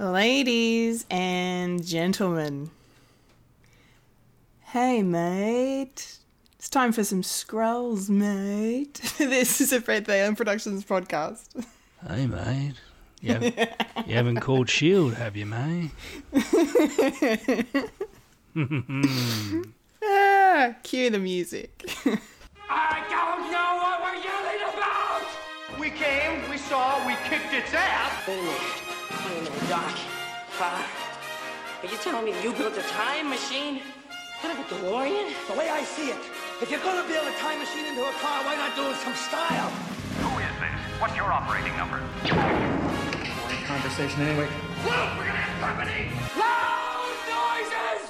Ladies and gentlemen. Hey, mate. It's time for some Skrulls, mate. this is a Fred the Alien Productions podcast. Hey, mate. You haven't, you haven't called Shield, have you, mate? Ah, cue the music. I don't know what we're yelling about! We came, we saw, we kicked its ass. Wait a minute. Wait Doc. Uh, are you telling me you built a time machine? Kind of a DeLorean? The way I see it, if you're gonna build a time machine into a car, why not do it some style? Who is this? What's your operating number? Conversation anyway. Look, we're gonna have company! Loud noises!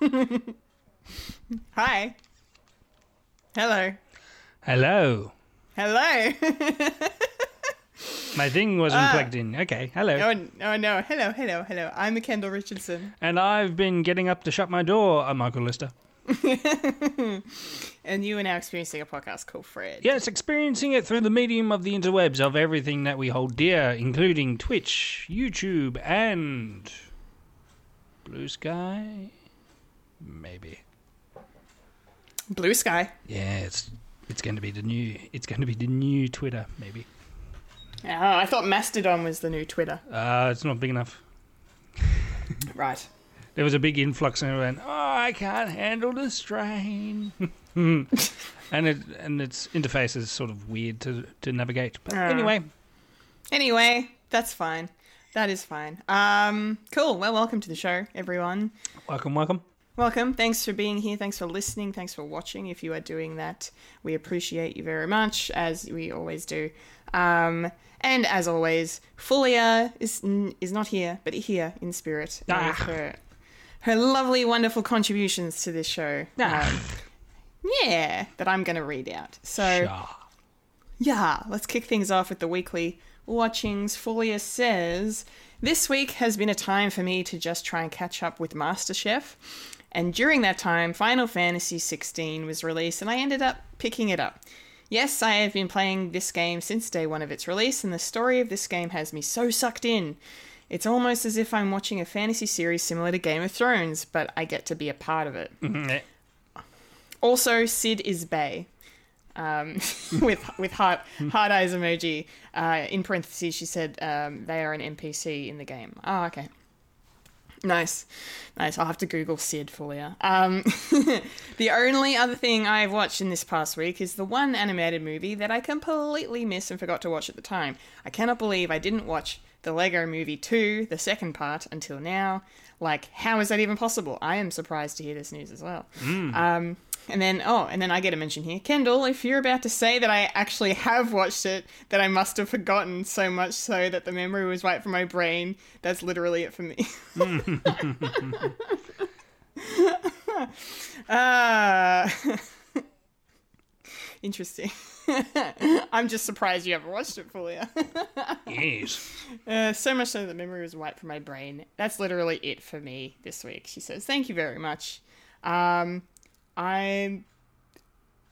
Hello. Hi. Hello. Hello. Hello. My thing wasn't ah. plugged in. Okay, hello. oh, oh no. Hello, hello, hello. I'm Kendall Richardson. And I've been getting up to shut my door, I'm Michael Lister. And you are now experiencing a podcast called Fred. Yes, experiencing it through the medium of the interwebs of everything that we hold dear, including Twitch, YouTube, and. Blue Sky? Maybe. Blue Sky. Yeah, it's. It's going to be the new. It's going to be the new Twitter, maybe. Oh, I thought Mastodon was the new Twitter. Uh, it's not big enough. Right. There was a big influx, and went, "Oh, I can't handle the strain." and it and its interface is sort of weird to to navigate. But Ah. anyway, Anyway, that's fine. That is fine. Um, cool. Well, welcome to the show, everyone. welcome, welcome. Welcome. Thanks for being here. Thanks for listening. Thanks for watching. If you are doing that, we appreciate you very much, as we always do. Um, and as always, Fulia is is not here, but here in spirit Ah. with her her lovely, wonderful contributions to this show. Ah. Um, yeah, that I'm going to read out. So. Sure. Yeah, let's kick things off with the weekly watchings. Folia says, This week has been a time for me to just try and catch up with MasterChef. And during that time, Final Fantasy XVI was released, and I ended up picking it up. Yes, I have been playing this game since day one of its release, and the story of this game has me so sucked in. It's almost as if I'm watching a fantasy series similar to Game of Thrones, but I get to be a part of it. Mm, Also, Cid is Bay. Um, with with heart heart eyes emoji. Uh, in parentheses, she said um, they are an NPC in the game. Oh, okay. Nice, nice. I'll have to Google Cid for you. Um, the only other thing I've watched in this past week is the one animated movie that I completely missed and forgot to watch at the time. I cannot believe I didn't watch the Lego Movie 2, the second part, until now. Like, how is that even possible? I am surprised to hear this news as well. Um, and then, oh, and then I get a mention here. Kendall, if you're about to say that I actually have watched it, that I must have forgotten so much so that the memory was wiped from my brain, that's literally it for me. Ah. Interesting. I'm just surprised you ever watched it fully. yes. Uh, so much so that the memory was wiped from my brain. That's literally it for me this week. She says, "Thank you very much." Um, I'm,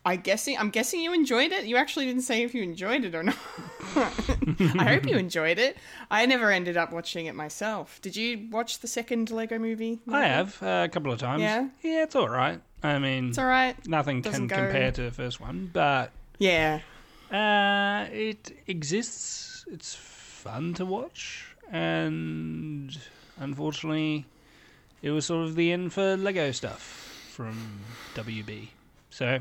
I guessing I'm guessing you enjoyed it. You actually didn't say if you enjoyed it or not. I hope you enjoyed it. I never ended up watching it myself. Did you watch the second Lego movie? I have uh, a couple of times. Yeah? Yeah, it's all right. I mean, It's all right. nothing Doesn't can go- compare to the first one, but Yeah. uh, it exists. It's fun to watch, and unfortunately, it was sort of the end for Lego stuff from WB. So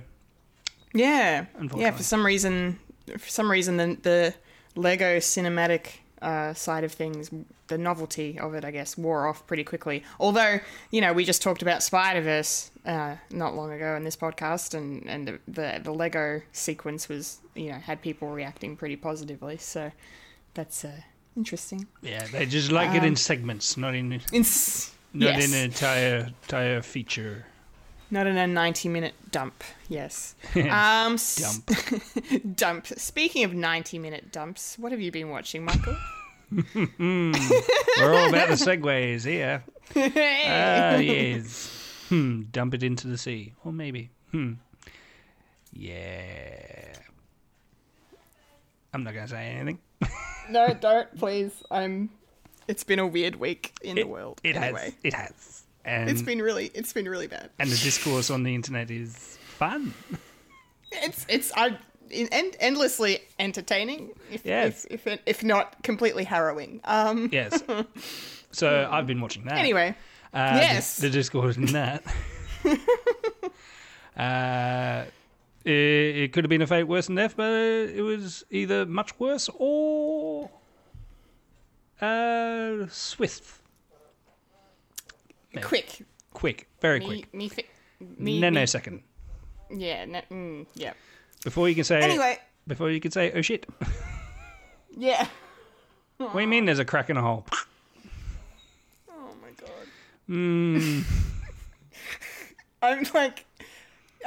Yeah. Yeah, for some reason, for some reason, the, the Lego cinematic uh, side of things, the novelty of it, I guess, wore off pretty quickly. Although, you know, we just talked about Spider Verse uh, not long ago in this podcast, and and the, the the Lego sequence was, you know, had people reacting pretty positively. So that's uh, interesting. yeah, they just like it in segments, not in It's not Um, yes. in an entire entire feature. Not in a 90 minute dump, yes. um, Dump. dump. Speaking of 90 minute dumps, what have you been watching, Michael? We're all about the segues here. Ah, yes. Hmm, dump it into the sea. Or maybe. Hmm. Yeah. I'm not going to say anything. No, don't please. I'm. It's been a weird week in It, the world. it anyway. has. It has. And, It's been really. It's been really bad. and the discourse on the internet is fun. It's it's I end, endlessly entertaining. If, Yes. if if if not completely harrowing. Um. Yes. So I've been watching that. Anyway. Uh, Yes. The, the discourse in that. uh, it, it could have been a fate worse than death, but it was either much worse or uh, swift, Quick. quick, very Me quick. me. Fi- me Nanosecond. Me, yeah. No, mm, yeah. Before you can say. Anyway. Before you can say, oh shit. Yeah. What do you mean there's a crack in a hole? Oh my god. Hmm. I'm like,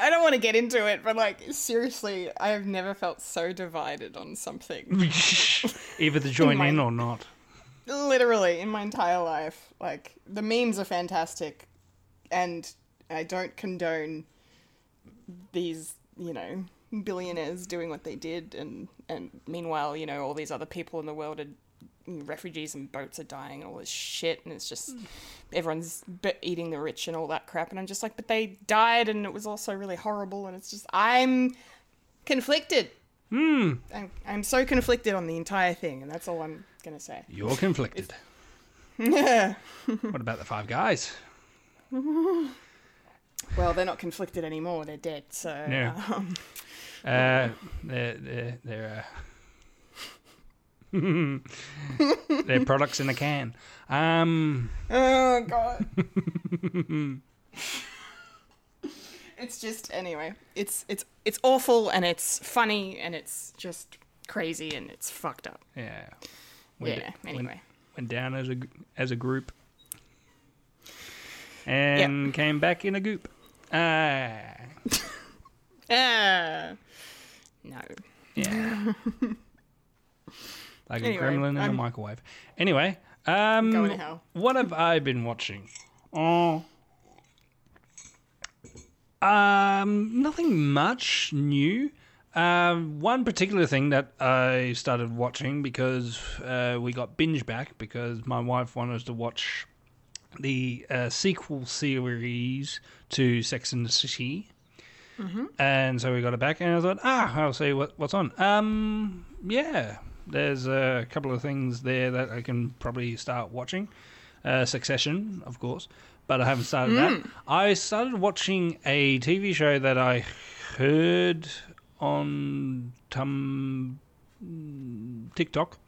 I don't want to get into it, but like, seriously, I have never felt so divided on something. Either to join my- in or not. Literally, in my entire life. Like, the memes are fantastic, and I don't condone these, you know, billionaires doing what they did, and, and meanwhile, you know, all these other people in the world are refugees and boats are dying and all this shit and it's just everyone's eating the rich and all that crap and i'm just like but they died and it was also really horrible and it's just i'm conflicted Hmm. I'm, I'm so conflicted on the entire thing and that's all i'm gonna say You're conflicted. yeah what about the five guys? well they're not conflicted anymore they're dead so Yeah. um, Uh, they're they're they're, uh, they're products in a can. Um, oh god it's just anyway it's it's it's awful and it's funny and it's just crazy and it's fucked up yeah. Yeah anyway Went down as a as a group, and came back in a goop. Ah, Ah, no. yeah. like Anyway, a gremlin in a I'm- microwave. Anyway, um, Going to hell. what have I been watching? Oh. Um, nothing much new. Um, one particular thing that I started watching because uh, we got binge back because my wife wanted us to watch the uh, sequel series to Sex and the City. And so we got it back, and I thought, ah, I'll see what, what's on. Um, yeah, there's a couple of things there that I can probably start watching. Uh, Succession, of course, but I haven't started that. I started watching a TV show that I heard on Tum TikTok,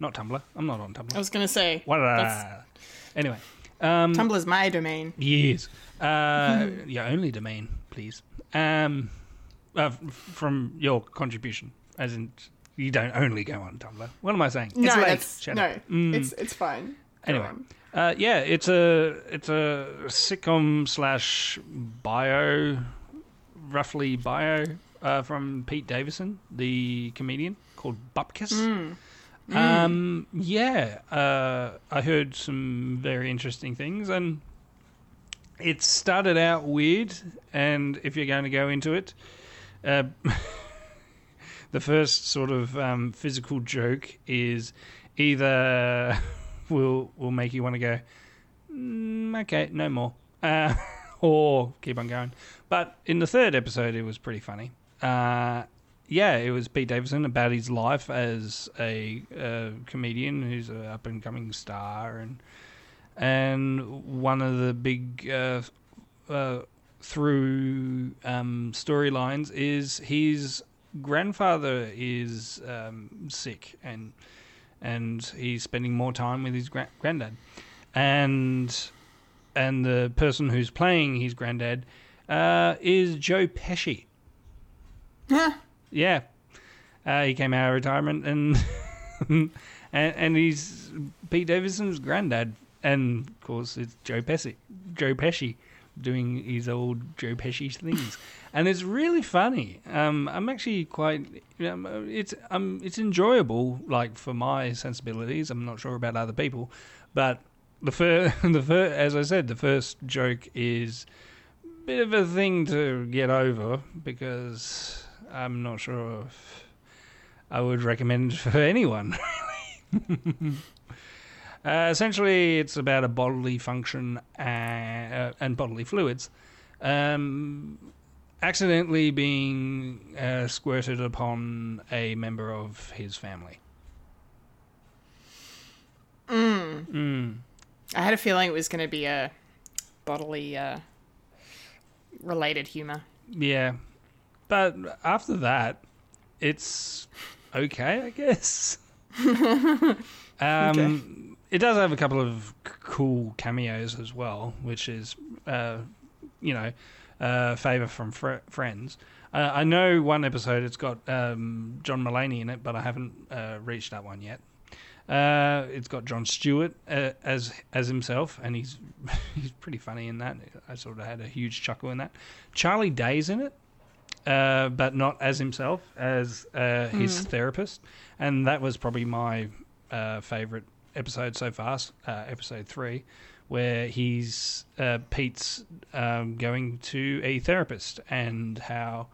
not Tumblr. I'm not on Tumblr. I was gonna say What? Anyway, um, Tumblr's my domain. Yes. Uh, your only domain, please. Um, uh, from your contribution, as in you don't only go on Tumblr. What am I saying? It's no, late. that's no. Mm. It's it's fine. Anyway, uh, yeah, it's a it's a sitcom slash bio, roughly bio uh, from Pete Davidson, the comedian, called Bupkis. Mm. Um, yeah, uh, I heard some very interesting things, and it started out weird. And if you're going to go into it, uh, the first sort of um, physical joke is either will will make you want to go, mm, okay, no more, uh, or keep on going. But in the third episode, it was pretty funny. Uh, yeah, it was Pete Davidson about his life as a uh, comedian who's an up and coming star, and and one of the big uh, uh, through um, storylines is his grandfather is um, sick and and he's spending more time with his gra- granddad, and and the person who's playing his granddad uh, is Joe Pesci. Yeah, uh, he came out of retirement and and and he's Pete Davidson's granddad, and of course it's Joe Pesci. Joe Pesci doing his old Joe Pesci things, and it's really funny. Um, I'm actually quite. Um, it's um, it's enjoyable, like for my sensibilities. I'm not sure about other people, but the first, the first, as I said, the first joke is a bit of a thing to get over because I'm not sure if I would recommend for anyone. Really. uh, essentially, it's about a bodily function and, uh, and bodily fluids um, accidentally being uh, squirted upon a member of his family. Mm. I had a feeling it was going to be a bodily uh, related humor. Yeah, but after that, it's okay, I guess. um, It does have a couple of c- cool cameos as well, which is, uh, you know, uh, favor from fr- friends. Uh, I know one episode it's got um, John Mulaney in it, but I haven't uh, reached that one yet. Uh, it's got Jon Stewart uh, as as himself, and he's he's pretty funny in that. I sort of had a huge chuckle in that. Charlie Day's in it, uh, but not as himself, as uh, his therapist, and that was probably my uh, favorite episode so far, uh, episode three, where he's uh, Pete's um, going to a therapist and how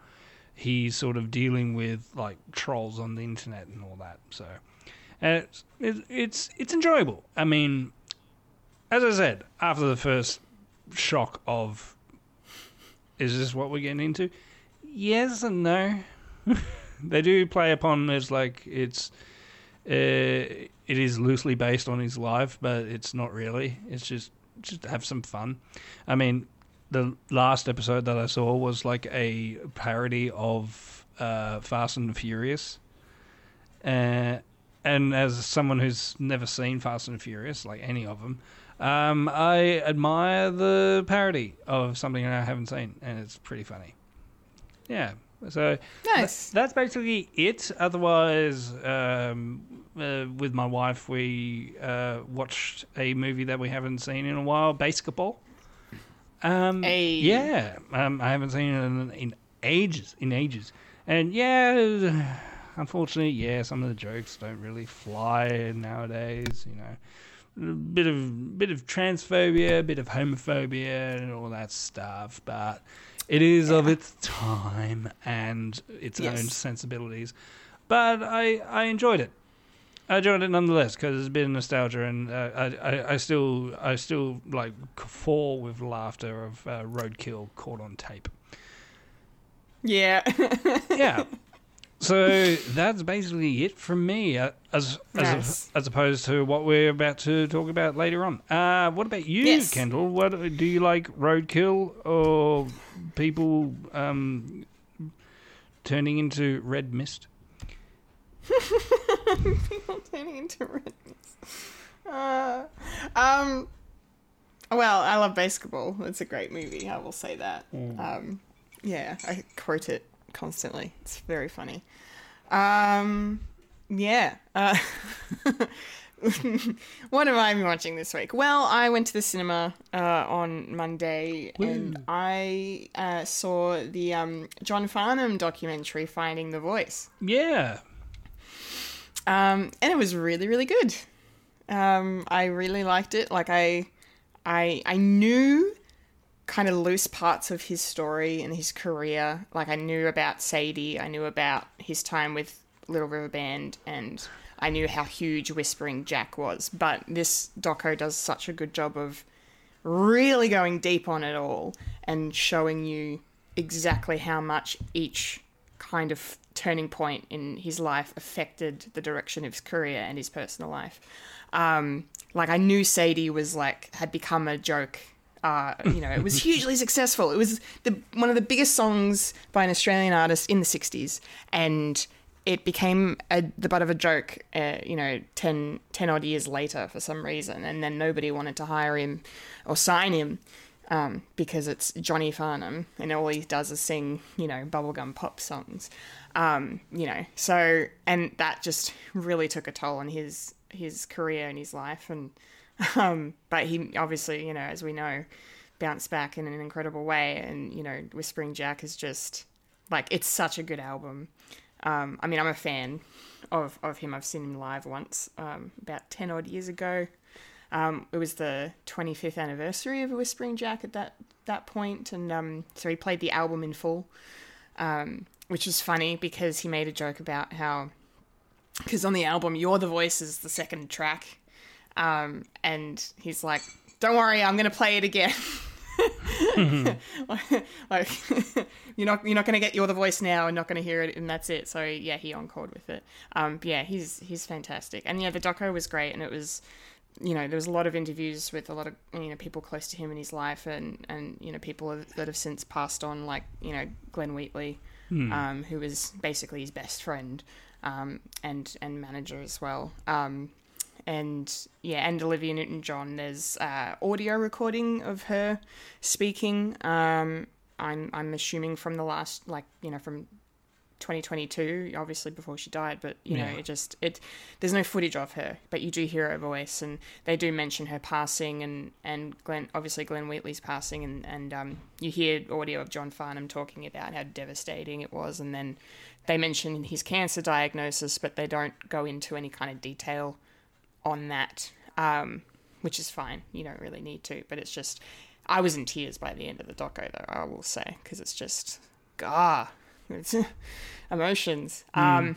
he's sort of dealing with like trolls on the internet and all that. So uh, it's it's it's enjoyable. I mean, as I said, after the first shock of is this what we're getting into? Yes and no. they do play upon as like it's uh, it is loosely based on his life, but it's not really. It's just just have some fun. I mean, the last episode that I saw was like a parody of uh, Fast and Furious. Uh, and as someone who's never seen Fast and Furious, like any of them, um, I admire the parody of something I haven't seen, and it's pretty funny. Yeah, so Nice. that's basically it. Otherwise, um, uh, with my wife, we uh, watched a movie that we haven't seen in a while, BASEketball. Um, Hey. Yeah, um, I haven't seen it in, in ages, in ages, and yeah, unfortunately, yeah, some of the jokes don't really fly nowadays. You know, a bit of bit of transphobia, a bit of homophobia, and all that stuff, but it is of its time and its own sensibilities. But I I enjoyed it. I enjoyed it nonetheless because it's a bit of nostalgia, and uh, I, I I still I still like fall with laughter of uh, roadkill caught on tape. Yeah. Yeah. So that's basically it from me, uh, as as, Nice. as opposed to what we're about to talk about later on. Uh, what about you, Yes. Kendall? What do you like, roadkill or people um, turning into red mist? People turning into redness. Uh, um, well, I love BASEketball. It's a great movie. I will say that. Um, yeah, I quote it constantly. It's very funny. Um, yeah. Uh, what have I been watching this week? Well, I went to the cinema uh, on Monday and I uh, saw the um, John Farnham documentary, Finding the Voice Yeah. um, and it was really really good. Um, I really liked it. Like I, I, I knew kind of loose parts of his story and his career. Like I knew about Sadie. I knew about his time with Little River Band, and I knew how huge Whispering Jack was. But this doco does such a good job of really going deep on it all and showing you exactly how much each kind of turning point in his life affected the direction of his career and his personal life. Um, like I knew Sadie was like had become a joke. Uh, you know, it was hugely successful. It was the one of the biggest songs by an Australian artist in the '60s, and it became a, the butt of a joke. Uh, you know, 10, 10 odd years later for some reason, and then nobody wanted to hire him or sign him um, because it's Johnny Farnham and all he does is sing, you know, bubblegum pop songs. Um, you know, so and that just really took a toll on his his career and his life and um, but he obviously, you know, as we know, bounced back in an incredible way and, you know, Whispering Jack is just like it's such a good album. Um, I mean, I'm a fan of, of him. I've seen him live once, um, about 10 odd years ago. Um, it was the 25th anniversary of Whispering Jack at that that point, and um, so he played the album in full, um, which was funny because he made a joke about how because on the album "You're the Voice" is the second track, um, and he's like, "Don't worry, I'm gonna play it again." like you're not you're not going to get you're the voice now and not going to hear it and that's it. So yeah he encored with it. Um yeah he's he's fantastic. And yeah the doco was great and it was you know there was a lot of interviews with a lot of you know people close to him in his life and and you know people that have since passed on like you know Glenn Wheatley um who was basically his best friend um and and manager as well. Um and yeah, and Olivia Newton-John. There's uh, audio recording of her speaking. Um, I'm I'm assuming from the last like you know from 2022, obviously before she died, but you know it just it there's no footage of her, but you do hear her voice, and they do mention her passing and and Glenn obviously Glenn Wheatley's passing, and and um, you hear audio of John Farnham talking about how devastating it was, and then they mention his cancer diagnosis, but they don't go into any kind of detail on that, um, which is fine. You don't really need to, but it's just I was in tears by the end of the doco, though I will say, because it's just ah, it's emotions. Um,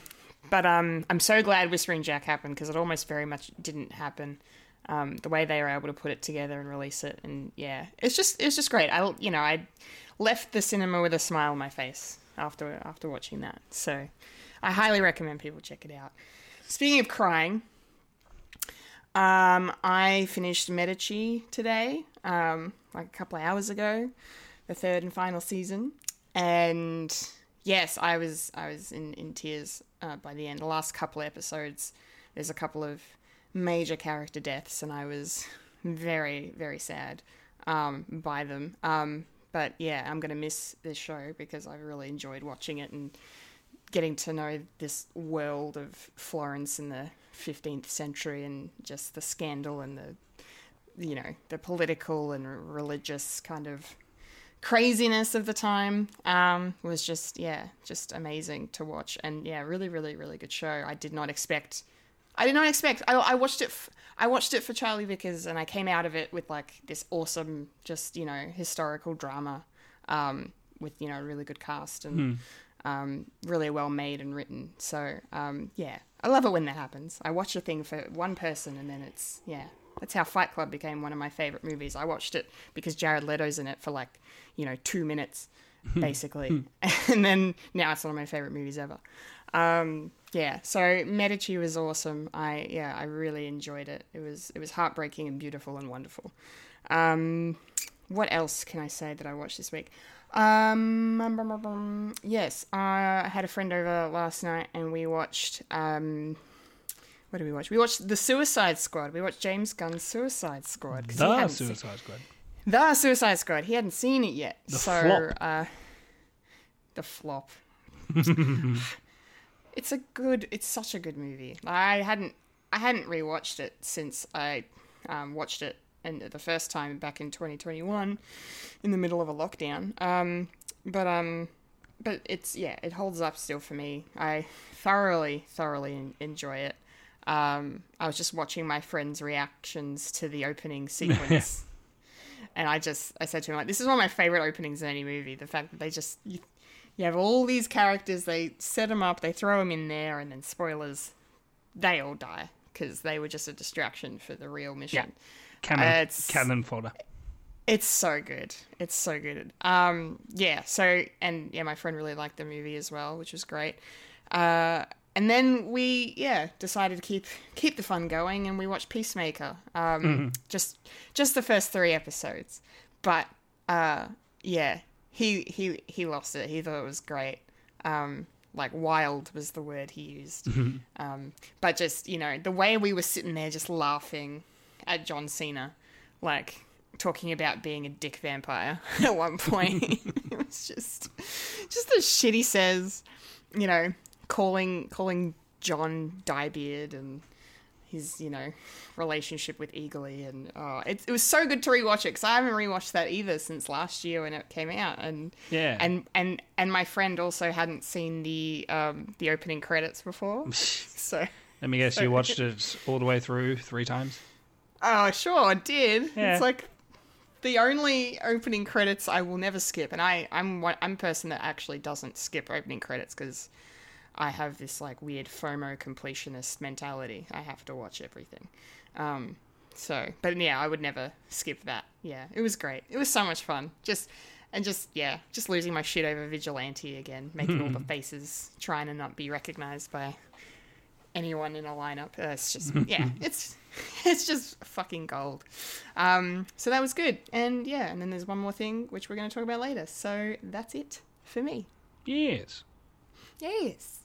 but um, I'm so glad Whispering Jack happened because it almost very much didn't happen. Um, the way they were able to put it together and release it, and yeah, it's just it's just great. I you know I left the cinema with a smile on my face after after watching that. So I highly recommend people check it out. Speaking of crying, um, I finished Medici today, um, like a couple of hours ago, the third and final season, and yes, I was I was in in tears uh, by the end. The last couple of episodes, there's a couple of major character deaths, and I was very very sad um, by them. Um, but yeah, I'm gonna miss this show because I really enjoyed watching it and getting to know this world of Florence and the 15th century and just the scandal and the you know the political and religious kind of craziness of the time um, was just yeah just amazing to watch. And yeah really really really good show. I did not expect i did not expect i, I watched it f- i watched it for charlie vickers and i came out of it with like this awesome just you know historical drama um, with you know a really good cast and um, really well made and written. So um, yeah i love it when that happens i watch a thing for one person and then it's yeah that's how Fight Club became one of my favorite movies. I watched it because Jared Leto's in it for like, you know, two minutes, basically. and then now it's one of my favorite movies ever. Um, yeah, so Medici was awesome. I yeah, I really enjoyed it. It was it was heartbreaking and beautiful and wonderful. Um, what else can I say that I watched this week? Um, yes, I had a friend over last night and we watched um, what did we watch? We watched The Suicide Squad. We watched James Gunn's Suicide Squad. The Suicide Squad. the Suicide Squad. He hadn't seen it yet. The so, flop. Uh, the flop. it's a good. It's such a good movie. I hadn't. I hadn't rewatched it since I um, watched it and the first time back in 2021, in the middle of a lockdown. Um, but um, but it's yeah, it holds up still for me. I thoroughly, thoroughly enjoy it. Um, I was just watching my friends' reactions to the opening sequence. And I just, I said to him, like, this is one of my favorite openings in any movie. The fact that they just, you, you have all these characters, they set them up, they throw them in there, and then spoilers, they all die because they were just a distraction for the real mission. Cannon, Uh, it's- cannon fodder. It's so good. It's so good. Um, yeah. So, and yeah, my friend really liked the movie as well, which was great. Uh, and then we, yeah, decided to keep keep the fun going, and we watched Peacemaker. Um, just just the first three episodes, but uh, yeah, he he he lost it. He thought it was great. Um, like wild was the word he used. Um, but just you know the way we were sitting there just laughing at John Cena, like talking about being a dick vampire at one point. it was just just the shit he says, you know, calling calling John Dyebeard and his you know relationship with Eagly and oh, it, it was so good to rewatch it because I haven't rewatched that either since last year when it came out and Yeah. and and and my friend also hadn't seen the um the opening credits before so Let me guess, you watched it all the way through three times. Oh, sure, I did. Yeah. It's like the only opening credits I will never skip, and I I'm one, I'm a person that actually doesn't skip opening credits because I have this like weird FOMO completionist mentality. I have to watch everything. Um, so, but yeah, I would never skip that. Yeah, it was great. It was so much fun. Just and just yeah, just losing my shit over Vigilante again, making all the faces, trying to not be recognized by anyone in a lineup. Uh, it's just yeah, it's it's just fucking gold. Um, so that was good, and yeah, and then there's one more thing which we're going to talk about later. So that's it for me. Yes. Yes.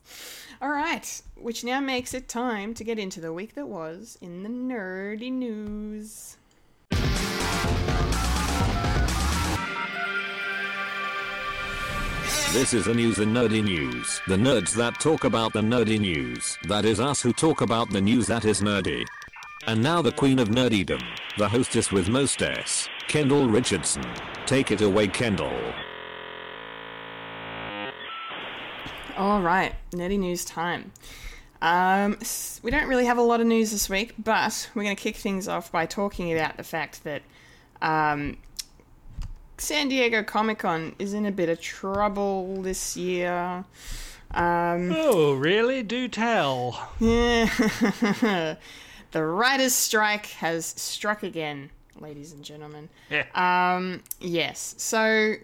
All right, which now makes it time to get into the week that was in the nerdy news. This is the news in nerdy news. The nerds that talk about the nerdy news. That is us who talk about the news that is nerdy. And now the queen of nerdydom, the hostess with most S, Kendall Richardson. Take it away, Kendall. All right, nerdy news time. Um, we don't really have a lot of news this week, but we're going to kick things off by talking about the fact that um, San Diego Comic Con is in a bit of trouble this year. Um, Oh, really? Do tell. yeah. The writers' strike has struck again, ladies and gentlemen. Yeah. Um, yes. So,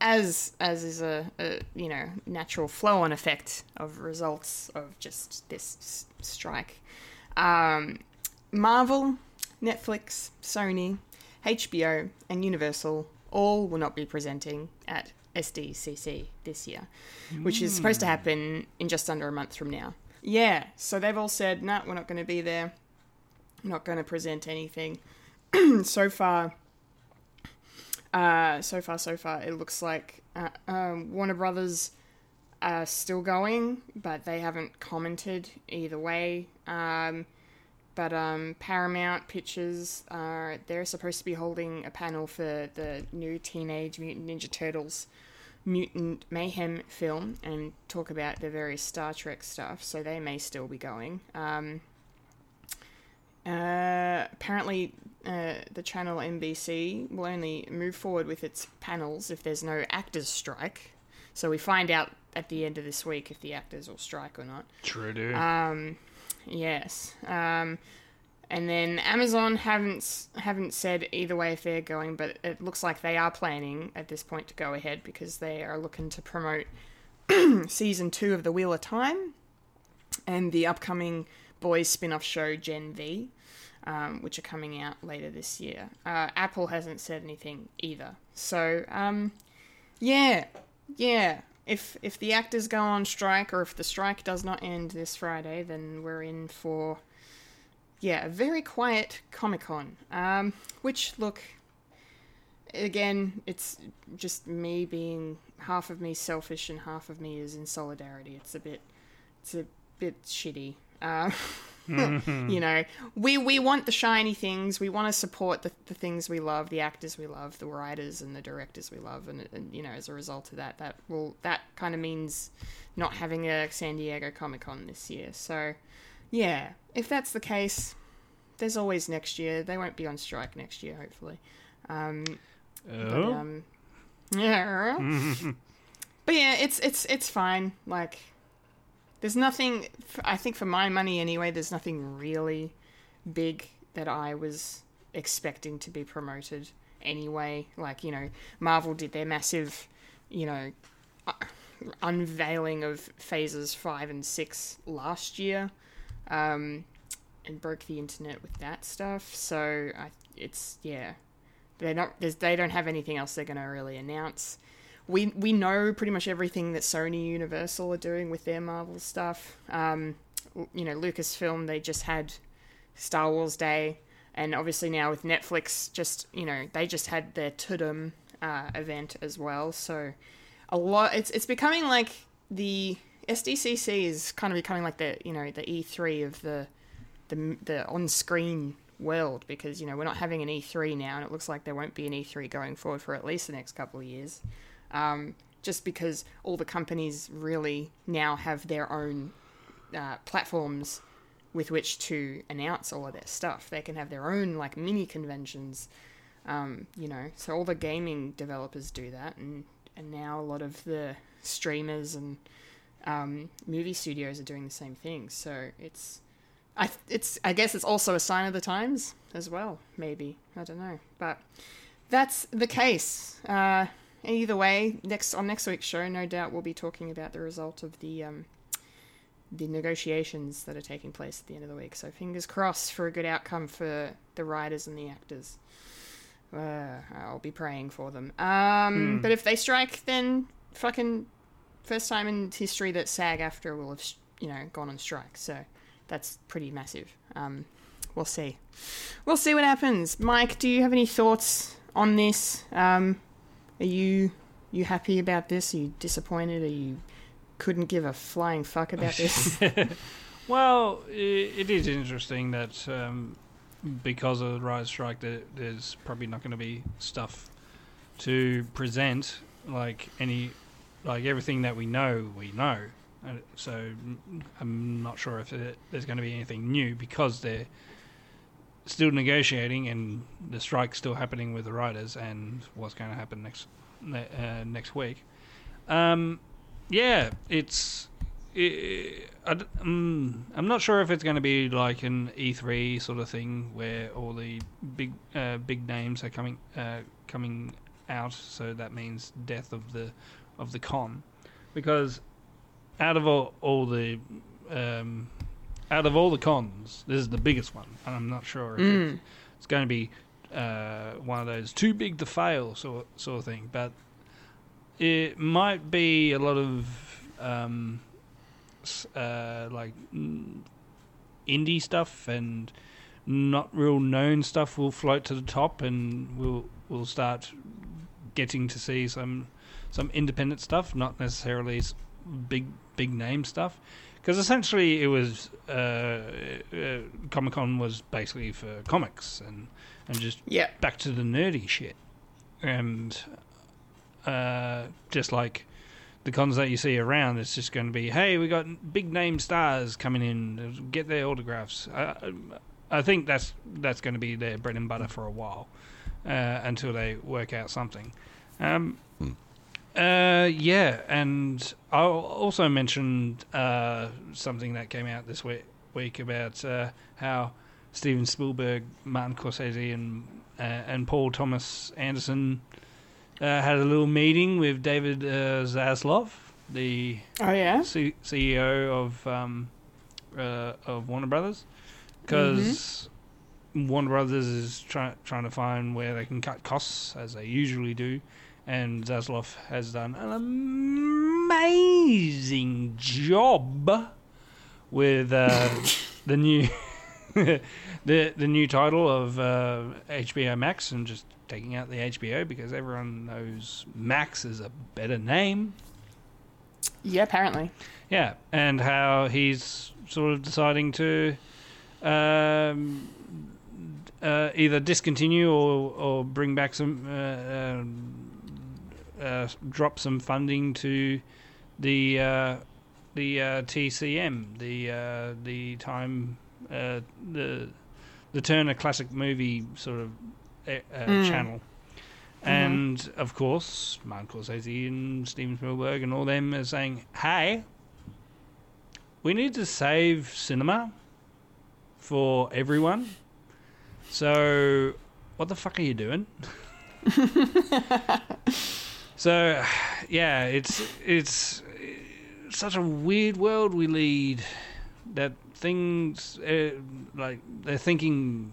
as as is a, a you know natural flow-on effect of results of just this s- strike, um, Marvel, Netflix, Sony, HBO, and Universal all will not be presenting at SDCC this year, which is supposed to happen in just under a month from now. Yeah, so they've all said, no, we're not going to be there. Not going to present anything. so far, uh, so far, so far, it looks like uh, um, Warner Brothers are still going, but they haven't commented either way. Um, but um, Paramount Pictures, are they're supposed to be holding a panel for the new Teenage Mutant Ninja Turtles Mutant Mayhem film and talk about the various Star Trek stuff, so they may still be going. Um, uh, apparently, uh, the channel NBC will only move forward with its panels if there's no actors' strike. So we find out at the end of this week if the actors will strike or not. True, do. Um, yes. Um, and then Amazon haven't haven't said either way if they're going, but it looks like they are planning at this point to go ahead because they are looking to promote season two of the Wheel of Time and the upcoming boys spin-off show Gen V, um, which are coming out later this year. Uh, Apple hasn't said anything either. So um, yeah, yeah. If if the actors go on strike, or if the strike does not end this Friday, then we're in for yeah a very quiet Comic Con. Um, which look, again, it's just me being half of me selfish and half of me is in solidarity. It's a bit it's a bit shitty. Uh, you know, we we want the shiny things. We want to support the, the things we love, the actors we love, the writers and the directors we love, and, and you know, as a result of that, that will that kind of means not having a San Diego Comic Con this year. So, yeah, if that's the case, there's always next year. They won't be on strike next year, hopefully. Um, but, oh? um, yeah. but yeah, it's it's it's fine. Like, there's nothing. I think for my money anyway, there's nothing really big that I was expecting to be promoted anyway. Like you know, Marvel did their massive, you know, unveiling of phases five and six last year, um, and broke the internet with that stuff. So I, it's yeah, they're not. They don't have anything else they're going to really announce. We we know pretty much everything that Sony Universal are doing with their Marvel stuff. Um, you know, Lucasfilm they just had Star Wars Day, and obviously now with Netflix, just you know they just had their Tudum uh, event as well. So a lot. It's it's becoming like the SDCC is kind of becoming like the you know the E3 of the the the on screen world because you know we're not having an E3 now, and it looks like there won't be an E3 going forward for at least the next couple of years. Um, just because all the companies really now have their own uh, platforms with which to announce all of their stuff. They can have their own like mini conventions, um, you know. So all the gaming developers do that, and and now a lot of the streamers and um, movie studios are doing the same thing. So it's, I it's I guess it's also a sign of the times as well. Maybe I don't know, but that's the case. Uh, either way, next on next week's show, no doubt we'll be talking about the result of the um, the negotiations that are taking place at the end of the week. So fingers crossed for a good outcome for the writers and the actors. Uh, I'll be praying for them. Um, But if they strike, then fucking first time in history that SAG-AFTRA will have you know gone on strike. So that's pretty massive. Um, we'll see. We'll see what happens. Mike, do you have any thoughts on this? Um, are you you happy about this? Are you disappointed? Are you couldn't give a flying fuck about this? Well, i it is interesting that um, because of the rise strike, there, there's probably not going to be stuff to present like any, like everything that we know, we know. So mm, I'm not sure if there's going to be anything new because they're still negotiating and the strike's still happening with the writers and what's going to happen next uh, next week. Um, yeah, it's. i I, mm, I'm not sure if it's going to be like an E3 sort of thing where all the big uh, big names are coming uh, coming out, so that means death of the of the con, because out of all, all the um, out of all the cons, this is the biggest one, and I'm not sure if it's, it's going to be uh, one of those too big to fail sort sort of thing, but it might be a lot of um, uh, like mm, indie stuff and not real known stuff will float to the top, and we'll we'll start getting to see some some independent stuff, not necessarily big big name stuff. Because essentially, it was uh, uh, Comic Con was basically for comics and and just yeah. back to the nerdy shit. And uh, just like the cons that you see around, it's just going to be, hey, we got big name stars coming in, get their autographs. I, I think that's that's going to be their bread and butter for a while uh, until they work out something. Um, uh, yeah, and I also mentioned uh, something that came out this week, week about uh, how Steven Spielberg, Martin Scorsese, and uh, and Paul Thomas Anderson uh, had a little meeting with David uh, Zaslav, the Oh yeah. C- CEO of um, uh, of Warner Brothers, because Warner Brothers is try- trying to find where they can cut costs as they usually do, and Zaslav has done an amazing job with uh, the new the the new title of uh, HBO Max and just taking out the HBO because everyone knows Max is a better name. Yeah, apparently. Yeah, and how he's sort of deciding to um, uh, either discontinue or, or bring back some, uh, drop some funding to the uh, the uh, TCM, the uh, the time uh, the the Turner Classic Movie sort of uh, uh, channel. And of course, Martin Scorsese and Steven Spielberg and all them are saying, "Hey, we need to save cinema for everyone. So, what the fuck are you doing?" so, yeah, it's it's such a weird world we lead. That things uh, like they're thinking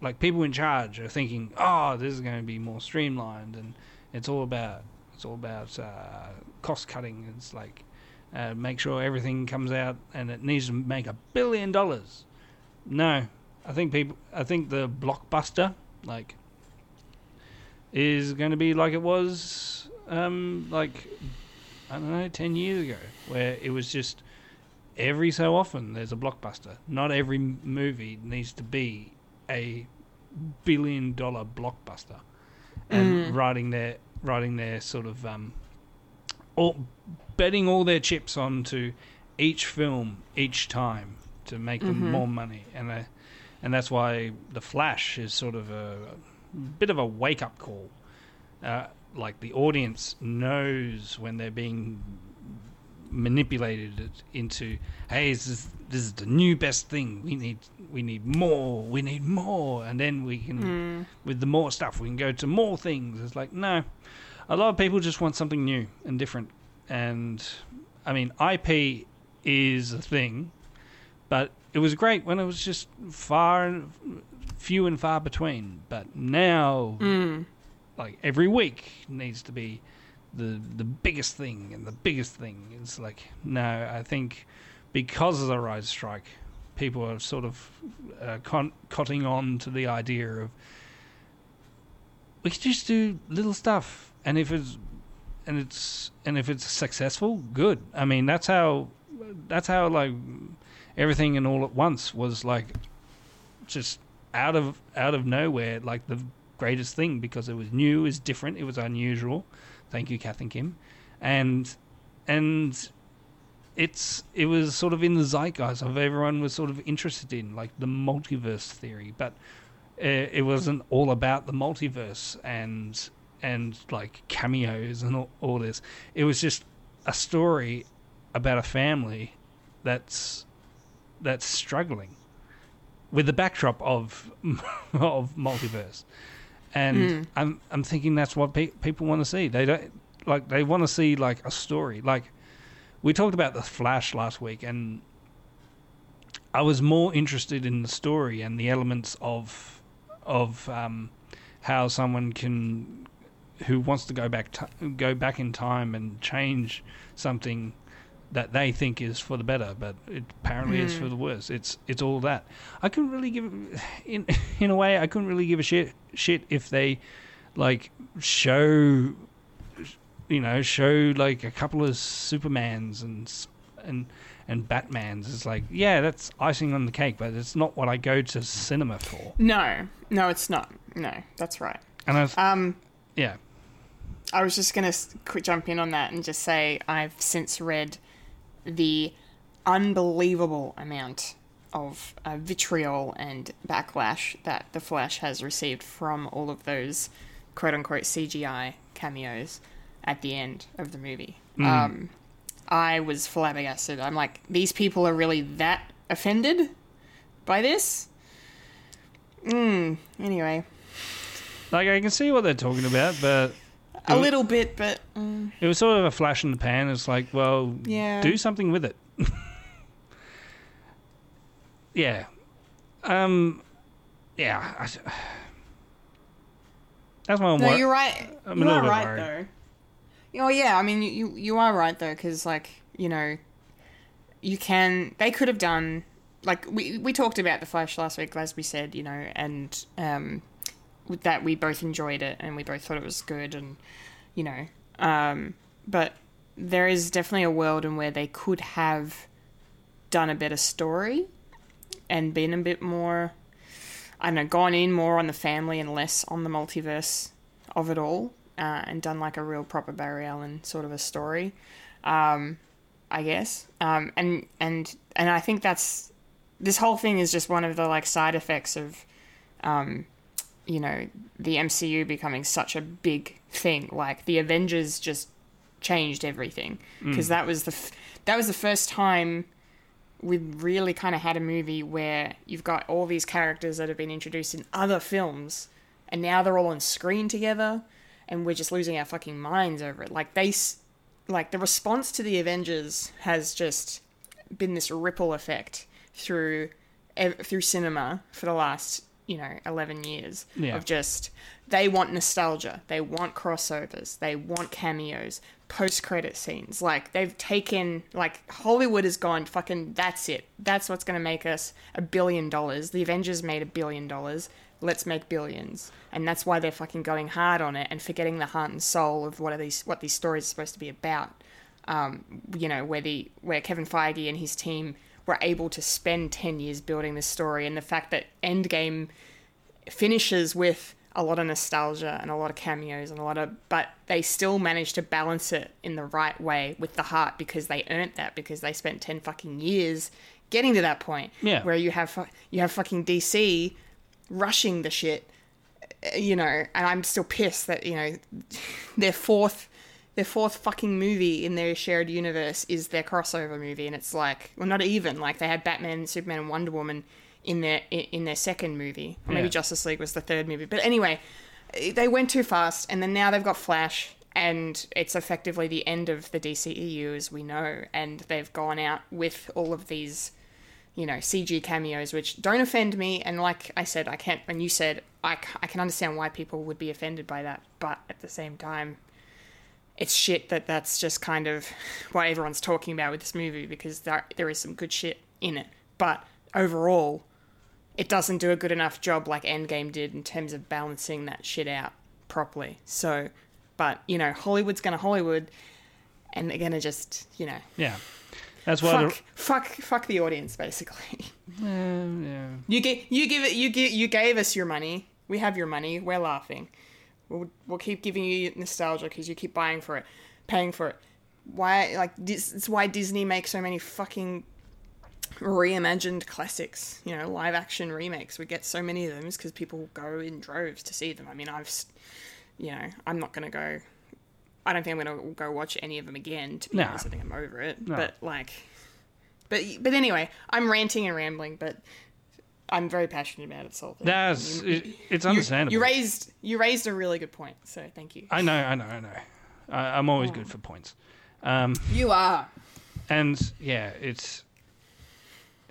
like people in charge are thinking, "Oh, this is going to be more streamlined," and it's all about it's all about uh, cost cutting. It's like uh, make sure everything comes out, and it needs to make a billion dollars. No, I think people. I think the blockbuster like is going to be like it was um, like I don't know ten years ago, where it was just every so often there's a blockbuster. Not every movie needs to be a billion dollar blockbuster. And writing their writing their sort of um all betting all their chips onto each film each time to make them more money, and uh, and that's why the Flash is sort of a, bit of a wake up call. Uh, like the audience knows when they're being manipulated into, hey, this is, this is the new best thing. We need we need more. We need more, and then we can with the more stuff we can go to more things. It's like no, a lot of people just want something new and different. And I mean, IP is a thing, but it was great when it was just far and few and far between. But now, like every week needs to be the the biggest thing and the biggest thing. It's like no, I think because of the rise strike, people are sort of uh, con- cotting on to the idea of we could just do little stuff, and if it's and it's and if it's successful, good. I mean, that's how that's how like everything and all at once was like just out of out of nowhere, like the greatest thing because it was new, it was different, it was unusual. Thank you, Kath and Kim, and and it's it was sort of in the zeitgeist of everyone was sort of interested in like the multiverse theory, but uh, it wasn't all about the multiverse and and like cameos and all, all this. It was just a story about a family that's that's struggling with the backdrop of of multiverse. And I'm I'm thinking that's what pe- people want to see. They don't like they want to see like a story. Like we talked about the Flash last week, and I was more interested in the story and the elements of of um, how someone can who wants to go back t- go back in time and change something that they think is for the better, but it apparently is for the worse. It's it's all that. I couldn't really give in in a way I couldn't really give a shit shit if they like show you know show like a couple of Supermans and and and Batmans. It's like yeah, that's icing on the cake, but it's not what I go to cinema for. No, no, it's not. No, that's right. And I was, Um, yeah, I was just gonna quick jump in on that and just say I've since read the unbelievable amount of uh, vitriol and backlash that the Flash has received from all of those quote unquote CGI cameos at the end of the movie. Um, I was flabbergasted. I'm like, these people are really that offended by this? Mm, anyway, like I can see what they're talking about, but a little bit, but mm, it was sort of a flash in the pan. It's like, well, Yeah. do something with it. yeah, um, yeah. I, that's my No, wor- you're right. I'm you are right worried. though. Oh yeah, I mean you you, are right though because like you know, you can they could have done like we we talked about the Flash last week as we said you know and um that we both enjoyed it and we both thought it was good and you know um but there is definitely a world in where they could have done a better story and been a bit more I don't know, gone in more on the family and less on the multiverse of it all, uh, and done like a real proper Barry Allen sort of a story, um, I guess. Um, and and and I think that's this whole thing is just one of the like side effects of, um, you know, the MCU becoming such a big thing. Like the Avengers just changed everything mm. because that was the f- that was the first time we really kind of had a movie where you've got all these characters that have been introduced in other films and now they're all on screen together and we're just losing our fucking minds over it like they s- like the response to the avengers has just been this ripple effect through ev- through cinema for the last you know 11 years Yeah. of just they want nostalgia. They want crossovers. They want cameos post credit scenes. Like they've taken like hollywood has gone fucking that's it. That's what's going to make us a billion dollars. The avengers made a billion dollars. Let's make billions. And that's why they're fucking going hard on it and forgetting the heart and soul of what are these what these stories are supposed to be about. Um, you know, where the where Kevin Feige and his team were able to spend ten years building this story, and the fact that Endgame finishes with a lot of nostalgia and a lot of cameos and a lot of but they still managed to balance it in the right way with the heart because they earned that because they spent 10 fucking years getting to that point Yeah. where you have you have fucking DC rushing the shit you know and I'm still pissed that you know their fourth their fourth fucking movie in their shared universe is their crossover movie and it's like well not even like they had Batman Superman and Wonder Woman in their in their second movie or maybe Yeah. Justice League was the third movie but anyway they went too fast and then now they've got Flash and it's effectively the end of the DCEU as we know and they've gone out with all of these you know CG cameos which don't offend me and like I said I can't and you said I, c- I can understand why people would be offended by that but at the same time it's shit that that's just kind of what everyone's talking about with this movie because there, there is some good shit in it but overall it doesn't do a good enough job like Endgame did in terms of balancing that shit out properly. So, but you know, Hollywood's gonna Hollywood, and they're gonna just you know Yeah. That's why. fuck fuck fuck the audience basically. Uh, yeah. You get you give it you give you gave us your money. We have your money. We're laughing. We'll we'll keep giving you nostalgia because you keep buying for it, paying for it. Why like this? is why Disney makes so many fucking reimagined classics. You know, live action remakes. We get so many of them because people go in droves to see them. I mean, I've, you know, I'm not gonna go. I don't think I'm gonna go watch any of them again. To be No. honest, I think I'm over it. No. But like, but but anyway, I'm ranting and rambling, but I'm very passionate about it. So That's it, it's understandable. you raised you raised a really good point. So thank you. I know, I know, I know. I, I'm always good for points. Um, You are. and yeah, it's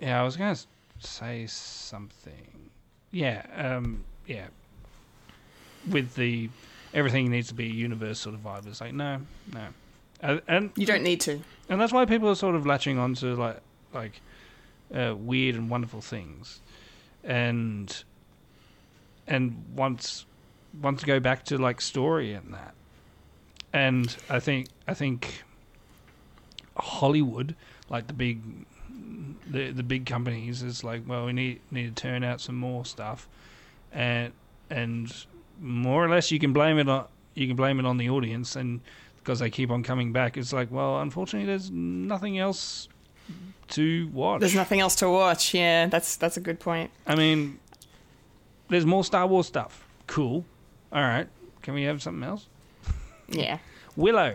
yeah. I was gonna say something. Yeah, um, yeah. With the everything needs to be a universe sort of vibe. It's like no, no, and, and You don't need to. and that's why people are sort of latching onto like like uh, weird and wonderful things, and and once to go back to like story and that, and I think I think Hollywood, like the big the the big companies, is like well we need need to turn out some more stuff, and and more or less you can blame it on you can blame it on the audience and because they keep on coming back. It's like, well, unfortunately, there's nothing else to watch. There's nothing else to watch. Yeah, that's that's a good point. I mean, there's more Star Wars stuff. Cool. All right. Can we have something else? Yeah. Willow.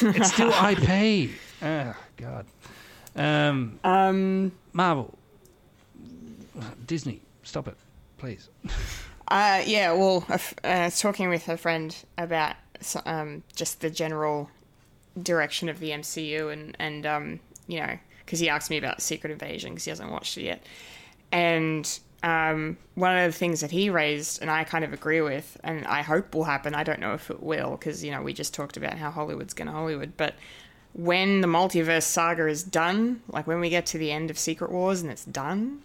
it's still IP. Oh, God. Um, Um. Marvel. Disney. Stop it, please. Uh. Yeah. Well, uh, I was talking with a friend about um just the general direction of the MCU and and um you know because he asked me about Secret Invasion because he hasn't watched it yet, and um one of the things that he raised and I kind of agree with and I hope will happen. I don't know if it will because you know we just talked about how Hollywood's going to Hollywood, but when the multiverse saga is done, like when we get to the end of Secret Wars and it's done,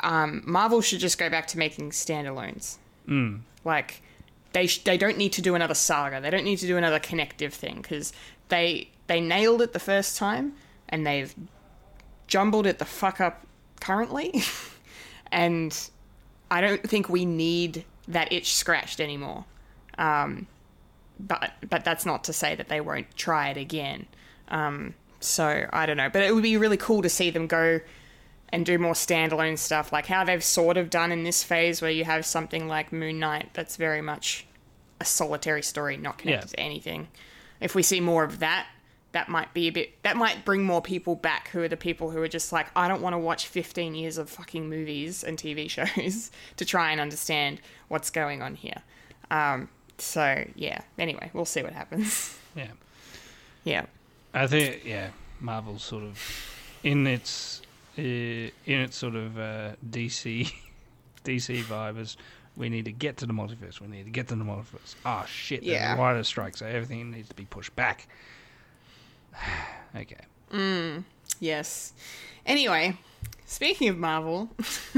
um, Marvel should just go back to making standalones. Mm. Like they sh- they don't need to do another saga. They don't need to do another connective thing because they they nailed it the first time and they've jumbled it the fuck up currently. and I don't think we need that itch scratched anymore. Um, but but that's not to say that they won't try it again. Um, so I don't know, but it would be really cool to see them go and do more standalone stuff, like how they've sort of done in this phase, where you have something like Moon Knight that's very much a solitary story, not connected Yeah. to anything. If we see more of that, that might be a bit. That might bring more people back, who are the people who are just like, I don't want to watch 15 years of fucking movies and TV shows to try and understand what's going on here. Um, so yeah. Anyway, we'll see what happens. Yeah. yeah. I think yeah, Marvel's sort of in its in its sort of uh, DC DC vibe is we need to get to the multiverse. We need to get to the multiverse. Ah shit, there's Yeah. a writer strike, so everything needs to be pushed back. okay. Yes. Anyway, speaking of Marvel,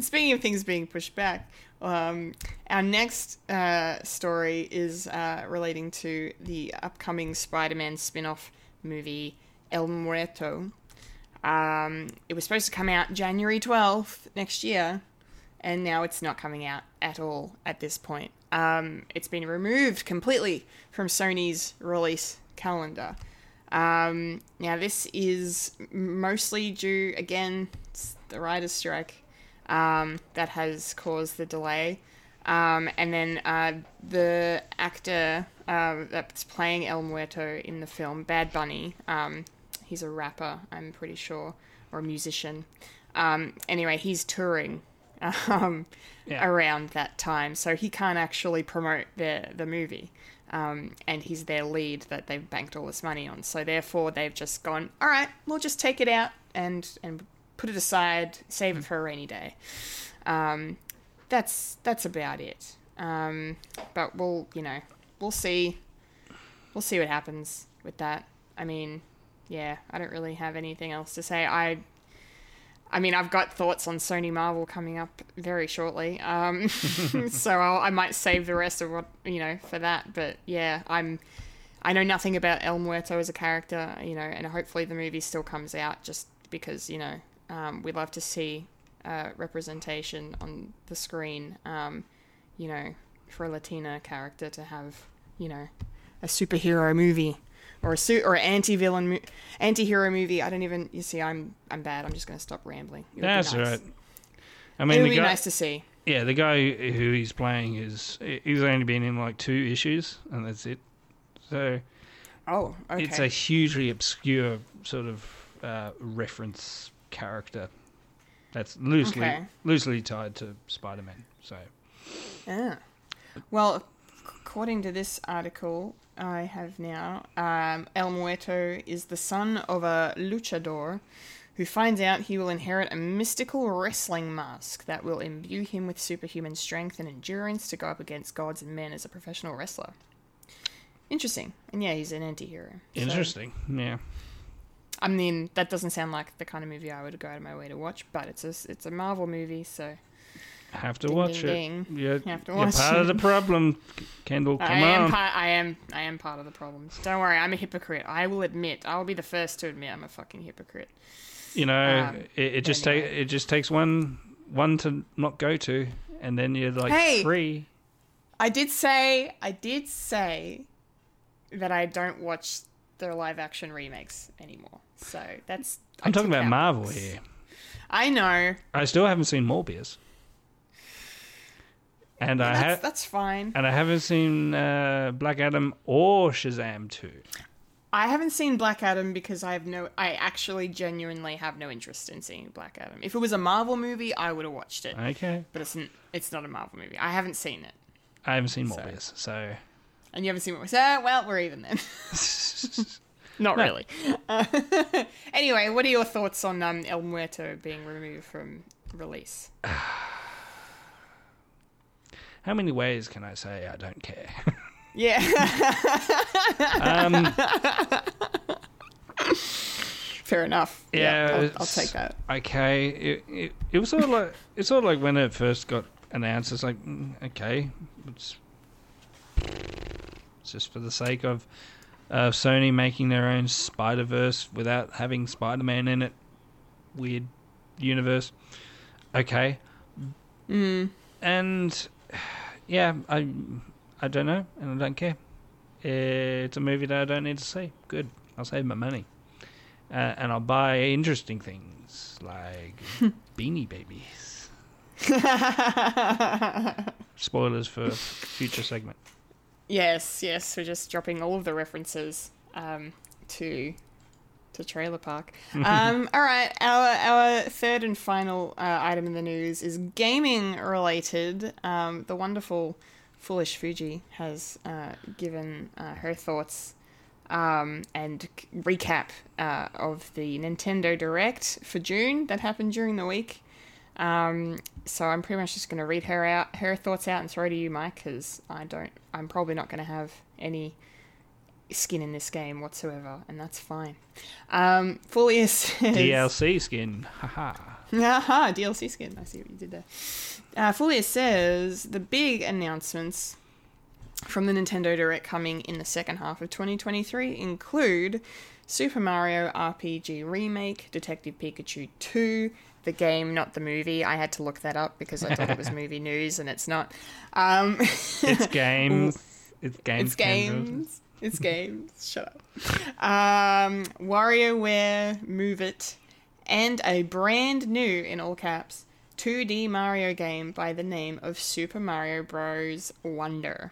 speaking of things being pushed back, um, our next uh, story is uh, relating to the upcoming Spider-Man spin-off movie El Muerto. Um, it was supposed to come out January twelfth next year, and now it's not coming out at all at this point. Um, it's been removed completely from Sony's release calendar. Um, now, this is mostly due, again, the writer's strike um, that has caused the delay. Um, and then uh, the actor uh, that's playing El Muerto in the film, Bad Bunny, um, he's a rapper, I'm pretty sure, or a musician. Um, anyway, he's touring um, Yeah. around that time, so he can't actually promote the the movie. Um, and he's their lead that they've banked all this money on. So therefore, they've just gone, all right, we'll just take it out and and put it aside, save it for a rainy day. Um, that's that's about it. Um, but we'll you know we'll see we'll see what happens with that. I mean, yeah, I don't really have anything else to say. I I mean, I've got thoughts on Sony Marvel coming up very shortly, um, so I'll, I might save the rest of what you know for that. But yeah, I'm I know nothing about El Muerto as a character, you know, and hopefully the movie still comes out just because you know um, we love to see uh, representation on the screen, um, you know, for a Latina character to have you know a superhero movie or a suit or an anti-villain mo- anti-hero movie. I don't even you see I'm I'm bad. I'm just going to stop rambling. That's nice. right. I mean, it would be guy, nice to see. yeah, the guy who he's playing is he's only been in like two issues, and that's it. So Oh, okay. it's a hugely obscure sort of uh, reference character that's loosely Okay. loosely tied to Spider-Man. So Yeah. Well, according to this article I have now, um, El Muerto is the son of a luchador who finds out he will inherit a mystical wrestling mask that will imbue him with superhuman strength and endurance to go up against gods and men as a professional wrestler. Interesting. And yeah, he's an anti hero. interesting. Yeah. I mean, that doesn't sound like the kind of movie I would go out of my way to watch, but it's a, it's a Marvel movie, so Have to Ding, watch ding, it. ding. You're, Have to you're watch part of the problem, Kendall. Come I am on. part. I am. I am part of the problems. Don't worry. I'm a hypocrite. I will admit. I will be the first to admit I'm a fucking hypocrite. you know, Um, it, it just anyway. take it just takes one one to not go to, and then you're like Hey! free. I did say. I did say that I don't watch the live action remakes anymore. So that's. I I'm talking about Marvel here. I know. I still haven't seen Morbius, and I That's, have that's fine. and I haven't seen uh, Black Adam or Shazam two. I haven't seen Black Adam because I have no. I actually genuinely have no interest in seeing Black Adam. If it was a Marvel movie, I would have watched it. Okay, But it's n- it's not a Marvel movie. I haven't seen it. I haven't seen Morbius, so And you haven't seen we said? Well, we're even then. Not No. really. Uh, anyway, what are your thoughts on um, El Muerto being removed from release? how many ways can I say I don't care? Yeah. um, Fair enough. Yeah, I'll, I'll take that. okay. It, it, it was sort of like it's sort of like when it first got announced. It's like mm, okay, it's, it's just for the sake of uh, Sony making their own Spider Verse without having Spider Man in it. Weird universe. Okay. Mm. And yeah, I I don't know, and I don't care. It's a movie that I don't need to see. Good. I'll save my money uh, and I'll buy interesting things like Beanie Babies. Spoilers for future segment. Yes, yes. We're just dropping all of the references um, to to Trailer Park. um, all right, our our third and final uh, item in the news is gaming related. Um, the wonderful Foolish Fuji has uh, given uh, her thoughts um, and c- recap uh, of the Nintendo Direct for June that happened during the week. Um, so I'm pretty much just going to read her out, her thoughts out, and throw to you, Mike, because I don't. I'm probably not going to have any skin in this game whatsoever, and that's fine. Um, Fulia says DLC skin. Haha. Aha, DLC skin. I see what you did there. Uh, Fulia says the big announcements from the Nintendo Direct coming in the second half of 2023 include Super Mario RPG Remake, Detective Pikachu 2, the game, not the movie. I had to look that up because I thought it was movie news, and it's not. Um, It's games. it's games. it's games. It's games. Shut up. Um, WarioWare Move It, and a brand new, in all caps, 2D Mario game by the name of Super Mario Bros. Wonder.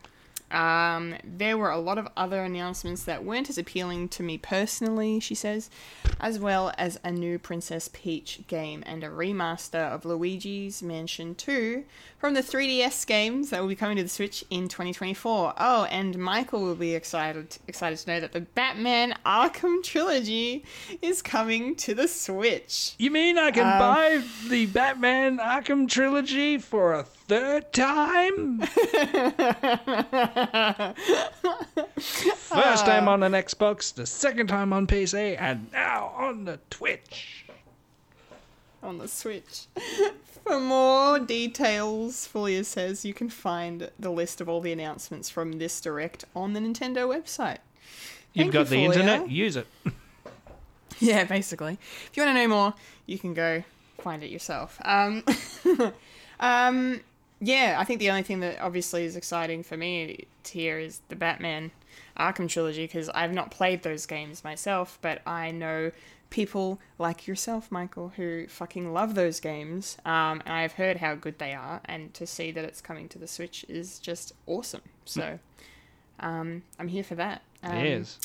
Um, there were a lot of other announcements that weren't as appealing to me personally, she says, as well as a new Princess Peach game and a remaster of Luigi's Mansion 2 from the 3DS games that will be coming to the Switch in 2024. Oh, and Michael will be excited excited to know that the Batman Arkham trilogy is coming to the Switch. You mean I can Um, buy the Batman Arkham trilogy for a third time? First time on an Xbox, the second time on PC, and now on the Twitch. on the Switch. For more details, Fulia says you can find the list of all the announcements from this direct on the Nintendo website. You've Thank got you, the Fulia. internet, use it. Yeah, basically. If you want to know more, you can go find it yourself. Um, um, yeah, I think the only thing that obviously is exciting for me here is the Batman Arkham trilogy because I've not played those games myself, but I know people like yourself, Michael, who fucking love those games. Um, and I've heard how good they are, and to see that it's coming to the Switch is just awesome. So, um, I'm here for that. Um, yes.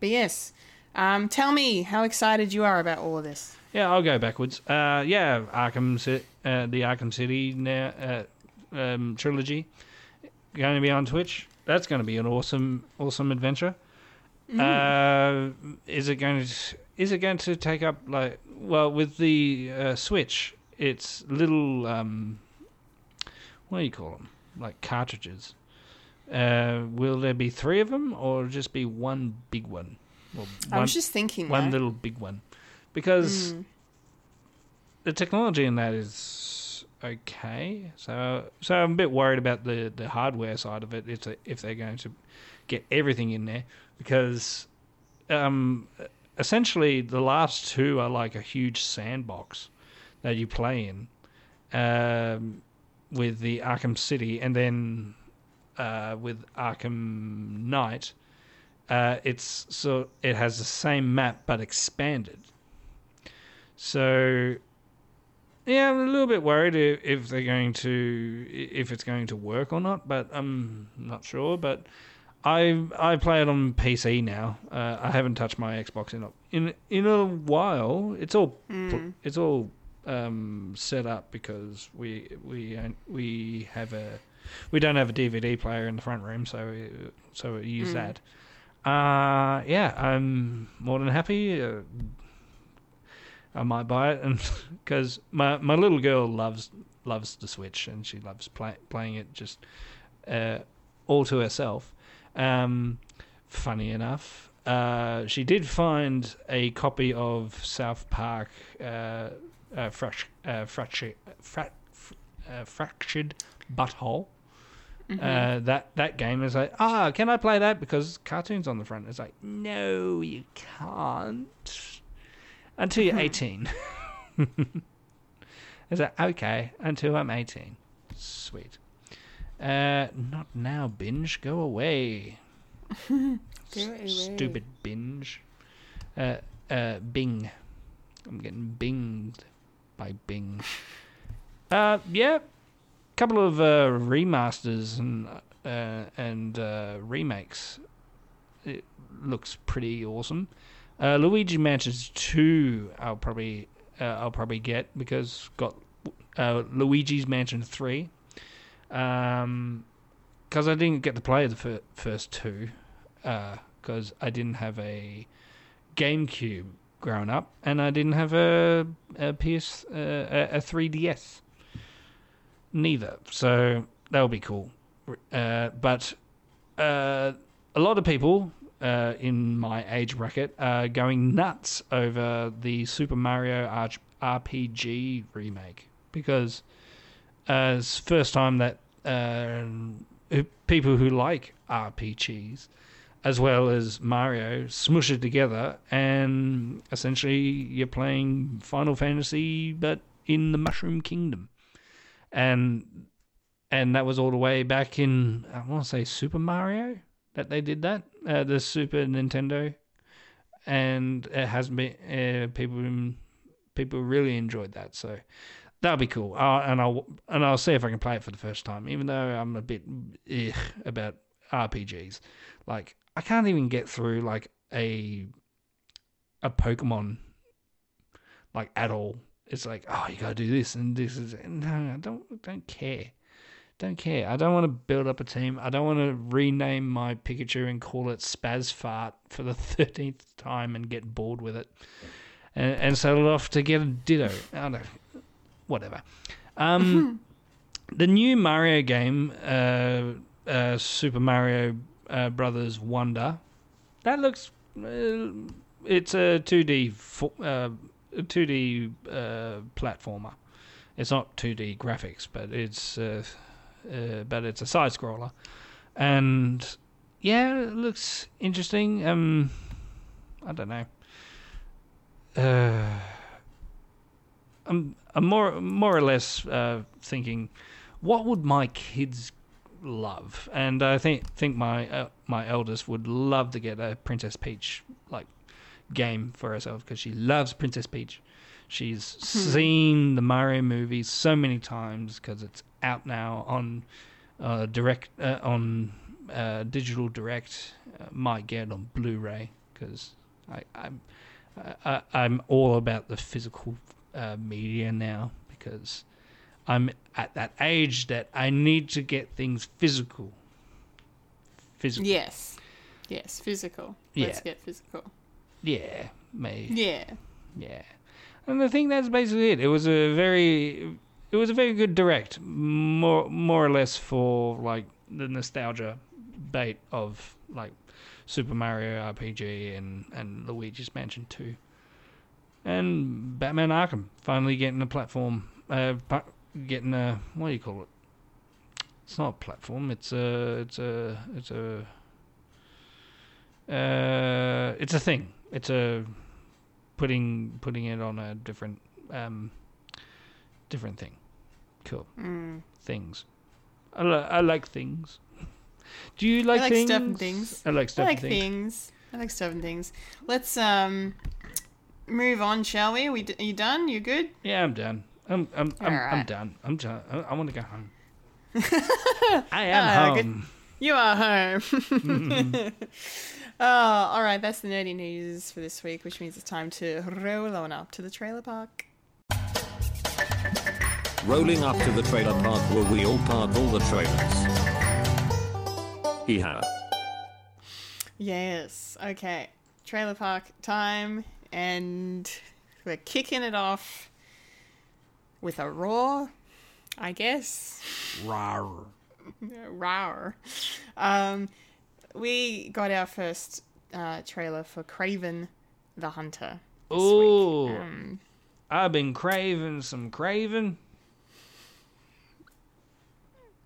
but yes, um, tell me how excited you are about all of this. Yeah, I'll go backwards. Uh, yeah, Arkham, uh, the Arkham City now, uh, um, trilogy going to be on Twitch. That's going to be an awesome, awesome adventure. Uh, is it going to? Is it going to take up like? Well, with the uh, Switch, it's little. Um, what do you call them? Like cartridges. Uh, will there be three of them, or just be one big one? Well, I was just thinking one that. little big one because Mm. the technology in that is okay. So so I'm a bit worried about the the hardware side of it if they, if they're going to get everything in there because um essentially the last two are like a huge sandbox that you play in um with the Arkham City and then uh, with Arkham Knight uh, it's so it has the same map but expanded. So yeah, I'm a little bit worried if they're going to if it's going to work or not, but I'm not sure. But I I play it on PC now. Uh, I haven't touched my Xbox in a, in in a while. It's all pl- it's all um, set up because we we we have a we don't have a DVD player in the front room, so we, so we use that. Uh, yeah, I'm more than happy. Uh, I might buy it, and because my my little girl loves loves the Switch and she loves play, playing it just uh, all to herself. Um, funny enough, uh, she did find a copy of South Park uh, uh, frac- uh, frac- uh, fractured butthole. Uh, that that game is like, ah, can I play that? Because cartoons on the front. It's like, no, you can't until you're 18. Is that okay? Until I'm 18. Sweet. Uh, not now, binge. Go away. Go S- away. Stupid binge. Uh, uh, Bing. I'm getting binged by Bing. Uh, yeah. Couple of uh, remasters and uh, and uh, remakes. It looks pretty awesome. Uh, Luigi Mansions Two, I'll probably uh, I'll probably get because got uh, Luigi's Mansion Three. Um, because I didn't get to play the fir- first two, because I didn't have a GameCube growing up, and I didn't have a, a PS uh, a, a 3DS. Neither, so that would be cool. Uh, but uh, a lot of people uh, in my age bracket are going nuts over the Super Mario RPG remake. Because uh, it's first time that uh, people who like RPGs as well as Mario smush it together and essentially you're playing Final Fantasy but in the Mushroom Kingdom, and and that was all the way back in I want to say Super Mario that they did that uh, the Super Nintendo, and it has been uh, people people really enjoyed that so. That'll be cool, uh, and I'll and I'll see if I can play it for the first time. Even though I'm a bit ugh, about RPGs, like I can't even get through like a a Pokemon like at all. It's like, oh, you gotta do this and this is no, I don't don't care. Don't care. I don't want to build up a team. I don't want to rename my Pikachu and call it Spaz Fart for the thirteenth time and get bored with it, and, and off to get a Ditto. I don't know. Whatever. Um, the new Mario game, uh, uh, Super Mario uh, Brothers Wonder, that looks. Uh, it's a two D uh, two D uh, platformer. It's not two D graphics, but it's uh, but it's a side scroller, and yeah, it looks interesting. Um, I don't know. Uh, I'm I'm more more or less uh, thinking, what would my kids love? And I think think my uh, my eldest would love to get a Princess Peach like game for herself because she loves Princess Peach. She's seen the Mario movies so many times because it's out now on uh, direct uh, on uh, digital direct. Uh, might get on Blu-ray because I, I'm I, I'm all about the physical uh, media now because I'm at that age that I need to get things physical. Physical. Yes. Yes, physical. Let's get physical. Yeah, me. Yeah. Yeah, and I think that's basically it. It was a very, it was a very good direct, more more or less for like the nostalgia bait of like Super Mario RPG and and Luigi's Mansion Two, and Batman Arkham finally getting a platform, uh, getting a what do you call it? It's not a platform. It's a it's a it's a uh, it's a thing. It's a putting putting it on a different um different thing. Cool. Things. I, li- I like things. Do you like, things? I like things? stuff and things. I like I stuff like and things. things. I like stuff and things. Let's um move on, shall we? we d- are you done? You good? Yeah, I'm done. I'm I'm I'm, I'm done. I'm done. I, I want to go home. I am good. home. You are home. oh, all right. That's the nerdy news for this week, which means it's time to roll on up to the trailer park. Rolling up to the trailer park where we all park all the trailers. Hee-haw. Yes. Okay. Trailer park time, and we're kicking it off with a roar, I guess. Rawr. Rawr. Um, we got our first uh, trailer for Kraven the Hunter. Ooh, Um, I've been craving some Kraven.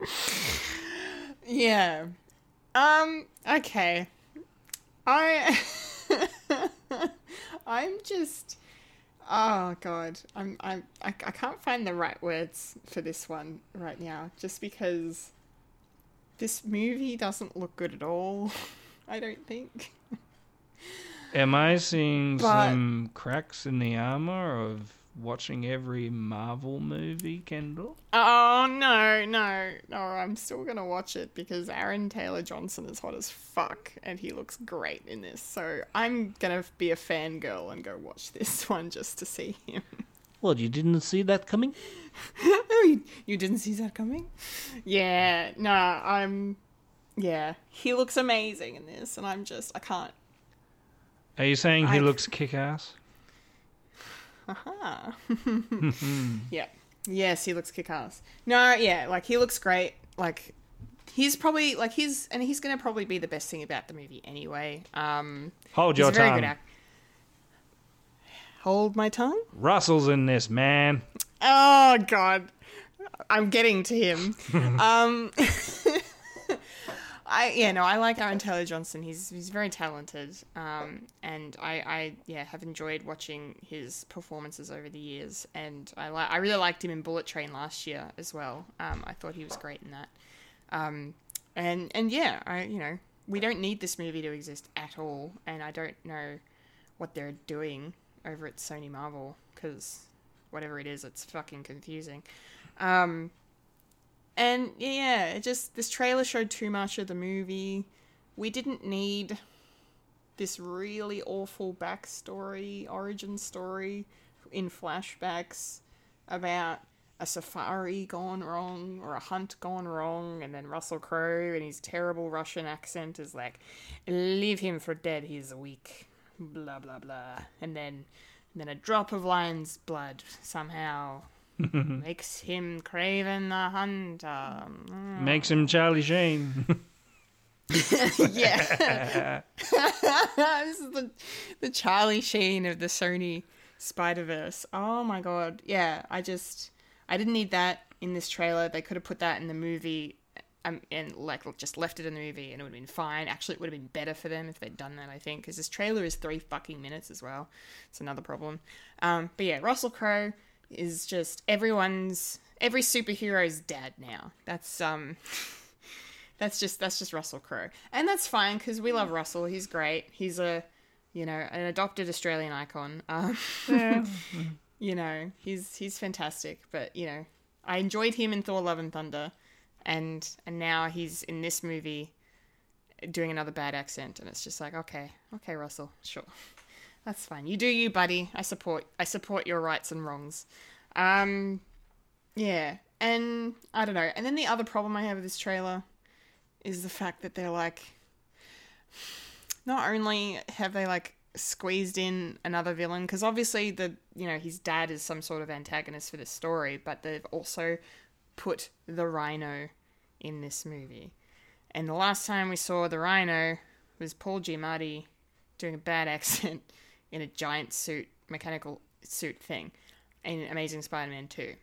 yeah. Um. Okay. I. I'm just. Oh God. I'm. I'm. I, I can't find the right words for this one right now. Just because. This movie doesn't look good at all. I don't think. Am I seeing But- some cracks in the armor of watching every Marvel movie, Kendall? Oh no, no, no! I'm still gonna watch it because Aaron Taylor Johnson is hot as fuck, and he looks great in this. So I'm gonna be a fangirl and go watch this one just to see him. What, you didn't see that coming? oh, you, you didn't see that coming? Yeah, no, I'm. Yeah, he looks amazing in this, and I'm just I can't. Are you saying he looks kick ass? Aha. yeah. Yes, he looks kick ass. No, yeah, like he looks great. Like he's probably like he's and he's gonna probably be the best thing about the movie anyway. Um Hold he's your a very tongue. good act- Hold my tongue? Russell's in this, man. Oh god. I'm getting to him. um I yeah no I like Aaron Taylor Johnson. He's he's very talented. Um, and I I yeah have enjoyed watching his performances over the years. And I like I really liked him in Bullet Train last year as well. Um, I thought he was great in that. Um, and and yeah, I you know we don't need this movie to exist at all. And I don't know what they're doing over at Sony Marvel because whatever it is, it's fucking confusing. Um, and yeah, it just this trailer showed too much of the movie. We didn't need this really awful backstory, origin story in flashbacks about a safari gone wrong or a hunt gone wrong, and then Russell Crowe and his terrible Russian accent is like, "Leave him for dead. He's weak." Blah blah blah, and then and then a drop of lion's blood somehow makes him Kraven the Hunter. Mm. Makes him Charlie Sheen. yeah. this is the the Charlie Sheen of the Sony Spider Verse. Oh my god. Yeah, I just I didn't need that in this trailer. They could have put that in the movie. Um, and like just left it in the movie and it would have been fine. Actually, it would have been better for them if they'd done that. I think because this trailer is three fucking minutes as well. It's another problem. Um, but yeah, Russell Crowe is just everyone's every superhero's dad now. That's um that's just that's just Russell Crowe. And that's fine cuz we love Russell. He's great. He's a you know, an adopted Australian icon. Um, you know, he's he's fantastic, but you know, I enjoyed him in Thor Love and Thunder and and now he's in this movie doing another bad accent and it's just like, okay, okay, Russell, sure. That's fine. You do you, buddy. I support I support your rights and wrongs. Um yeah. And I don't know. And then the other problem I have with this trailer is the fact that they're like not only have they like squeezed in another villain because obviously the you know his dad is some sort of antagonist for this story but they've also put the rhino in this movie and the last time we saw the rhino was paul giamatti doing a bad accent in a giant suit mechanical suit thing in amazing spider-man 2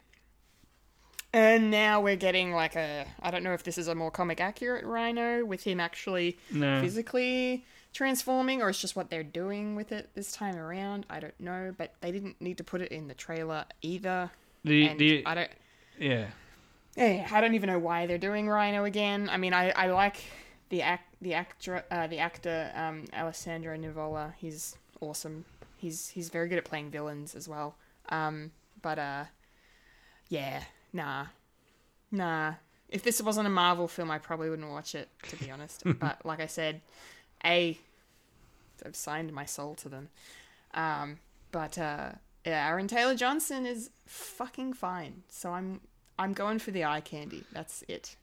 and now we're getting like a I don't know if this is a more comic accurate Rhino with him actually No. physically transforming or it's just what they're doing with it this time around. I don't know, but they didn't need to put it in the trailer either. The And the I don't yeah. Yeah, I don't even know why they're doing Rhino again. I mean, I, I like the act the actor uh, the actor um, Alessandro Nivola. He's awesome. He's he's very good at playing villains as well. Um, but uh, yeah, nah, nah. If this wasn't a Marvel film, I probably wouldn't watch it to be honest. but like I said, a I've signed my soul to them. Um, but uh, yeah, Aaron Taylor Johnson is fucking fine. So I'm I'm going for the eye candy. That's it.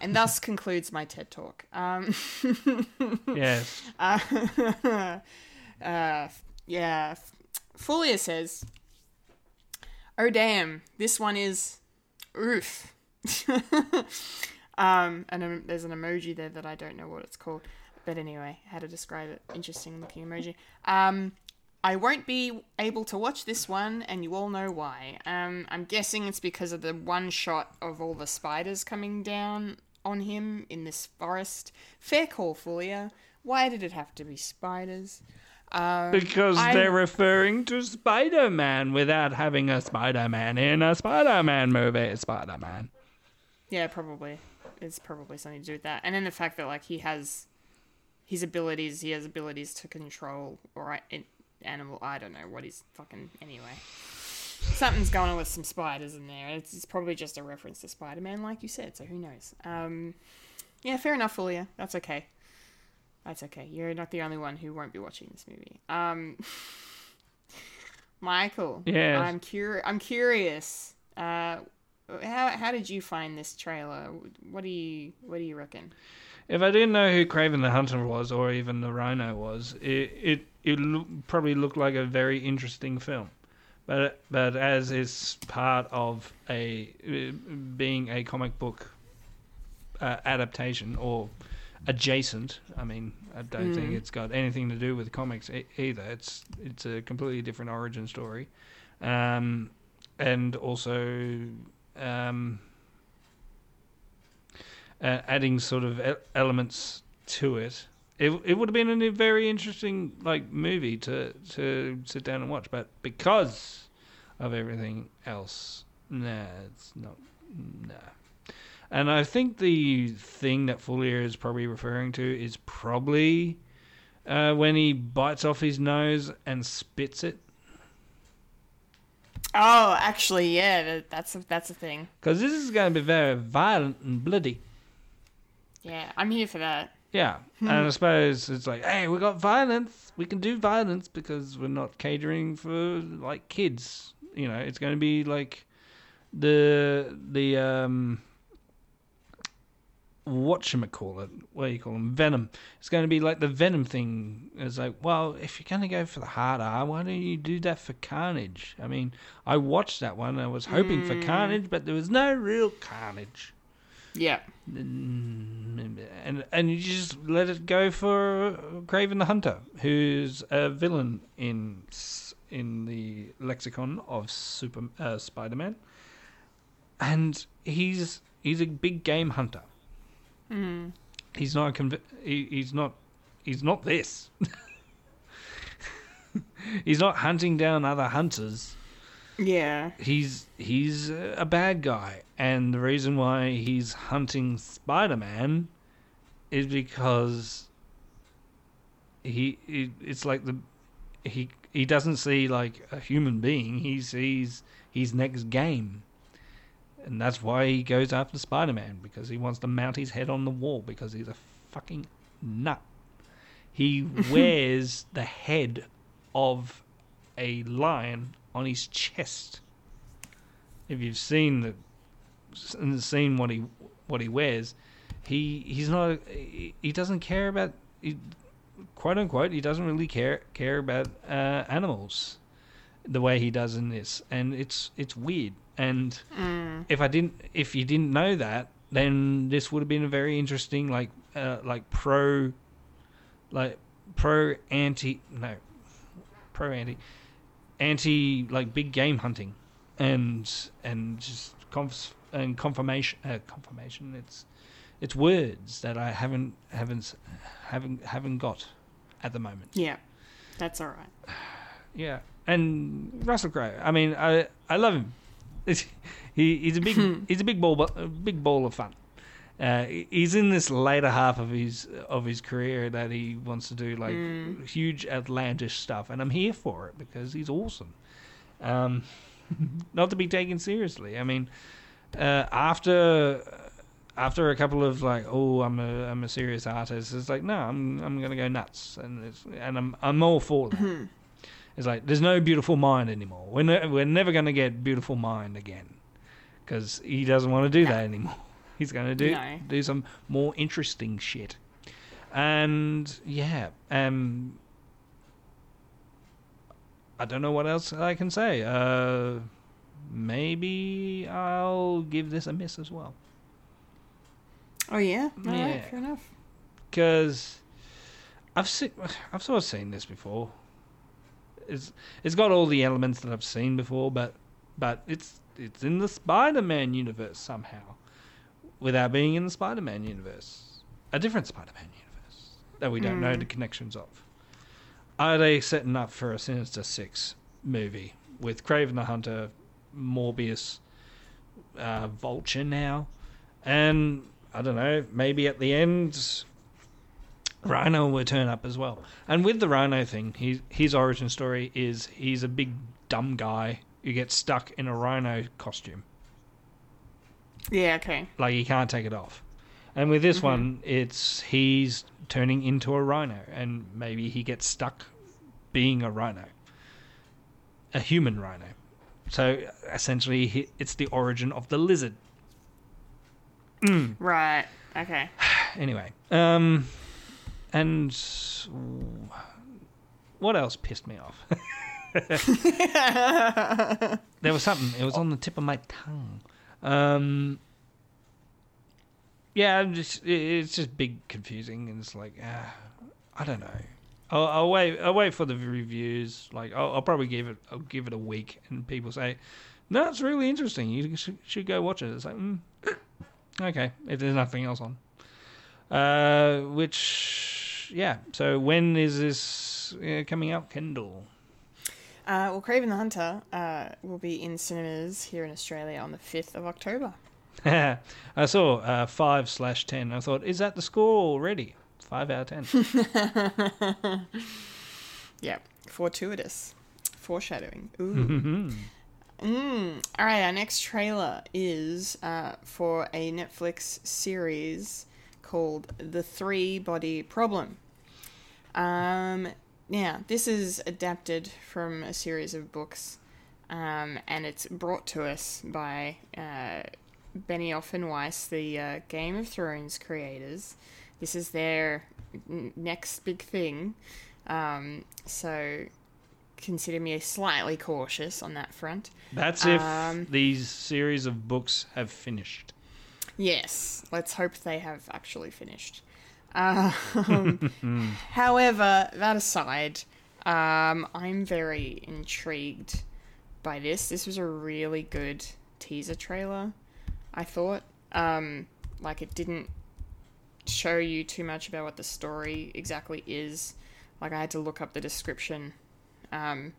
and thus concludes my TED talk. Um, Yes. uh, uh, yeah, Fulia says, "Oh damn, this one is oof." um, and um, there's an emoji there that I don't know what it's called, but anyway, how to describe it? Interesting looking emoji. Um, I won't be able to watch this one, and you all know why. Um, I'm guessing it's because of the one shot of all the spiders coming down on him in this forest. Fair call, Fulia. Why did it have to be spiders? Um, Because I- they're referring to Spider Man without having a Spider Man in a Spider Man movie. Spider Man. Yeah, probably. It's probably something to do with that. And then the fact that like he has his abilities, he has abilities to control or animal. I don't know what he's fucking anyway. Something's going on with some spiders in there. It's, it's probably just a reference to Spider Man, like you said. So who knows? Um, yeah, fair enough, Fulia. That's okay. That's okay. You're not the only one who won't be watching this movie. Um, Michael. Yes. I'm cur- I'm curious. Uh, how how did you find this trailer? What do you what do you reckon? If I didn't know who Kraven the Hunter was, or even the Rhino was, it it it probably looked like a very interesting film. But but as is part of a being a comic book uh, adaptation or adjacent, I mean, I don't think it's got anything to do with comics e- either. It's it's a completely different origin story, um, and also. Um, uh, adding sort of e- elements to it. It it would have been a very interesting like movie to to sit down and watch, but because of everything else, nah, it's not. Nah. And I think the thing that Fuller is probably referring to is probably uh, when he bites off his nose and spits it. Oh, actually, yeah, that's a, that's a thing. Because this is going to be very violent and bloody. Yeah, I'm here for that. Yeah. And I suppose it's like, hey, we got violence. We can do violence because we're not catering for like kids. You know, it's going to be like the the um whatchamacallit, what do you call them? Venom. It's going to be like the Venom thing. It's like, well, if you're going to go for the hard R, why don't you do that for Carnage? I mean, I watched that one. I was hoping for Carnage, but there was no real Carnage. Yeah. And and you just let it go for Kraven the Hunter, who's a villain in in the lexicon of Super uh, Spider-Man, and he's he's a big game hunter. He's not a conv- he, he's not he's not this. he's not hunting down other hunters Yeah. he's he's a bad guy, and the reason why he's hunting Spider-Man is because he, he it's like the he he doesn't see like a human being. He sees his next game, and that's why he goes after Spider-Man because he wants to mount his head on the wall because he's a fucking nut. He wears the head of a lion on his chest. If you've seen the seen what he what he wears, he he's not he, he doesn't care about he, quote unquote he doesn't really care care about uh, animals the way he does in this, and it's it's weird. And if I didn't if you didn't know that, then this would have been a very interesting like uh, like pro like pro anti no pro anti anti like big game hunting and and just conf- and confirmation uh, confirmation it's it's words that I haven't haven't haven't haven't got at the moment Yeah. That's all right. yeah and Russell Crowe I mean I I love him It's- he he's a big he's a big ball a big ball of fun uh, he's in this later half of his of his career that he wants to do like huge outlandish stuff, and I'm here for it because he's awesome. Um, not to be taken seriously. I mean, uh, after after a couple of like, oh, I'm a I'm a serious artist. It's like, no, I'm I'm gonna go nuts, and it's, and I'm I'm all for that. It's like there's no beautiful mind anymore. We're ne- we're never gonna get beautiful mind again because he doesn't want to do that anymore. He's going to do No. do some more interesting shit. And yeah, um, I don't know what else I can say. Uh, maybe I'll give this a miss as well Oh yeah. All right. Yeah. Fair enough. because I've seen I've sort of seen this before. It's it's got all the elements that I've seen before, but but it's it's in the Spider-Man universe somehow, without being in the Spider-Man universe, a different Spider-Man universe that we don't know the connections of. Are they setting up for a Sinister Six movie with Kraven the Hunter, Morbius, uh, Vulture now, and I don't know, maybe at the end Rhino will turn up as well. And with the Rhino thing, his his origin story is he's a big dumb guy who gets stuck in a Rhino costume, Yeah. Okay. like he can't take it off. And with this one, it's he's turning into a rhino, and maybe he gets stuck being a rhino, a human rhino. So essentially, he, it's the origin of the lizard. Right. Okay. Anyway, um, and what else pissed me off? there was something. It was on the tip of my tongue. Um, yeah, I'm just it's just big confusing, and it's like uh, I don't know. I'll, I'll wait. I'll wait for the reviews. Like I'll, I'll probably give it. I'll give it a week, and people say, "No, it's really interesting. You should, should go watch it." It's like, mm, Okay, if there's nothing else on. Uh, which, yeah. So when is this uh, coming out, Kendall? Uh, well, Kraven the Hunter uh, will be in cinemas here in Australia on the 5th of October. I saw uh, five slash ten. I thought, is that the score already? Five out of ten. Yeah, fortuitous. Foreshadowing. Ooh. Mm. All right, our next trailer is uh, for a Netflix series called The Three Body Problem. Um, now, this is adapted from a series of books, um, and it's brought to us by uh, Benioff and Weiss, the uh, Game of Thrones creators. This is their n- next big thing. Um, so consider me slightly cautious on that front. That's if Um, these series of books have finished. Yes, let's hope they have actually finished. Um, however, that aside, um, I'm very intrigued by this. This was a really good teaser trailer, I thought. Um, like, it didn't show you too much about what the story exactly is. Like, I had to look up the description um,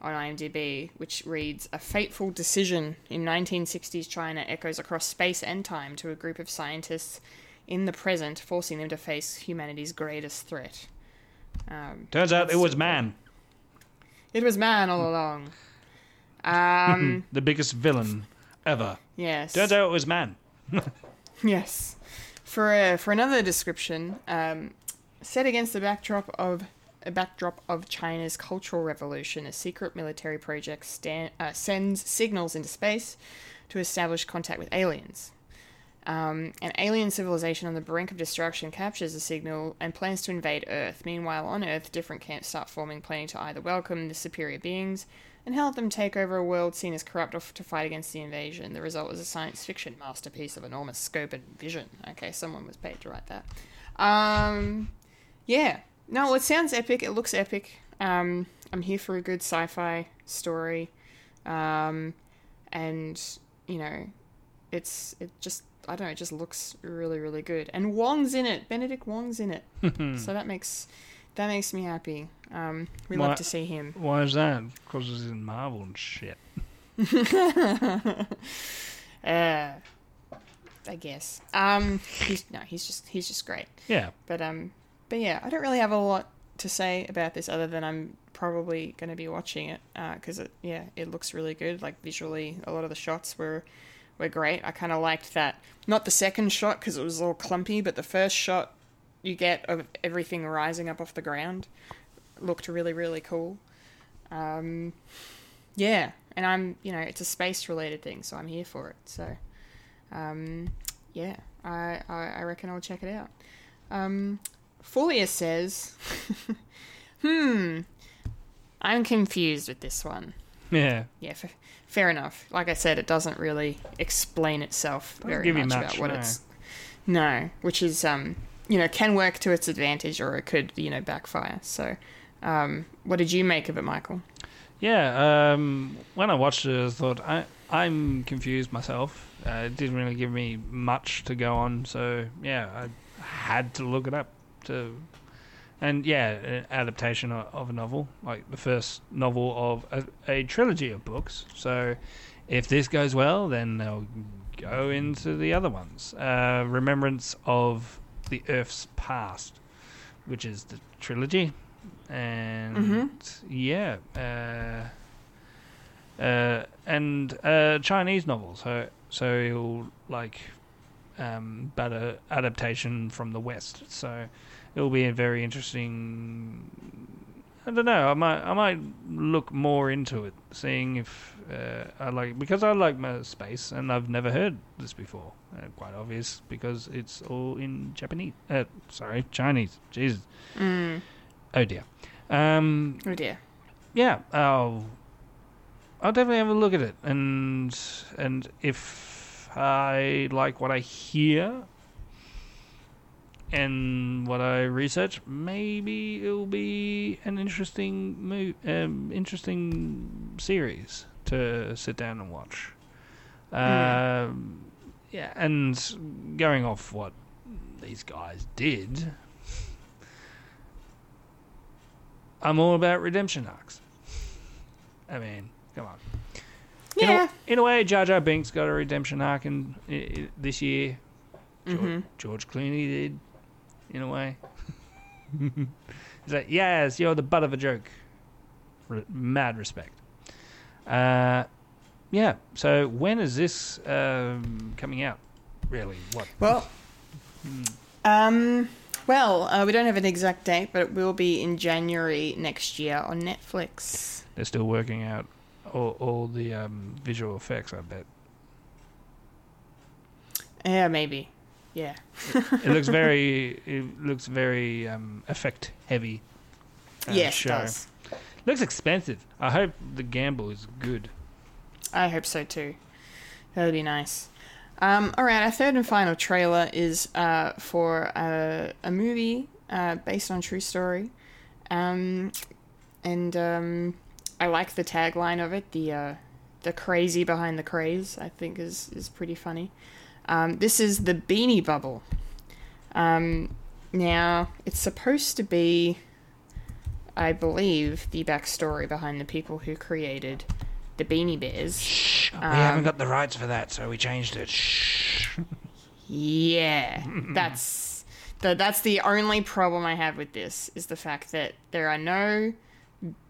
on IMDb, which reads A fateful decision in 1960s China echoes across space and time to a group of scientists in the present, forcing them to face humanity's greatest threat. Um, Turns out it was man, It was man all along. Um, the biggest villain ever. yes. Turns out it was man. Yes. For uh, for another description, um, set against the backdrop of a backdrop of China's cultural revolution, a secret military project stand, uh, sends signals into space to establish contact with aliens. Um, an alien civilization on the brink of destruction captures the signal and plans to invade Earth. Meanwhile, on Earth, different camps start forming, planning to either welcome the superior beings and help them take over a world seen as corrupt or to fight against the invasion. The result was a science fiction masterpiece of enormous scope and vision. Okay, someone was paid to write that. Um, yeah. No, it sounds epic. It looks epic. Um, I'm here for a good sci-fi story. Um, and you know, it's it just I don't know, it just looks really really good. And Wong's in it. Benedict Wong's in it. so that makes that makes me happy. Um, we Why- love to see him. Why is that? Because he's in Marvel and shit. Uh, I guess. Um, he's no, he's just he's just great. Yeah. But um, but yeah, I don't really have a lot to say about this other than I'm probably going to be watching it because it yeah it looks really good. Like visually, a lot of the shots were were great. I kind of liked that. Not the second shot because it was all clumpy, but the first shot you get of everything rising up off the ground looked really really cool. Um, yeah, and I'm you know it's a space related thing, so I'm here for it. So um, yeah, I, I I reckon I'll check it out. Um, Folia says, "Hmm, I'm confused with this one." Yeah. Yeah, f- fair enough. Like I said, it doesn't really explain itself very give you much, much, about what no. it's. No, which is um, you know, can work to its advantage or it could you know backfire. So, um, what did you make of it, Michael? Yeah, um, when I watched it, I thought I I'm confused myself. Uh, it didn't really give me much to go on, so yeah, I had to look it up to. And yeah, an adaptation of, a novel, like the first novel of a, a trilogy of books. So, if this goes well, then they'll go into the other ones. Uh, Remembrance of the Earth's Past, which is the trilogy, and yeah, uh, uh, and uh, Chinese novels. So so it'll like um, better adaptation from the West. So it'll be a very interesting. I don't know. I might I might look more into it, seeing if uh, I like because I like my space and I've never heard this before. Uh, quite obvious because it's all in Japanese. Uh, sorry, Chinese. Jesus. Oh dear. Um, Oh dear. yeah, I'll I'll definitely have a look at it, and and if I like what I hear and what I research, maybe it'll be an interesting mo- um, interesting series to sit down and watch. Um, yeah, and going off what these guys did, I'm all about redemption arcs. I mean, come on. In a- Yeah. In a, way, Jar Jar Binks got a redemption arc in, i i this year. George, Mm-hmm. George Clooney did, in a way. He's like, yes, you're the butt of a joke. Re- mad respect. Uh, yeah. So when is this um, coming out? Really? What? Well, um, well, uh, we don't have an exact date, but it will be in January next year on Netflix. They're still working out all, all the um, visual effects. I bet Yeah, maybe. Yeah. it looks very. It looks very um, effect heavy. uh, yes, show. it does. Looks expensive. I hope the gamble is good. I hope so too. That'd be nice. Um, all right, our third and final trailer is uh, for a, a movie uh, based on true story, um, and um, I like the tagline of it. The uh, the crazy behind the craze, I think, is is pretty funny. Um, this is the Beanie Bubble. Um, now it's supposed to be, I believe, the backstory behind the people who created the Beanie Bears. we haven't got the rights for that, so we changed it. Shh. Yeah, that's the that's the only problem I have with this is the fact that there are no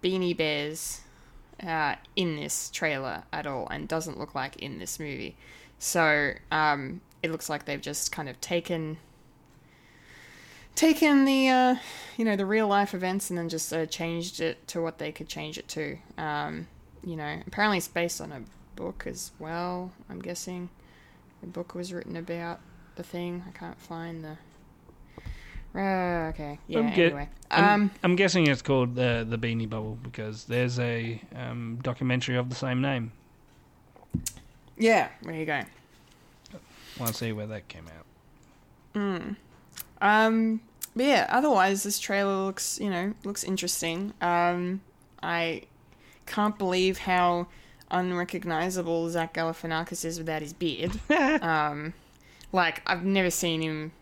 Beanie Bears uh, in this trailer at all, and doesn't look like in this movie. So um, it looks like they've just kind of taken taken the uh, you know the real life events and then just uh, changed it to what they could change it to. Um, you know, apparently it's based on a book as well. I'm guessing the book was written about the thing. I can't find the. Uh, okay. Yeah. I'm ge- anyway, I'm, um, I'm guessing it's called the the Beanie Bubble because there's a um, documentary of the same name. Yeah. There you go. Want to see where that came out? Um, but yeah. Otherwise, this trailer looks, you know, looks interesting. Um, I can't believe how unrecognizable Zach Galifianakis is without his beard. um, like I've never seen him.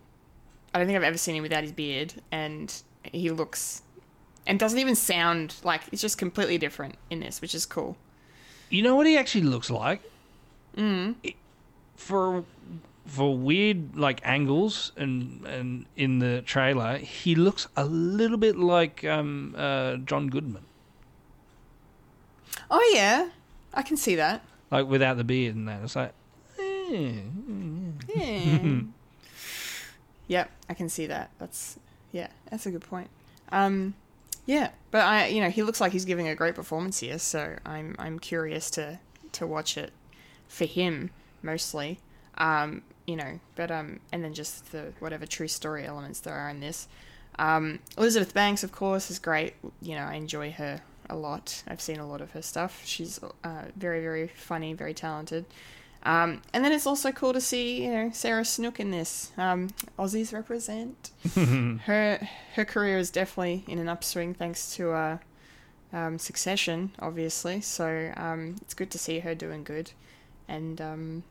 I don't think I've ever seen him without his beard, and he looks and doesn't even sound like it's just completely different in this, which is cool. You know what he actually looks like? Mm. For for weird like angles and and in the trailer, he looks a little bit like um, uh, John Goodman, Oh yeah, I can see that. like without the beard and that. It's like, eh. Yeah. yep, I can see that. That's yeah, that's a good point. Um, yeah, but I, you know, he looks like he's giving a great performance here, so I'm I'm curious to to watch it for him mostly. Um, you know, but um, and then just the whatever true story elements there are in this. Um, Elizabeth Banks, of course, is great. You know, I enjoy her a lot. I've seen a lot of her stuff. She's uh, very, very funny, very talented. Um, and then it's also cool to see, you know, Sarah Snook in this. Um, Aussies represent. her her career is definitely in an upswing thanks to uh, um, Succession, obviously. So um, it's good to see her doing good. And um,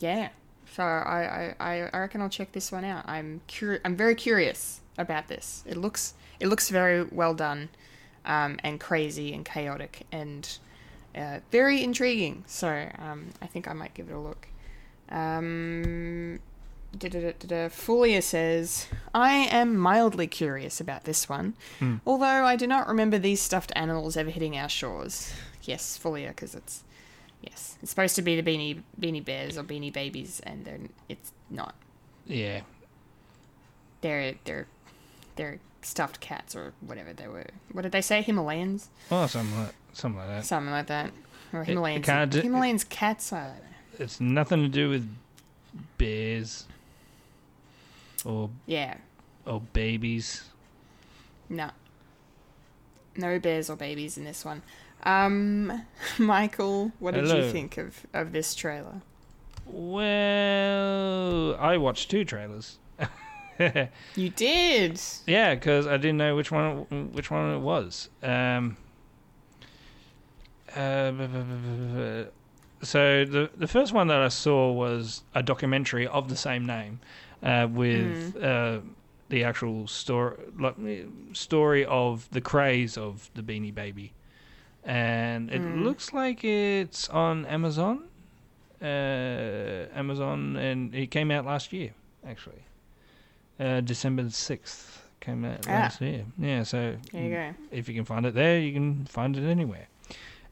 yeah, so I, I, I reckon I'll check this one out. I'm curi- I'm very curious about this. It looks it looks very well done, um, and crazy and chaotic and uh, very intriguing. So um, I think I might give it a look. Um. Fulia says, I am mildly curious about this one, although I do not remember these stuffed animals ever hitting our shores. Yes, Fulia, because it's yes, it's supposed to be the beanie beanie bears or beanie babies, and they're it's not. yeah. They're they're they're stuffed cats or whatever they were. What did they say? Himalayans, Oh, something like something like that. something like that, or Himalayans. kinda d- Himalayans cats. I don't know. It's nothing to do with bears or Yeah, or babies. No. No bears or babies in this one. Um, Michael, what did you think of, of this trailer? Well, I watched two trailers. You did. Yeah, because I didn't know which one which one it was. Um, uh, so the the first one that I saw was a documentary of the same name, uh, with uh, the actual story like, story of the craze of the Beanie Baby, and it looks like it's on Amazon, uh, Amazon, and it came out last year actually, uh, December sixth came out Ah. last year. Yeah, so There you go. if you can find it there, you can find it anywhere.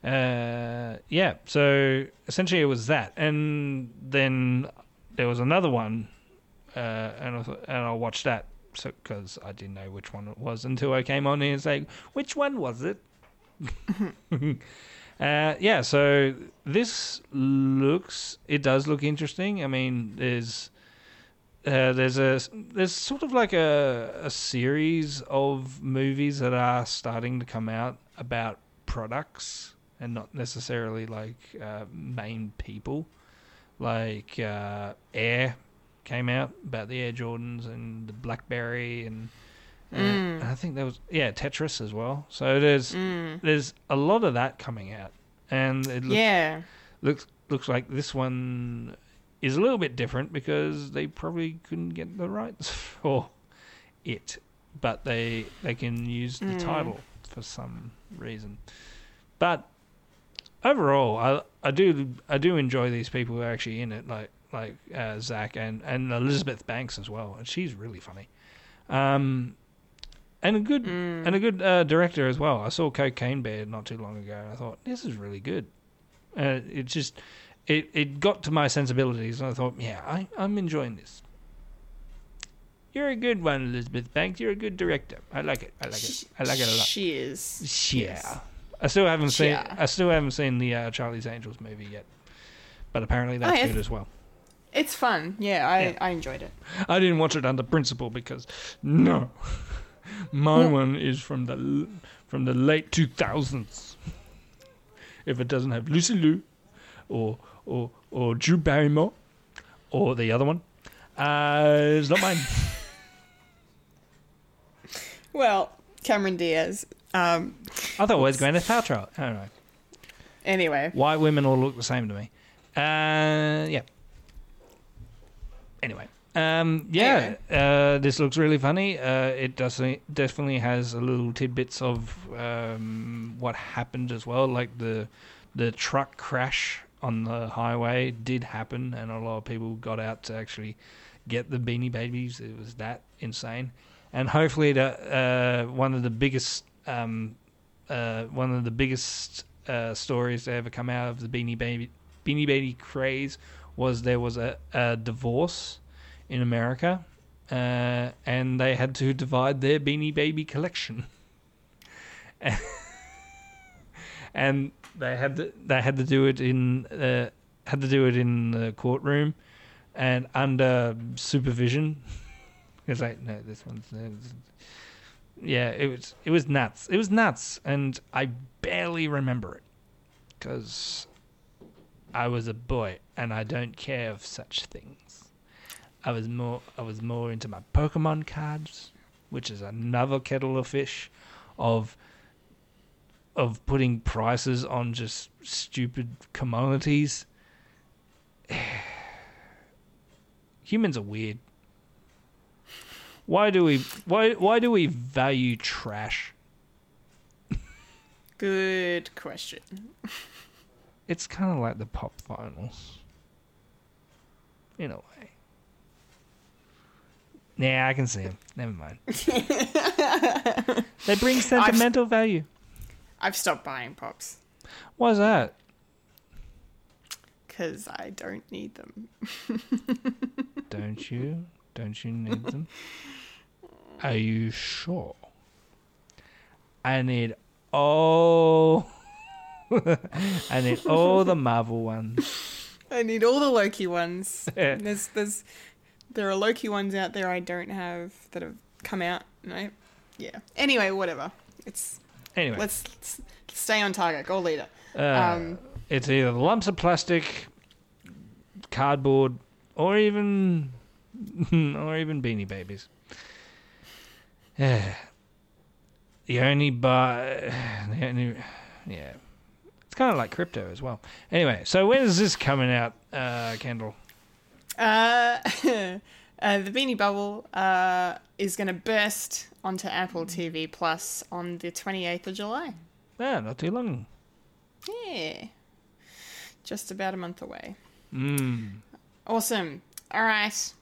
Uh, yeah, so essentially it was that, and then there was another one, uh, and I thought, and I watched that because I didn't know which one it was until I came on here and say, which one was it? uh, yeah, so this looks, it does look interesting. I mean, there's. Uh, there's a there's sort of like a a series of movies that are starting to come out about products and not necessarily like uh, main people. Like uh, Air came out about the Air Jordans and the BlackBerry and, and I think there was yeah Tetris as well. So there's there's a lot of that coming out, and it looks, Yeah. looks looks like this one is a little bit different because they probably couldn't get the rights for it, but they they can use the title for some reason. But overall, I I do I do enjoy these people who are actually in it, like like uh, Zach and and Elizabeth Banks as well, and she's really funny. Um, and a good and a good uh, director as well. I saw Cocaine Bear not too long ago, and I thought this is really good. Uh, it just it it got to my sensibilities, and I thought, yeah, I I'm enjoying this. You're a good one, Elizabeth Banks. You're a good director. I like it. I like it. I like it a lot. She is. Yeah. I still haven't seen. Yeah. I still haven't seen the uh, Charlie's Angels movie yet, but apparently that's yeah. good as well. It's fun. Yeah, I, Yeah. I enjoyed it. I didn't watch it under principle because no, my one is from the from the late two thousands. If it doesn't have Lucy Liu, or or or Drew Barrymore, or the other one, uh, it's not mine. Well, Cameron Diaz. Um, I thought it was Gwyneth Paltrow. I don't know. anyway, White women all look the same to me. Uh, yeah. Anyway, um, yeah, uh, this looks really funny. Uh, it does definitely has a little tidbits of um, what happened as well, like the the truck crash on the highway did happen, and a lot of people got out to actually get the Beanie Babies. It was that insane, and hopefully, the uh, one of the biggest um, uh, one of the biggest uh, stories to ever come out of the Beanie Baby Beanie Baby craze was there was a, a divorce in America, uh, and they had to divide their Beanie Baby collection, and they had to they had to do it in uh, had to do it in the courtroom, and under supervision. It's like no, this one's. no, this- yeah, it was it was nuts. It was nuts, and I barely remember it because I was a boy and I don't care of such things. I was more I was more into my Pokemon cards, which is another kettle of fish, of of putting prices on just stupid commodities. Humans are weird. Why do we why why do we value trash? good question. It's kind of like the Pop vinyls. In a way. Nah, I can see them. Never mind. they bring sentimental value. I've stopped buying pops Why's that? because I don't need them. Don't you? Don't you need them? Are you sure? I need all. I need all the Marvel ones. I need all the Loki ones. Yeah. There's there's there are Loki ones out there I don't have that have come out. No, yeah. Anyway, whatever. It's Anyway, let's, let's stay on target. Goal leader. uh, um, it's either lumps of plastic, cardboard, or even, or even beanie babies. Yeah. The only buy, the only, yeah, It's kind of like crypto as well. Anyway, so when is this coming out, uh, Kendall? Uh, uh, the Beanie Bubble uh, is going to burst onto Apple TV Plus on the 28th of July. Ah, not too long. Yeah. Just about a month away. Mm. Awesome. All right.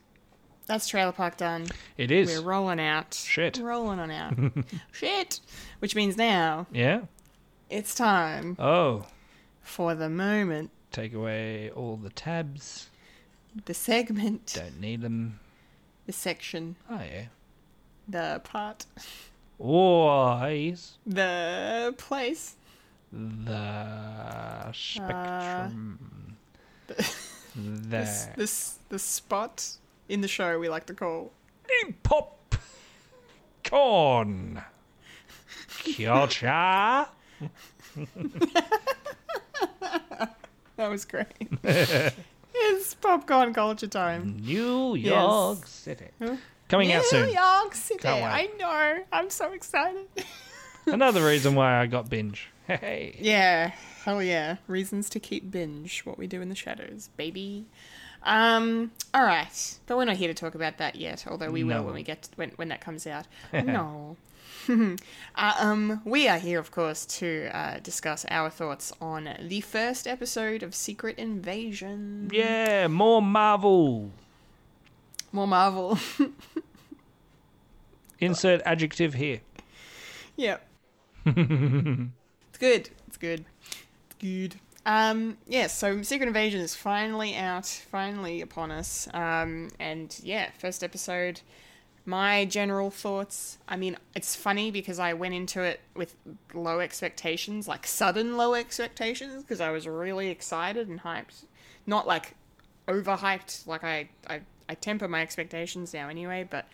That's Trailer Park done. It is. We're rolling out. Shit. Rolling on out. Shit. Which means now Yeah. it's time Oh, for the moment, take away all the tabs. The segment, Don't need them. the section, Oh yeah. the part, Oh, yes. the place. The spectrum. Uh, the, the the, the spot in the show we like to call. pop corn culture. That was great. it's popcorn culture time. New York Yes. City. Coming out soon. New. York City. I know. I'm so excited. Another reason why I got binge. Hey. Yeah, hell yeah. Reasons to keep binge what we do in the shadows, baby. Um, all right, but we're not here to talk about that yet. Although we No. will when we get when when that comes out. no. uh, um, we are here, of course, to uh, discuss our thoughts on the first episode of Secret Invasion. Yeah, more Marvel. More Marvel. Insert adjective here. Yep. it's good. It's good. It's good. Um, yeah, so Secret Invasion is finally out, finally upon us. Um, and yeah, first episode. My general thoughts. I mean, it's funny because I went into it with low expectations, like sudden low expectations, because I was really excited and hyped. Not like overhyped, like I, I, I temper my expectations now anyway, but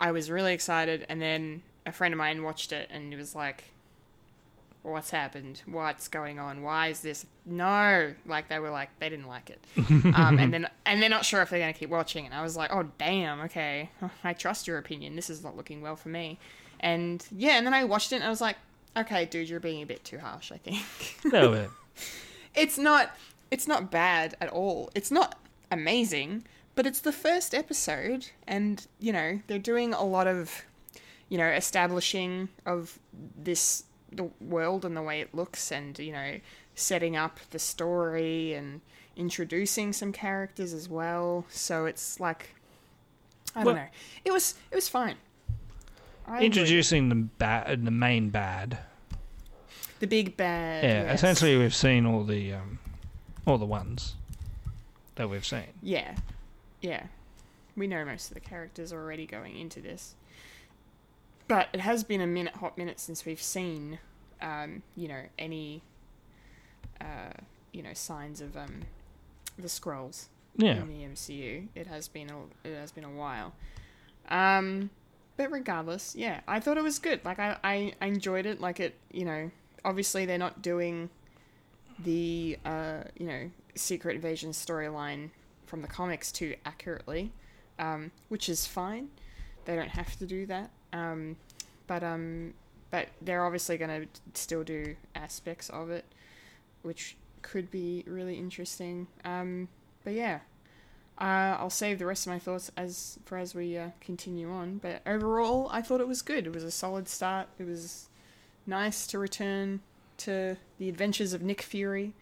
I was really excited, and then a friend of mine watched it and he was like, "What's happened? What's going on? Why is this?" No, like they were like they didn't like it, um, and then and they're not sure if they're gonna keep watching. And I was like, "Oh damn, okay, I trust your opinion. This is not looking well for me." And yeah, and then I watched it and I was like, "Okay, dude, you're being a bit too harsh. I think." No, it's not it's not bad at all. It's not amazing, but it's the first episode and you know, they're doing a lot of you know, establishing of this the world and the way it looks and you know, setting up the story and introducing some characters as well. So it's like I don't know. It was it was fine. I introducing the bad, the main bad. the big bad. Yeah, yes. essentially we've seen all the um, all the ones that we've seen. Yeah. Yeah. We know most of the characters already going into this. But it has been a minute, hot minute since we've seen, um, you know, any, uh, you know, signs of um, the Skrulls Yeah, in the MCU. It has been a, it has been a while. Um, but regardless, yeah, I thought it was good. Like I, I, I enjoyed it. Like it, you know, obviously they're not doing the, uh, you know, secret invasion storyline from the comics too accurately, um, which is fine. They don't have to do that. Um, but um, but they're obviously going to still do aspects of it, which could be really interesting. Um, but yeah, uh, I'll save the rest of my thoughts as for as we uh, continue on. But overall, I thought it was good. It was a solid start. It was nice to return to the adventures of Nick Fury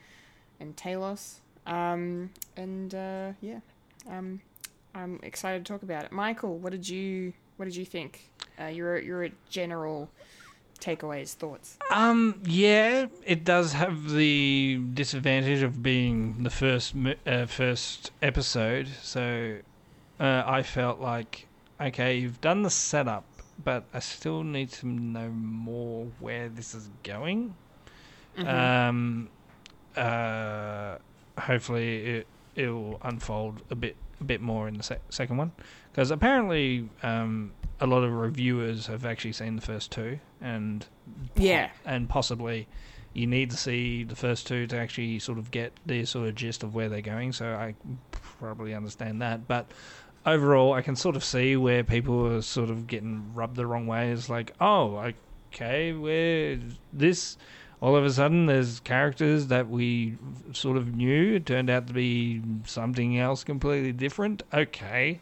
and Talos. Um, and uh, yeah, um, I'm excited to talk about it. Michael, what did you what did you think? Uh, your your general takeaways, thoughts. Um, yeah, it does have the disadvantage of being the first uh, first episode. So uh, I felt like, okay, you've done the setup, but I still need to know more where this is going. Um, uh, hopefully it it'll unfold a bit a bit more in the sec- second one because apparently um, a lot of reviewers have actually seen the first two and Yeah. and possibly you need to see the first two to actually sort of get the sort of gist of where they're going. So I probably understand that, but overall, I can sort of see where people are sort of getting rubbed the wrong way. It's like, oh, okay, where this. All of a sudden there's characters that we sort of knew it turned out to be something else completely different. Okay.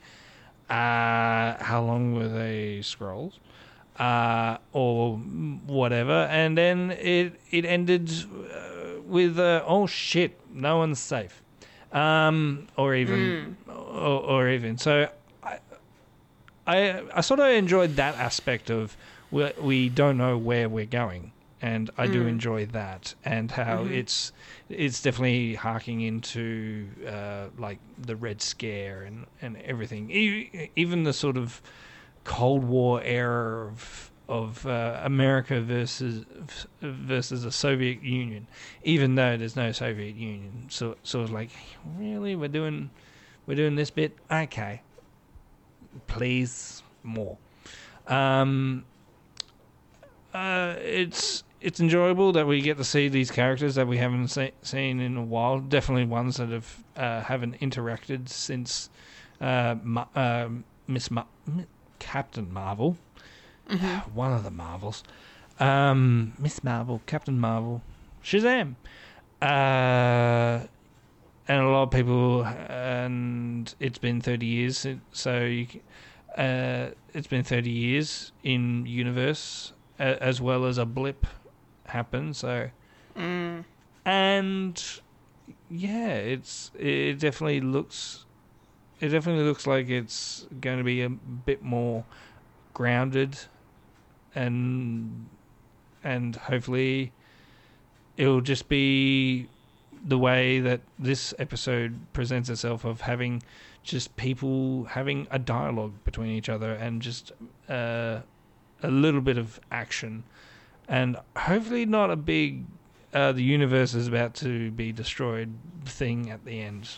Uh, how long were they Skrulls? Uh, or whatever, and then it it ended uh, with uh, oh shit, no one's safe, um, or even or, or even so. I, I I sort of enjoyed that aspect of we we don't know where we're going, and I do enjoy that, and how it's it's definitely harking into uh, like the Red Scare and and everything, E- even the sort of Cold War era of of uh, America versus versus the Soviet Union, even though there's no Soviet Union. So sort of like, really, we're doing we're doing this bit, okay? Please more. Um, uh, it's it's enjoyable that we get to see these characters that we haven't se- seen in a while. Definitely ones that have uh, haven't interacted since uh, Ma- uh, Miss Ma- Captain Marvel, one of the Marvels, um, Miss Marvel, Captain Marvel, Shazam, uh, and a lot of people. And it's been thirty years, so you, uh, it's been thirty years in universe as well as a blip happened. So, and yeah, it's it definitely looks it definitely looks like it's going to be a bit more grounded and and hopefully it'll just be the way that this episode presents itself of having just people having a dialogue between each other and just uh, a little bit of action and hopefully not a big uh, the universe is about to be destroyed thing at the end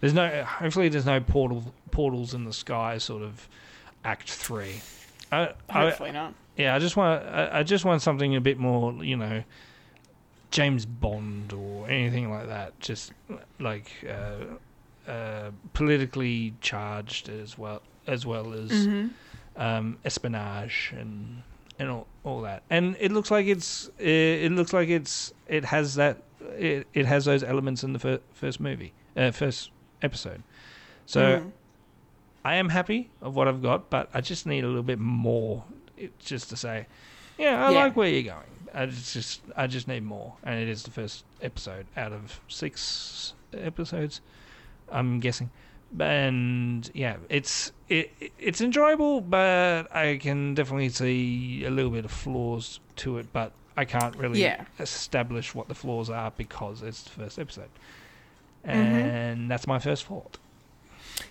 there's no hopefully there's no portal portals in the sky sort of act 3 I, I, Hopefully not. yeah, I just want I, I just want something a bit more, you know, James Bond or anything like that. Just like uh, uh, politically charged as well as well as um, espionage and and all, all that. And it looks like it's it, it looks like it's it has that it, it has those elements in the fir- first movie, uh, first episode. So I am happy of what I've got, but I just need a little bit more, it, just to say, yeah, I Yeah. like where you're going. I just I just need more, and it is the first episode out of six episodes, I'm guessing. And yeah, it's it it's enjoyable, but I can definitely see a little bit of flaws to it. But I can't really Yeah. establish what the flaws are because it's the first episode, and that's my first fault.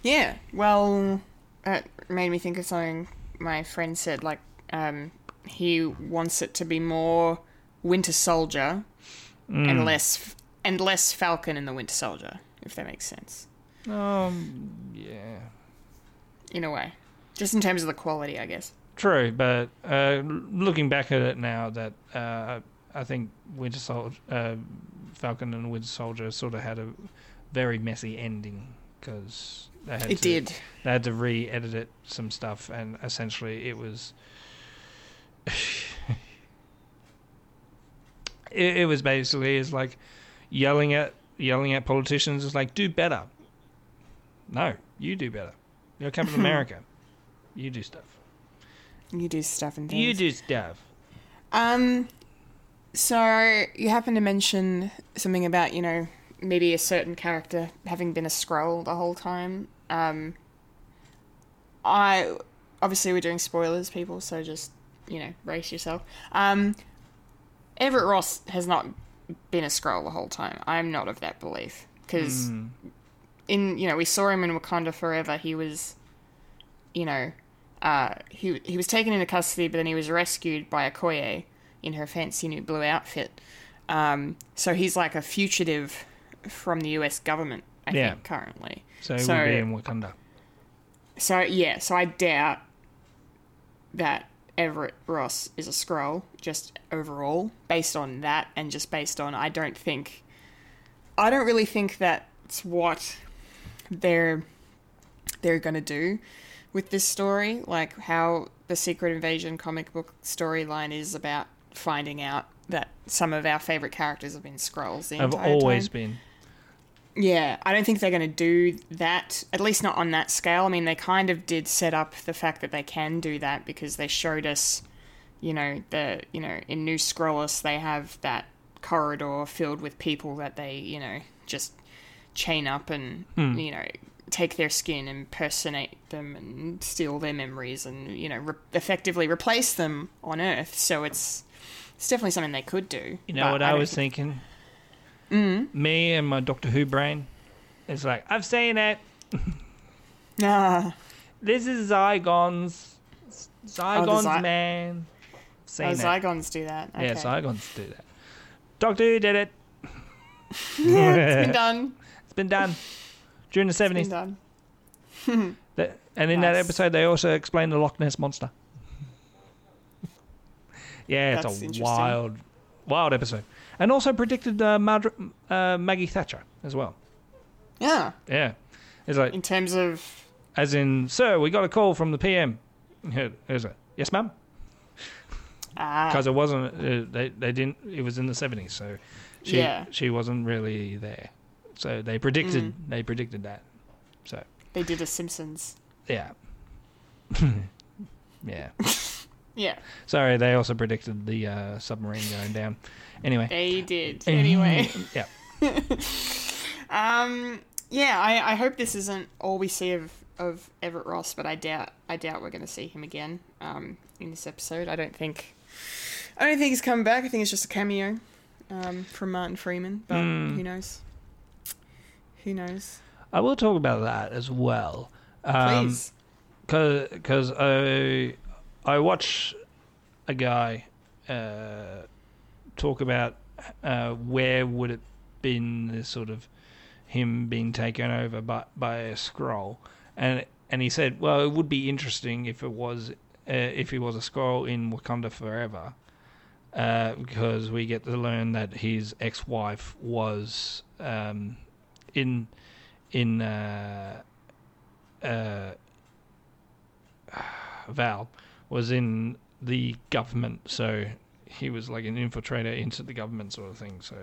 Yeah, well, it made me think of something my friend said. Like, um, he wants it to be more Winter Soldier and less and less Falcon in the Winter Soldier, if that makes sense. Um, yeah. In a way, just in terms of the quality, I guess. True, but uh, looking back at it now, that uh, I think Winter Soldier, uh, Falcon and Winter Soldier sort of had a very messy ending because they had It to, did. They had to re-edit it some stuff, and essentially it was. it, it was basically is like yelling at yelling at politicians. It's like do better. No, you do better. You're Captain America. You do stuff. You do stuff and things. You do stuff. Um, so you happen to mention something about you know maybe a certain character having been a Skrull the whole time. Um, I obviously we're doing spoilers, people, so just you know brace yourself. Um, Everett Ross has not been a Skrull the whole time. I'm not of that belief because in you know we saw him in Wakanda Forever. He was, you know, uh, he he was taken into custody, but then he was rescued by Okoye in her fancy new blue outfit. Um, so he's like a fugitive from the U.S. government, I Yeah. think, currently. So, So- we'll be in Wakanda. So yeah, so I doubt that Everett Ross is a Skrull, just overall, based on that and just based on I don't think I don't really think that's what they're they're gonna do with this story. Like how the Secret Invasion comic book storyline is about finding out that some of our favorite characters have been Skrulls. The Have always time. been. Yeah, I don't think they're going to do that, at least not on that scale. I mean, they kind of did set up the fact that they can do that because they showed us, you know, the, you know, in New Skrullos, they have that corridor filled with people that they, you know, just chain up and, you know, take their skin, impersonate them, and steal their memories and, you know, re- effectively replace them on Earth. So it's, it's definitely something they could do. You know what I, don't was think- thinking? Mm. Me and my Doctor Who brain. It's like I've seen it. Ah. This is Zygons. Zygons, Zy- man. Seen Oh, it. Zygons do that. Okay. Yeah, Zygons do that. Doctor Who did it. It's been done. Been done during the seventies. done. And in that episode, they also explained the Loch Ness monster. yeah, That's it's a wild, wild episode, and also predicted uh, uh, Maggie Thatcher as well. Yeah. Yeah, it's like In terms of as in, sir, we got a call from the PM. Here's it. Yes, ma'am. ah, Because it wasn't. Uh, they they didn't. It was in the seventies, so she Yeah. she wasn't really there. So they predicted Mm. they predicted that. So they did a Simpsons. yeah, yeah. Yeah, Sorry, they also predicted the uh, submarine going down. Anyway, they did. Anyway, yeah. um, yeah, I, I hope this isn't all we see of of Everett Ross, but I doubt I doubt we're going to see him again. Um, in this episode, I don't think I don't think he's coming back. I think it's just a cameo, um, from Martin Freeman. But Hmm. who knows? Who knows? I will talk about that as well. Um, Please. because I I watch a guy uh, talk about uh, where would it been the sort of him being taken over by by a Skrull, and and he said, well, it would be interesting if it was uh, if he was a Skrull in Wakanda forever. Uh, because we get to learn that his ex-wife was um, in in uh, uh, Val was in the government, so he was like an infiltrator into the government sort of thing. So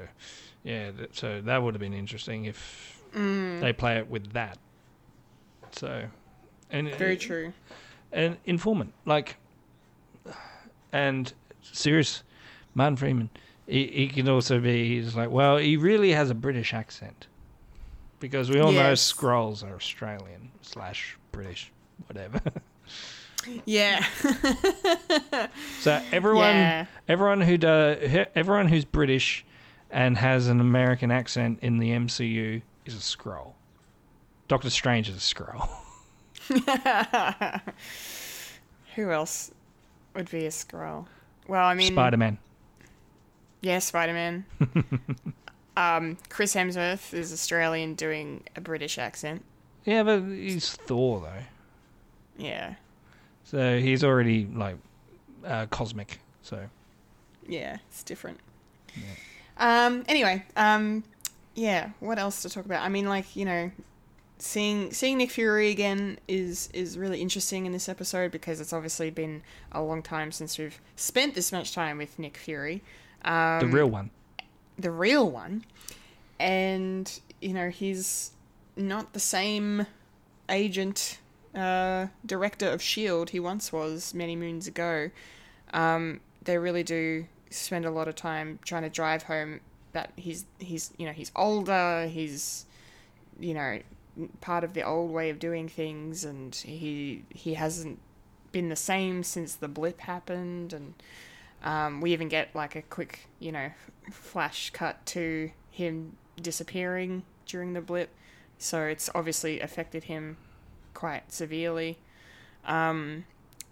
yeah, that, so that would have been interesting if they play it with that. So and Very true. an informant like and serious Martin Freeman. He, he can also be. He's like, well, he really has a British accent because we all know Yes. Skrulls are Australian slash British, whatever. Yeah. so everyone, Yeah. everyone who does, everyone who's British and has an American accent in the MCU is a Skrull. Doctor Strange is a Skrull. Who else would be a Skrull? Well, I mean, Spider Man. Yeah, Spider Man. Um, Chris Hemsworth is Australian doing a British accent. Yeah, but he's Thor though, Yeah, so he's already like uh, cosmic. So yeah, it's different. Yeah. Um. Anyway, um, yeah. What else to talk about? I mean, like you know, seeing seeing Nick Fury again is is really interesting in this episode because it's obviously been a long time since we've spent this much time with Nick Fury. Um, the real one. The real one. And, you know, he's not the same agent, uh, director of S.H.I.E.L.D. he once was many moons ago. Um, they really do spend a lot of time trying to drive home that he's, he's, you know, he's older, he's, you know, part of the old way of doing things, and he, he hasn't been the same since the blip happened, and, um, we even get like a quick, you know, flash cut to him disappearing during the blip. So it's obviously affected him quite severely. Um,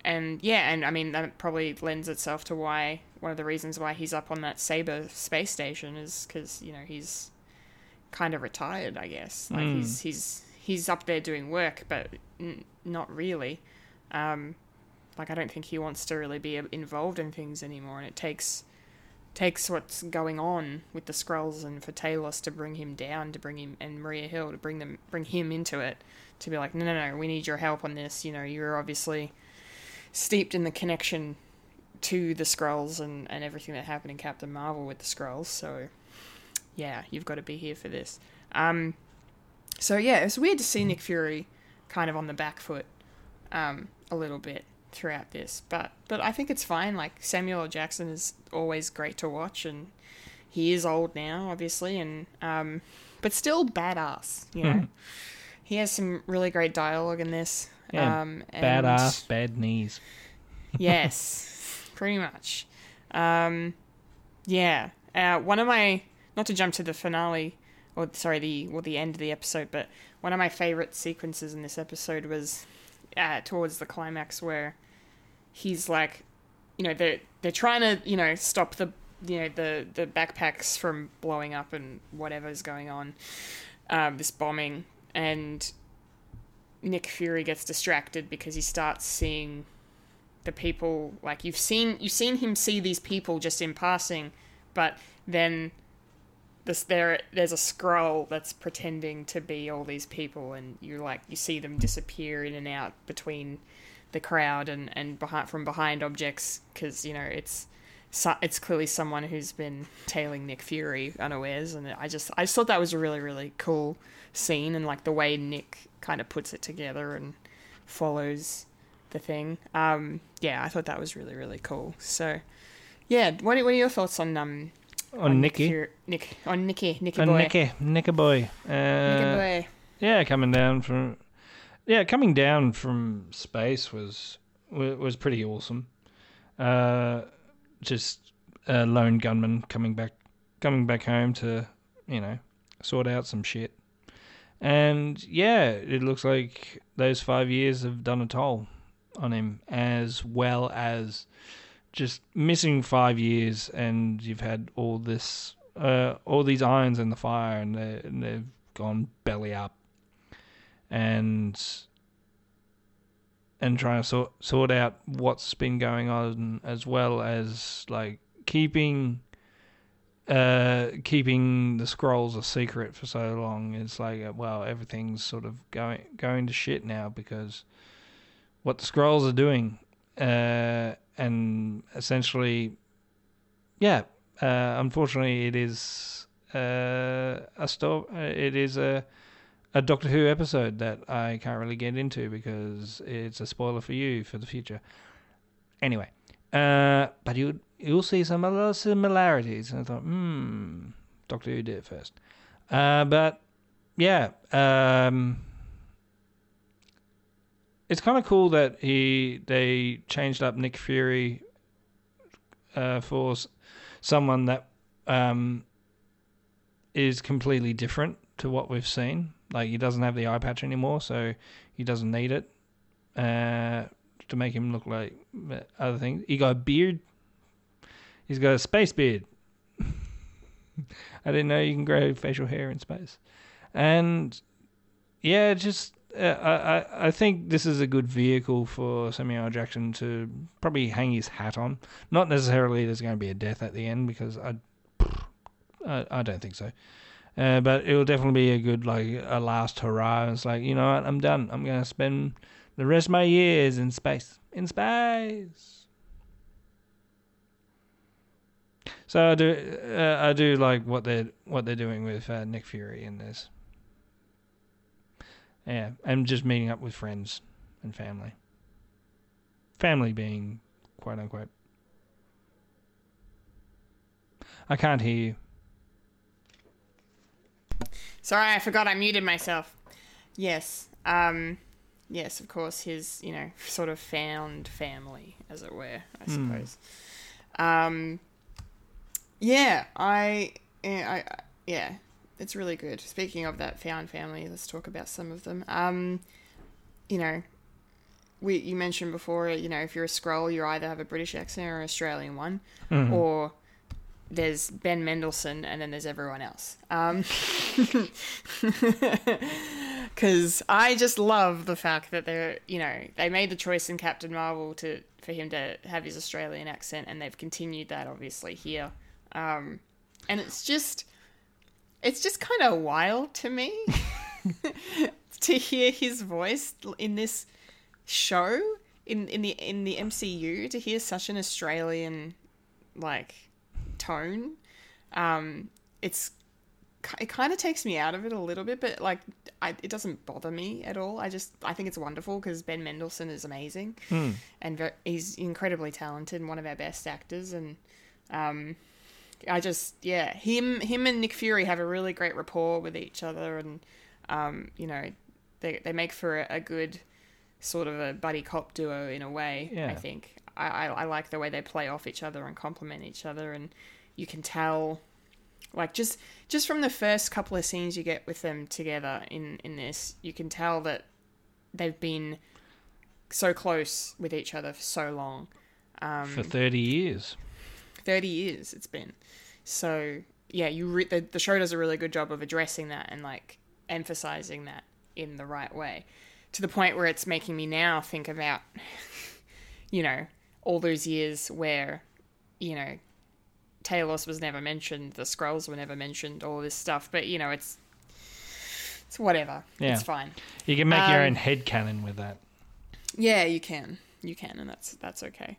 and yeah, and I mean, that probably lends itself to why one of the reasons why he's up on that Saber space station is because, you know, he's kind of retired, I guess. Like he's, he's, he's up there doing work, but n- not really. Um, like I don't think he wants to really be involved in things anymore, and it takes takes what's going on with the Skrulls and for Talos to bring him down, to bring him and Maria Hill to bring them bring him into it, to be like, no, no, no, we need your help on this. You know, you're obviously steeped in the connection to the Skrulls and and everything that happened in Captain Marvel with the Skrulls. So yeah, you've got to be here for this. Um, so yeah, it's weird to see Nick Fury kind of on the back foot um, a little bit throughout this, but but I think it's fine. Like Samuel L. Jackson is always great to watch, and he is old now, obviously, and um, but still badass. You know, he has some really great dialogue in this. Yeah, um, and- Badass, bad knees. yes, pretty much. Um, yeah. Uh, one of my not to jump to the finale or sorry the or the end of the episode, but one of my favorite sequences in this episode was uh, towards the climax where he's like, you know, they're they're trying to you know stop the you know the the backpacks from blowing up and whatever's going on, um, this bombing and. Nick Fury gets distracted because he starts seeing the people like you've seen you've seen him see these people just in passing, but then there's a Skrull that's pretending to be all these people and you like you see them disappear in and out between the crowd and and behind from behind objects because you know it's so, it's clearly someone who's been tailing Nick Fury unawares and I just I just thought that was a really really cool scene and like the way Nick kind of puts it together and follows the thing. Um, yeah, I thought that was really really cool. So, yeah, what what are your thoughts on um On Nicky. Fury- Nick on Nicky Nicky On boy Nicky. Nicky boy. Uh, Nicky boy? Yeah, coming down from yeah, coming down from space was was pretty awesome. Uh, just a lone gunman coming back coming back home to you know sort out some shit. And yeah, it looks like those five years have done a toll on him, as well as just missing five years, and you've had all this, uh, all these irons in the fire, and, they, and they've gone belly up, and and trying to sort sort out what's been going on, as well as like keeping uh, keeping the Skrulls a secret for so long. It's like, uh, well, everything's sort of going going to shit now because what the Skrulls are doing, uh, and essentially, yeah. Uh, unfortunately, it is uh, a sto- uh, It is a a Doctor Who episode that I can't really get into because it's a spoiler for you for the future. Anyway, uh, but you you'll see some other similarities. And I thought, hmm, Doctor Who did it first. Uh, but yeah, um, it's kind of cool that he they changed up Nick Fury uh, for someone that um, is completely different to what we've seen. Like he doesn't have the eye patch anymore, so he doesn't need it uh, to make him look like other things. He got a beard. He's got a space beard. I didn't know you can grow facial hair in space, and yeah, just uh, I I- I think this is a good vehicle for Samuel Jackson to probably hang his hat on. Not necessarily there's going to be a death at the end because I I, I don't think so. Uh, but it will definitely be a good like a last hurrah. It's like you know what, I'm done. I'm gonna spend the rest of my years in space. In space. So I do, uh, I do like what they're what they're doing with uh, Nick Fury in this. Yeah, and just meeting up with friends and family. Family being quote unquote. I can't hear you. Sorry, I forgot I muted myself. Yes. Um yes, of course, his, you know, sort of found family, as it were, I suppose. Um yeah, I I I- yeah, it's really good. Speaking of that found family, let's talk about some of them. Um you know, we you mentioned before, you know, if you're a Skrull, you either have a British accent or an Australian one, or there's Ben Mendelsohn and then there's everyone else. Um, because I just love the fact that they're, you know, they made the choice in Captain Marvel to for him to have his Australian accent, and they've continued that obviously here. Um, and it's just, it's just kind of wild to me to hear his voice in this show in in the in the MCU to hear such an Australian like tone. Um, it's it kind of takes me out of it a little bit, but like I, it doesn't bother me at all. I just I think it's wonderful because Ben Mendelsohn is amazing and ver- he's incredibly talented and one of our best actors. And um, I just yeah, him him and Nick Fury have a really great rapport with each other, and um, you know they they make for a, a good sort of a buddy cop duo in a way. Yeah. I think I, I I like the way they play off each other and complement each other, and you can tell like just just from the first couple of scenes you get with them together in in this you can tell that they've been so close with each other for so long For 30 years. 30 years it's been so yeah you re- the, the show does a really good job of addressing that and like emphasizing that in the right way to the point where it's making me now think about you know all those years where you know Talos was never mentioned, the Skrulls were never mentioned, all this stuff. But you know, it's it's whatever. Yeah. It's fine. You can make your Um, own head canon with that. Yeah, you can, you can, and that's that's okay.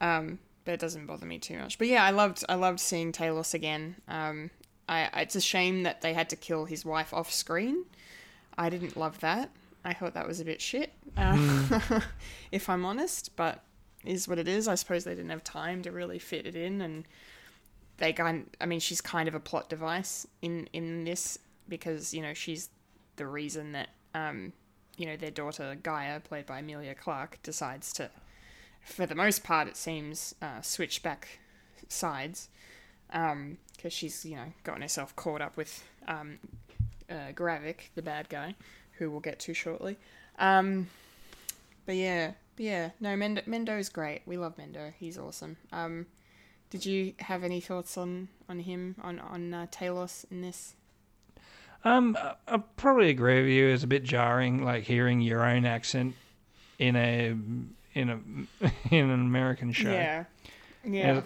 Um, it doesn't bother me too much. But yeah, I loved I loved seeing Talos again. Um, I it's a shame that they had to kill his wife off screen. I didn't love that. I thought that was a bit shit, uh, if I'm honest. But is what it is. I suppose they didn't have time to really fit it in, and they kind. I mean, she's kind of a plot device in in this because you know she's the reason that um, you know their daughter Gaia, played by Emilia Clarke, decides to, for the most part, it seems, uh, switch back sides because she's you know gotten herself caught up with um, uh, Gravik, the bad guy, who we'll get to shortly. Um, but yeah, but yeah, no, Mendo, Mendo's great. We love Mendo. He's awesome. Um, did you have any thoughts on on him on on uh, Talos in this? Um, I- I probably agree with you. It's a bit jarring, like hearing your own accent in a in a in an American show. Yeah, yeah,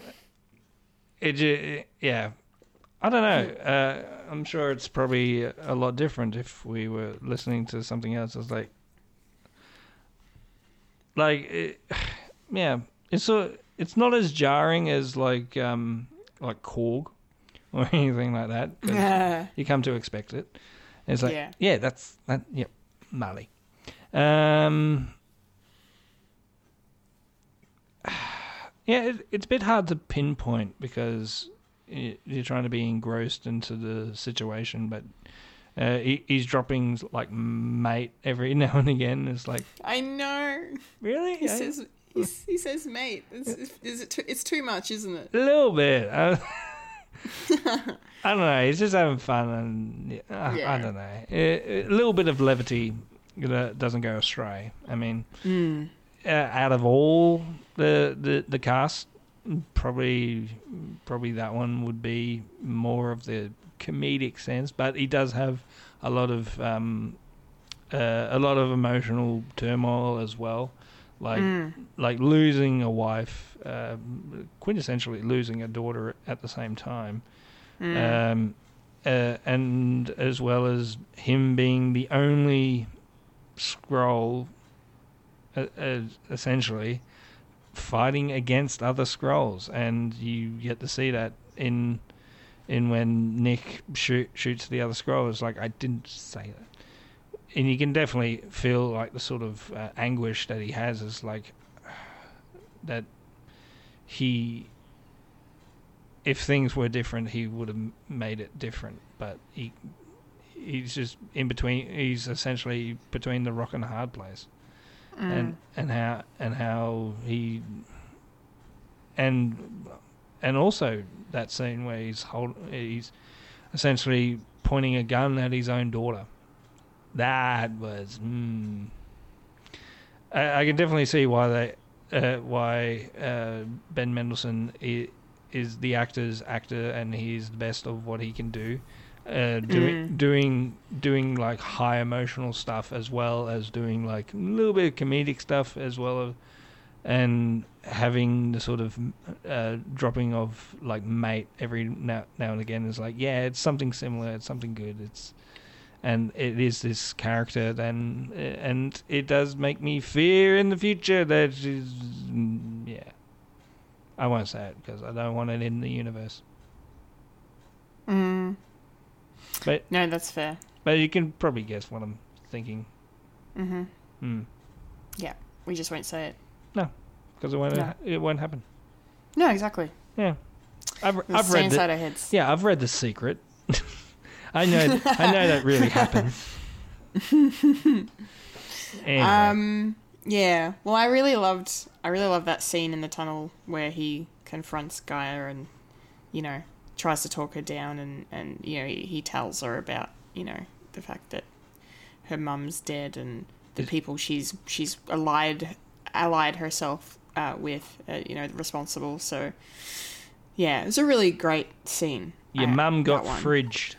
It, ju- yeah. I don't know. Uh, I'm sure it's probably a lot different if we were listening to something else. It's like, like, it, yeah. It's so it's not as jarring as like um like Korg or anything like that. yeah. you come to expect it. It's like, Yeah. yeah, that's that. Yep, Mali. Um, yeah, it, it's a bit hard to pinpoint because you're trying to be engrossed into the situation, but uh, he, he's dropping like mate every now and again. It's like, I know. really? He I- says he says mate. It's, is it too, it's too much, isn't it? A little bit. I, I don't know. He's just having fun, and yeah, I, I don't know. A, a little bit of levity that doesn't go astray. I mean, uh, out of all the, the the cast, probably probably that one would be more of the comedic sense, but he does have a lot of um, uh, a lot of emotional turmoil as well. Like like losing a wife, uh, quintessentially losing a daughter at the same time, um, uh, and as well as him being the only Skrull, uh, uh, essentially fighting against other Skrulls, and you get to see that in in when Nick shoot, shoots the other Skrull. It's like I didn't say that. And you can definitely feel like the sort of uh, anguish that he has is like that he if things were different he would have made it different. But he he's just in between he's essentially between the rock and the hard place and and how and how he and and also that scene where he's hold he's essentially pointing a gun at his own daughter that was. Mm, I, I can definitely see why they, uh, why uh, Ben Mendelsohn is, is the actor's actor, and he's the best of what he can do. Uh, doing doing doing like high emotional stuff as well as doing like a little bit of comedic stuff as well as, and having the sort of uh, dropping of like mate every now now and again is like yeah it's something similar it's something good it's and it is this character. Then, and it does make me fear in the future that is, mm, yeah. I won't say it because I don't want it in the universe. Mm. But No, that's fair. but you can probably guess what I'm thinking. Mm-hmm. Hmm. Yeah, we just won't say it. No, because it won't No. it won't happen. No, exactly. Yeah, I've I've read inside the, our heads. yeah I've read the secret. I know I know that really happened. anyway, Um. Yeah. Well, I really loved. I really loved that scene in the tunnel where he confronts Gaia and, you know, tries to talk her down and and you know he, he tells her about you know the fact that her mum's dead and the Is- people she's she's allied allied herself uh, with uh, you know responsible. So yeah, it was a really great scene. your mum got fridged.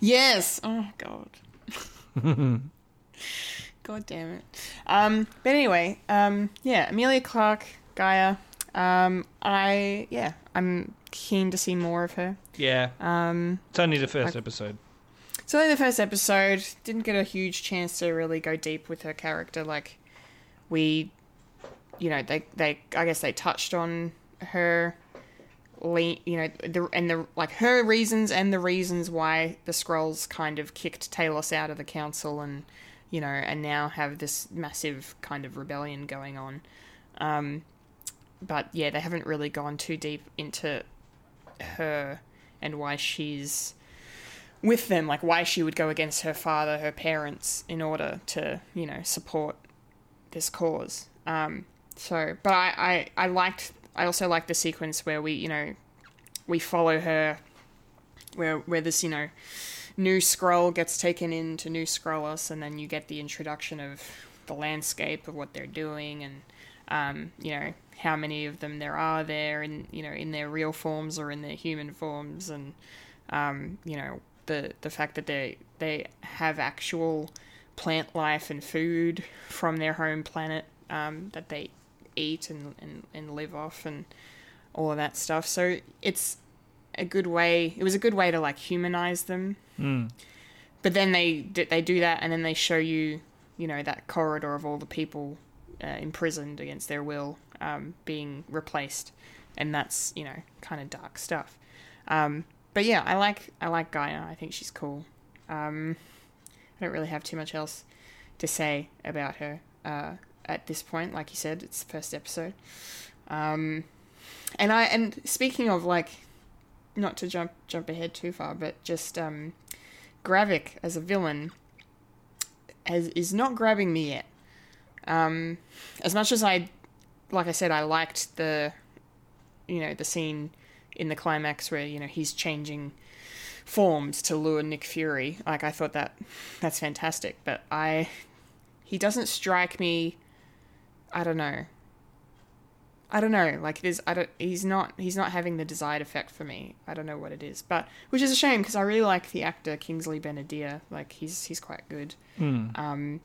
Yes. Oh God. God damn it. Um. But anyway. Um. Yeah. Emilia Clarke, Gaia. Um. I. Yeah. I'm keen to see more of her. Yeah, Um. it's only the first episode. It's only the first episode, didn't get a huge chance to really go deep with her character. Like, we, you know, they they I guess they touched on her, le- you know, the and the like her reasons and the reasons why the Skrulls kind of kicked Talos out of the council and, you know, and now have this massive kind of rebellion going on. Um, but yeah, they haven't really gone too deep into her and why she's with them, like why she would go against her father, her parents, in order to, you know, support this cause. Um, so, but I, I, I liked, I also liked the sequence where we, you know, we follow her, where where this, you know, new Skrull gets taken into New Skrullos, and then you get the introduction of the landscape of what they're doing, and um, you know how many of them there are there, in you know in their real forms or in their human forms, and um, you know the the fact that they they have actual plant life and food from their home planet um, that they eat and, and, and live off and all of that stuff. So it's a good way. It was a good way to like humanize them. But then they they do that, and then they show you, you know, that corridor of all the people uh, imprisoned against their will um, being replaced, and that's you know kind of dark stuff. Um, but yeah, I like I like Gaia. I think she's cool. Um, I don't really have too much else to say about her uh, at this point. Like you said, it's the first episode. Um, and I and speaking of like, not to jump jump ahead too far, but just um, Gravik as a villain has, is not grabbing me yet. Um, as much as I, like I said, I liked the, you know, the scene in the climax where you know he's changing forms to lure Nick Fury. Like I thought that that's fantastic, but I he doesn't strike me. I don't know. I don't know. Like there's, I don't. He's not. He's not having the desired effect for me. I don't know what it is, but which is a shame because I really like the actor Kingsley Ben-Adir. Like he's he's quite good. Um,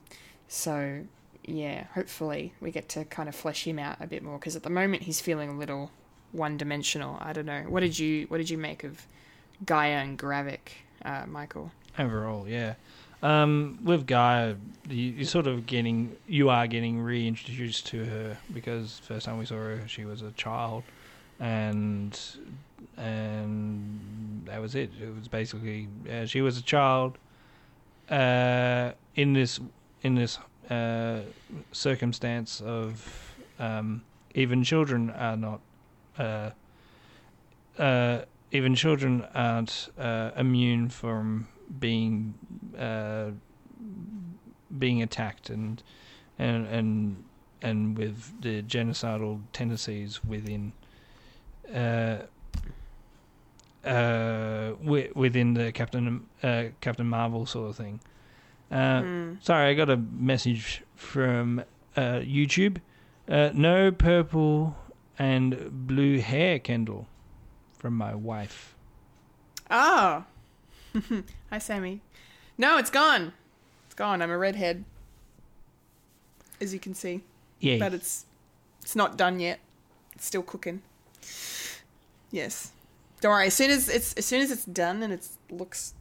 so yeah, hopefully we get to kind of flesh him out a bit more because at the moment he's feeling a little one dimensional. I don't know. What did you What did you make of Gaia and Gravik, uh, Michael? overall, yeah. Um, with Gaia, you, you're sort of getting, you are getting reintroduced to her because first time we saw her, she was a child, and and that was it. It was basically she was a child uh, in this in this uh, circumstance of um, even children are not uh, uh, even children aren't uh, immune from being uh, being attacked and and and and with the genocidal tendencies within uh, within the Captain uh, Captain Marvel sort of thing. Uh, Sorry, I got a message from uh, YouTube. Uh, no purple and blue hair, Kendall, from my wife. Oh, hi Sammy. No, it's gone. It's gone. I'm a redhead, as you can see, Yeah, but it's it's not done yet. It's still cooking. Yes. Don't worry. As soon as it's as soon as it's done and it looks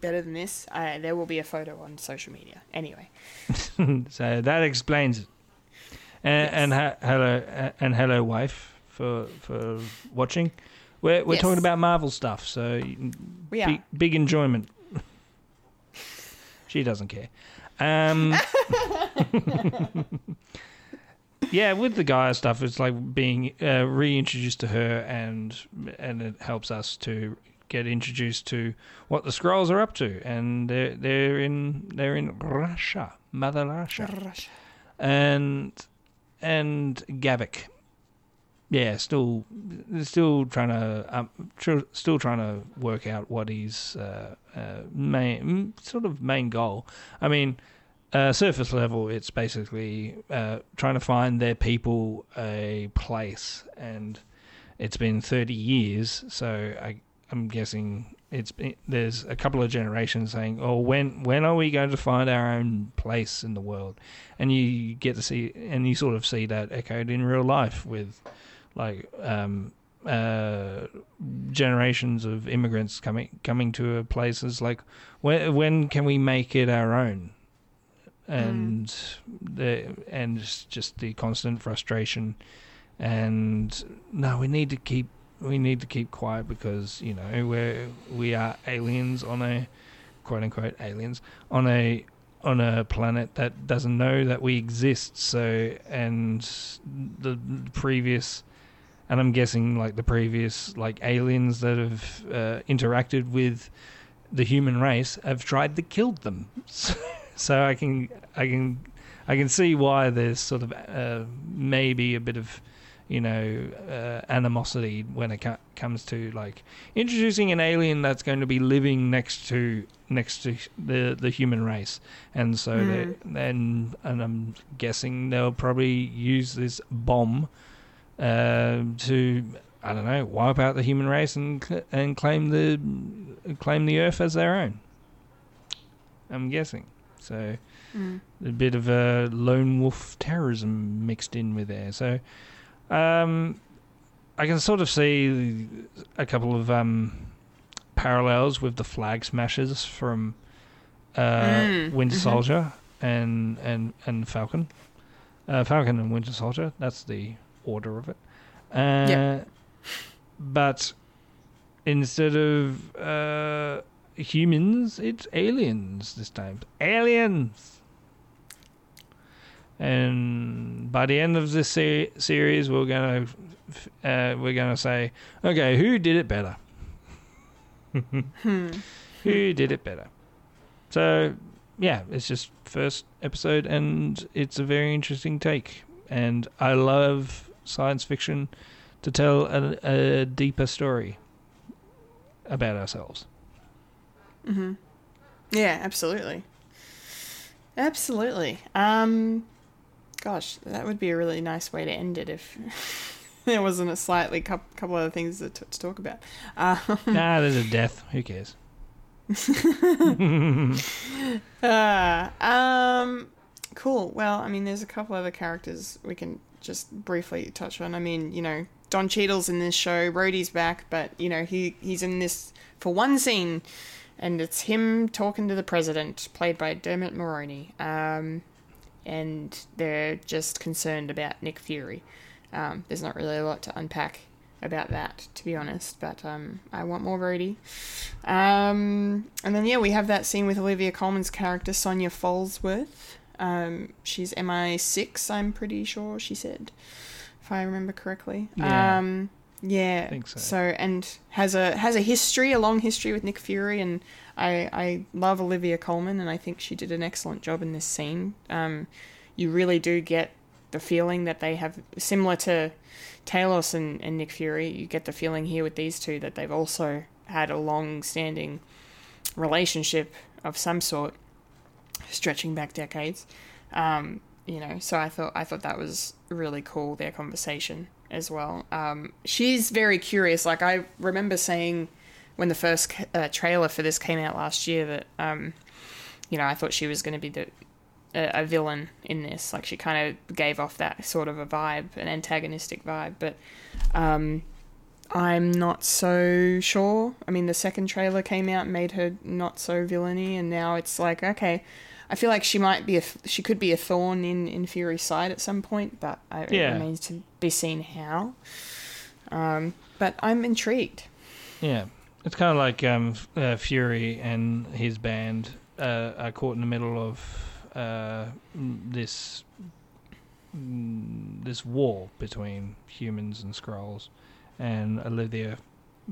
better than this, uh, there will be a photo on social media. Anyway, so that explains it. And, and ha- hello, and hello, wife, for for watching. We're we're Yes. talking about Marvel stuff, so big, big enjoyment. she doesn't care. Um, yeah, with the Gaia stuff, it's like being uh, reintroduced to her, and and it helps us to get introduced to what the Skrulls are up to, and they're they're in they're in Russia, Mother Russia, and and Gavik. Yeah, still still trying to um, tr- still trying to work out what his uh, uh, main sort of main goal. I mean, uh, surface level, it's basically uh, trying to find their people a place, and it's been thirty years. So I, I'm guessing it's been, there's a couple of generations saying, "Oh, when when are we going to find our own place in the world?" And you get to see, and you sort of see that echoed in real life with, like, um, uh, generations of immigrants coming coming to places like, when when can we make it our own? and the and just the constant frustration and no we need to keep we need to keep quiet because you know we're we are aliens on a quote unquote aliens on a on a planet that doesn't know that we exist so and the previous and I'm guessing like the previous like aliens that have uh, interacted with the human race have tried to kill them. So I can I can I can see why there's sort of uh, maybe a bit of you know uh, animosity when it co- comes to like introducing an alien that's going to be living next to next to the the human race, and so they then and I'm guessing they'll probably use this bomb uh, to I don't know wipe out the human race and and claim the claim the Earth as their own. I'm guessing. So a bit of a lone wolf terrorism mixed in with there. So um, I can sort of see a couple of um, parallels with the Flag Smashers from uh, Winter Soldier and and and Falcon. Uh, Falcon and Winter Soldier. That's the order of it. Uh, Yep. But instead of uh, humans, it's aliens this time. Aliens. And by the end of this se- series, we're gonna uh, we're gonna say, okay, who did it better? who did it better? So yeah, it's just first episode, and it's a very interesting take. And I love science fiction to tell a, a deeper story about ourselves. Yeah, absolutely. Absolutely. Um gosh, that would be a really nice way to end it if there wasn't a slightly cou- couple other things to, to talk about. Uh, nah, there's a death. Who cares? uh, um cool. Well, I mean there's a couple other characters we can just briefly touch on. I mean, you know, Don Cheadle's in this show, Rhodey's back, but you know, he he's in this for one scene and it's him talking to the president, played by Dermot Mulroney. Um, and they're just concerned about Nick Fury. Um, there's not really a lot to unpack about that, to be honest, but um, I want more Rhodey. Um, and then, yeah, we have that scene with Olivia Colman's character, Sonya Falsworth. Um, she's MI6, I'm pretty sure she said, if I remember correctly. Yeah. Um, yeah. think so. So and has a has a history, a long history with Nick Fury, and I I love Olivia Colman, and I think she did an excellent job in this scene. Um, you really do get the feeling that they have similar to Talos and, and Nick Fury. You get the feeling here with these two that they've also had a long-standing relationship of some sort, stretching back decades. Um, you know, so I thought I thought that was really cool their conversation as well. Um, she's very curious. Like I remember saying when the first uh, trailer for this came out last year that um, you know I thought she was going to be the a, a villain in this. Like she kind of gave off that sort of a vibe, an antagonistic vibe. But um, I'm not so sure. I mean, the second trailer came out and made her not so villainy, and now it's like, okay, I feel like she might be a, she could be a thorn in in Fury's side at some point, but I, Yeah. it remains to be seen how. Um, but I'm intrigued. Yeah, it's kind of like um, uh, Fury and his band uh, are caught in the middle of uh, this this war between humans and Skrulls, and Olivia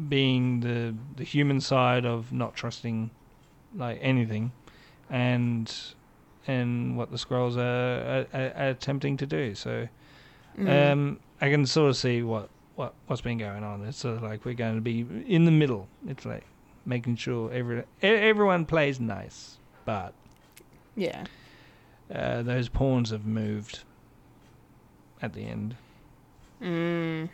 being the the human side of not trusting like anything, and and what the Skrulls are, are, are attempting to do. So Mm. um, I can sort of see what, what what's been going on. It's sort of like we're going to be in the middle. It's like making sure every everyone plays nice, but yeah. uh, those pawns have moved at the end. Mm.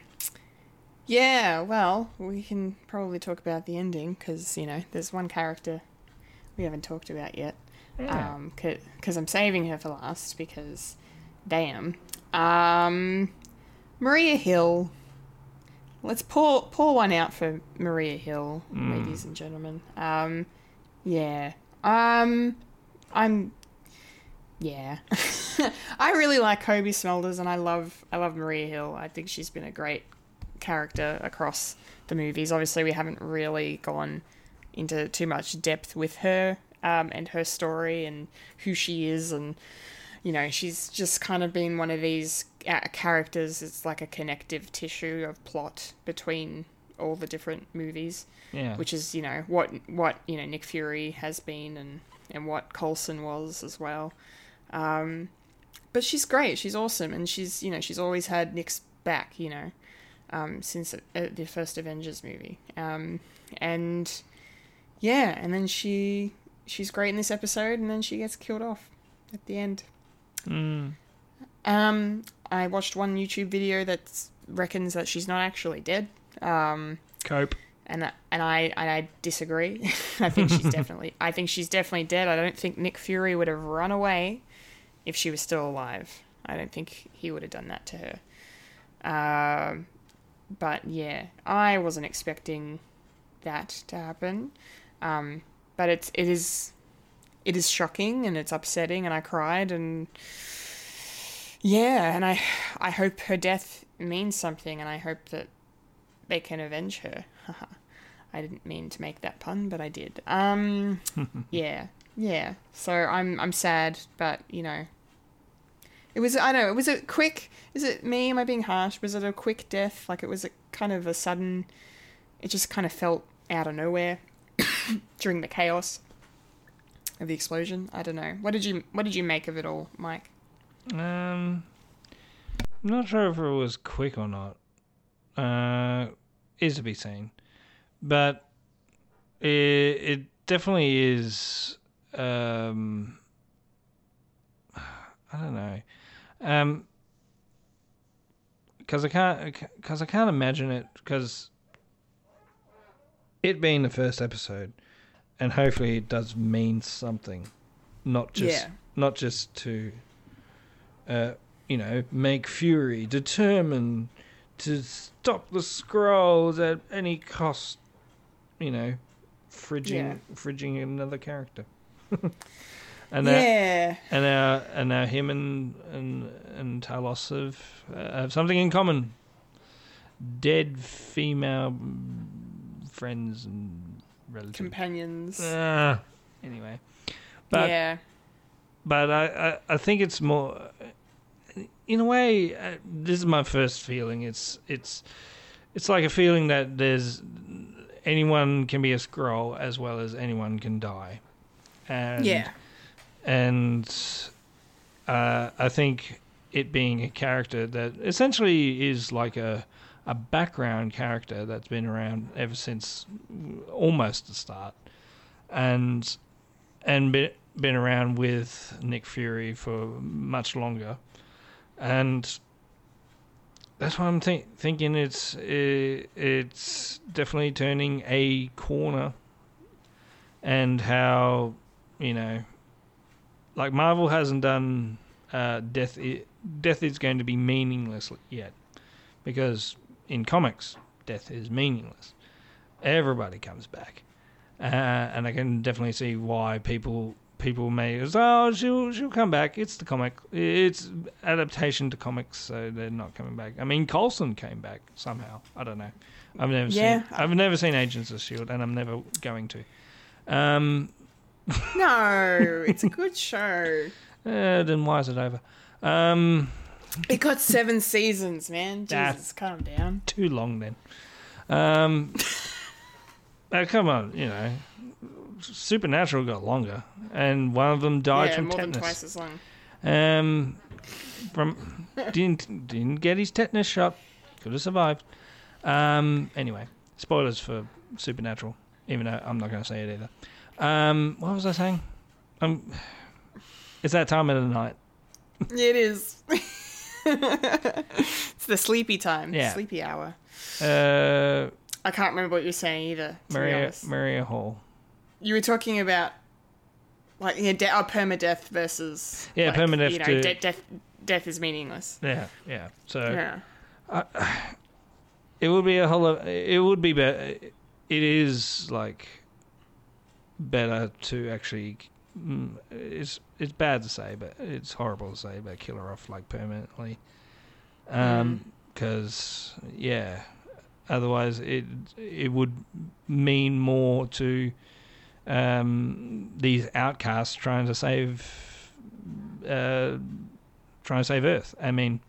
Yeah, well, we can probably talk about the ending because, you know, there's one character we haven't talked about yet. Yeah. Um, because I'm saving her for last because, damn. Um, Maria Hill. Let's pour pour one out for Maria Hill, ladies and gentlemen. Um, yeah. Um, I'm. Yeah. I really like Cobie Smulders, and I love I love Maria Hill. I think she's been a great character across the movies. Obviously, we haven't really gone into too much depth with her um, and her story and who she is, and you know, she's just kind of been one of these characters. It's like a connective tissue of plot between all the different movies yeah, which is you know what what you know Nick Fury has been and and what Coulson was as well. Um, but she's great. She's awesome, and she's you know she's always had Nick's back. You know, um, since uh, the first Avengers movie. Um, and yeah, and then she she's great in this episode, and then she gets killed off at the end. mm, Um, I watched one YouTube video that reckons that she's not actually dead. Um, cope. and I- and I and I disagree. I think she's definitely I think she's definitely dead. I don't think Nick Fury would have run away if she was still alive. I don't think he would have done that to her. Um, but yeah, I wasn't expecting that to happen. Um, but it's it is it is shocking and it's upsetting and I cried and yeah, and I I hope her death means something and I hope that they can avenge her. I didn't mean to make that pun, but I did. Um, yeah, yeah. So I'm I'm sad, but you know, it was I don't know. It was it quick? Is it me? Am I being harsh? Was it a quick death? Like it was a kind of a sudden. It just kind of felt out of nowhere during the chaos of the explosion. I don't know. What did you What did you make of it all, Mike? Um, I'm not sure if it was quick or not. Uh, is to be seen, but it it definitely is. Um, I don't know. Um, because I can't because I can't imagine it because it being the first episode, and hopefully it does mean something, not just Yeah. not just to uh, you know, make Fury determined to stop the Skrulls at any cost. You know, fridging Yeah. fridging another character. and now, yeah. and now and now him and and and Talos have uh, have something in common. Dead female friends and relatives. Companions. Ah, anyway, but yeah. but I, I, I think it's more in a way uh, this is my first feeling. It's it's it's like a feeling that there's anyone can be a Skrull as well as anyone can die. And Yeah. and uh, I think it being a character that essentially is like a a background character that's been around ever since almost the start. And and been been around with Nick Fury for much longer, and that's why I'm think, thinking it's i it's definitely turning a corner, and how you know, like Marvel hasn't done uh, death. i- Death is going to be meaningless yet, because in comics, death is meaningless. Everybody comes back, uh, and I can definitely see why people people may go, oh she'll she'll come back. It's the comic. It's adaptation to comics, so they're not coming back. I mean, Coulson came back somehow. I don't know. I've never Yeah. seen. I've never seen Agents of Shield, and I'm never going to. Um, No, it's a good show. uh, then why is it over? Um, It got seven seasons, man. That- Jesus, calm down. too long then. Um, uh, come on, you know, Supernatural got longer, and one of them died yeah, from more tetanus. than twice as long. Um, from didn't didn't get his tetanus shot. Could have survived. Um, anyway, spoilers for Supernatural. Even though I'm not going to say it either. Um, what was I saying? Um, it's that time of the night. It is. it's the sleepy time. Yeah. Sleepy hour. Uh, I can't remember what you're saying either. Maria. Maria Hill. You were talking about like yeah, de- oh, permadeath versus Yeah, like, permadeath You know, to- de- death. Death is meaningless. Yeah, yeah. So Yeah. it would be a whole. lot- It would be better. It is like better to actually. mm, It's it's bad to say, but it's horrible to say, but kill her off like permanently. Um, because yeah, otherwise it it would mean more to um these outcasts trying to save uh trying to save Earth. I mean,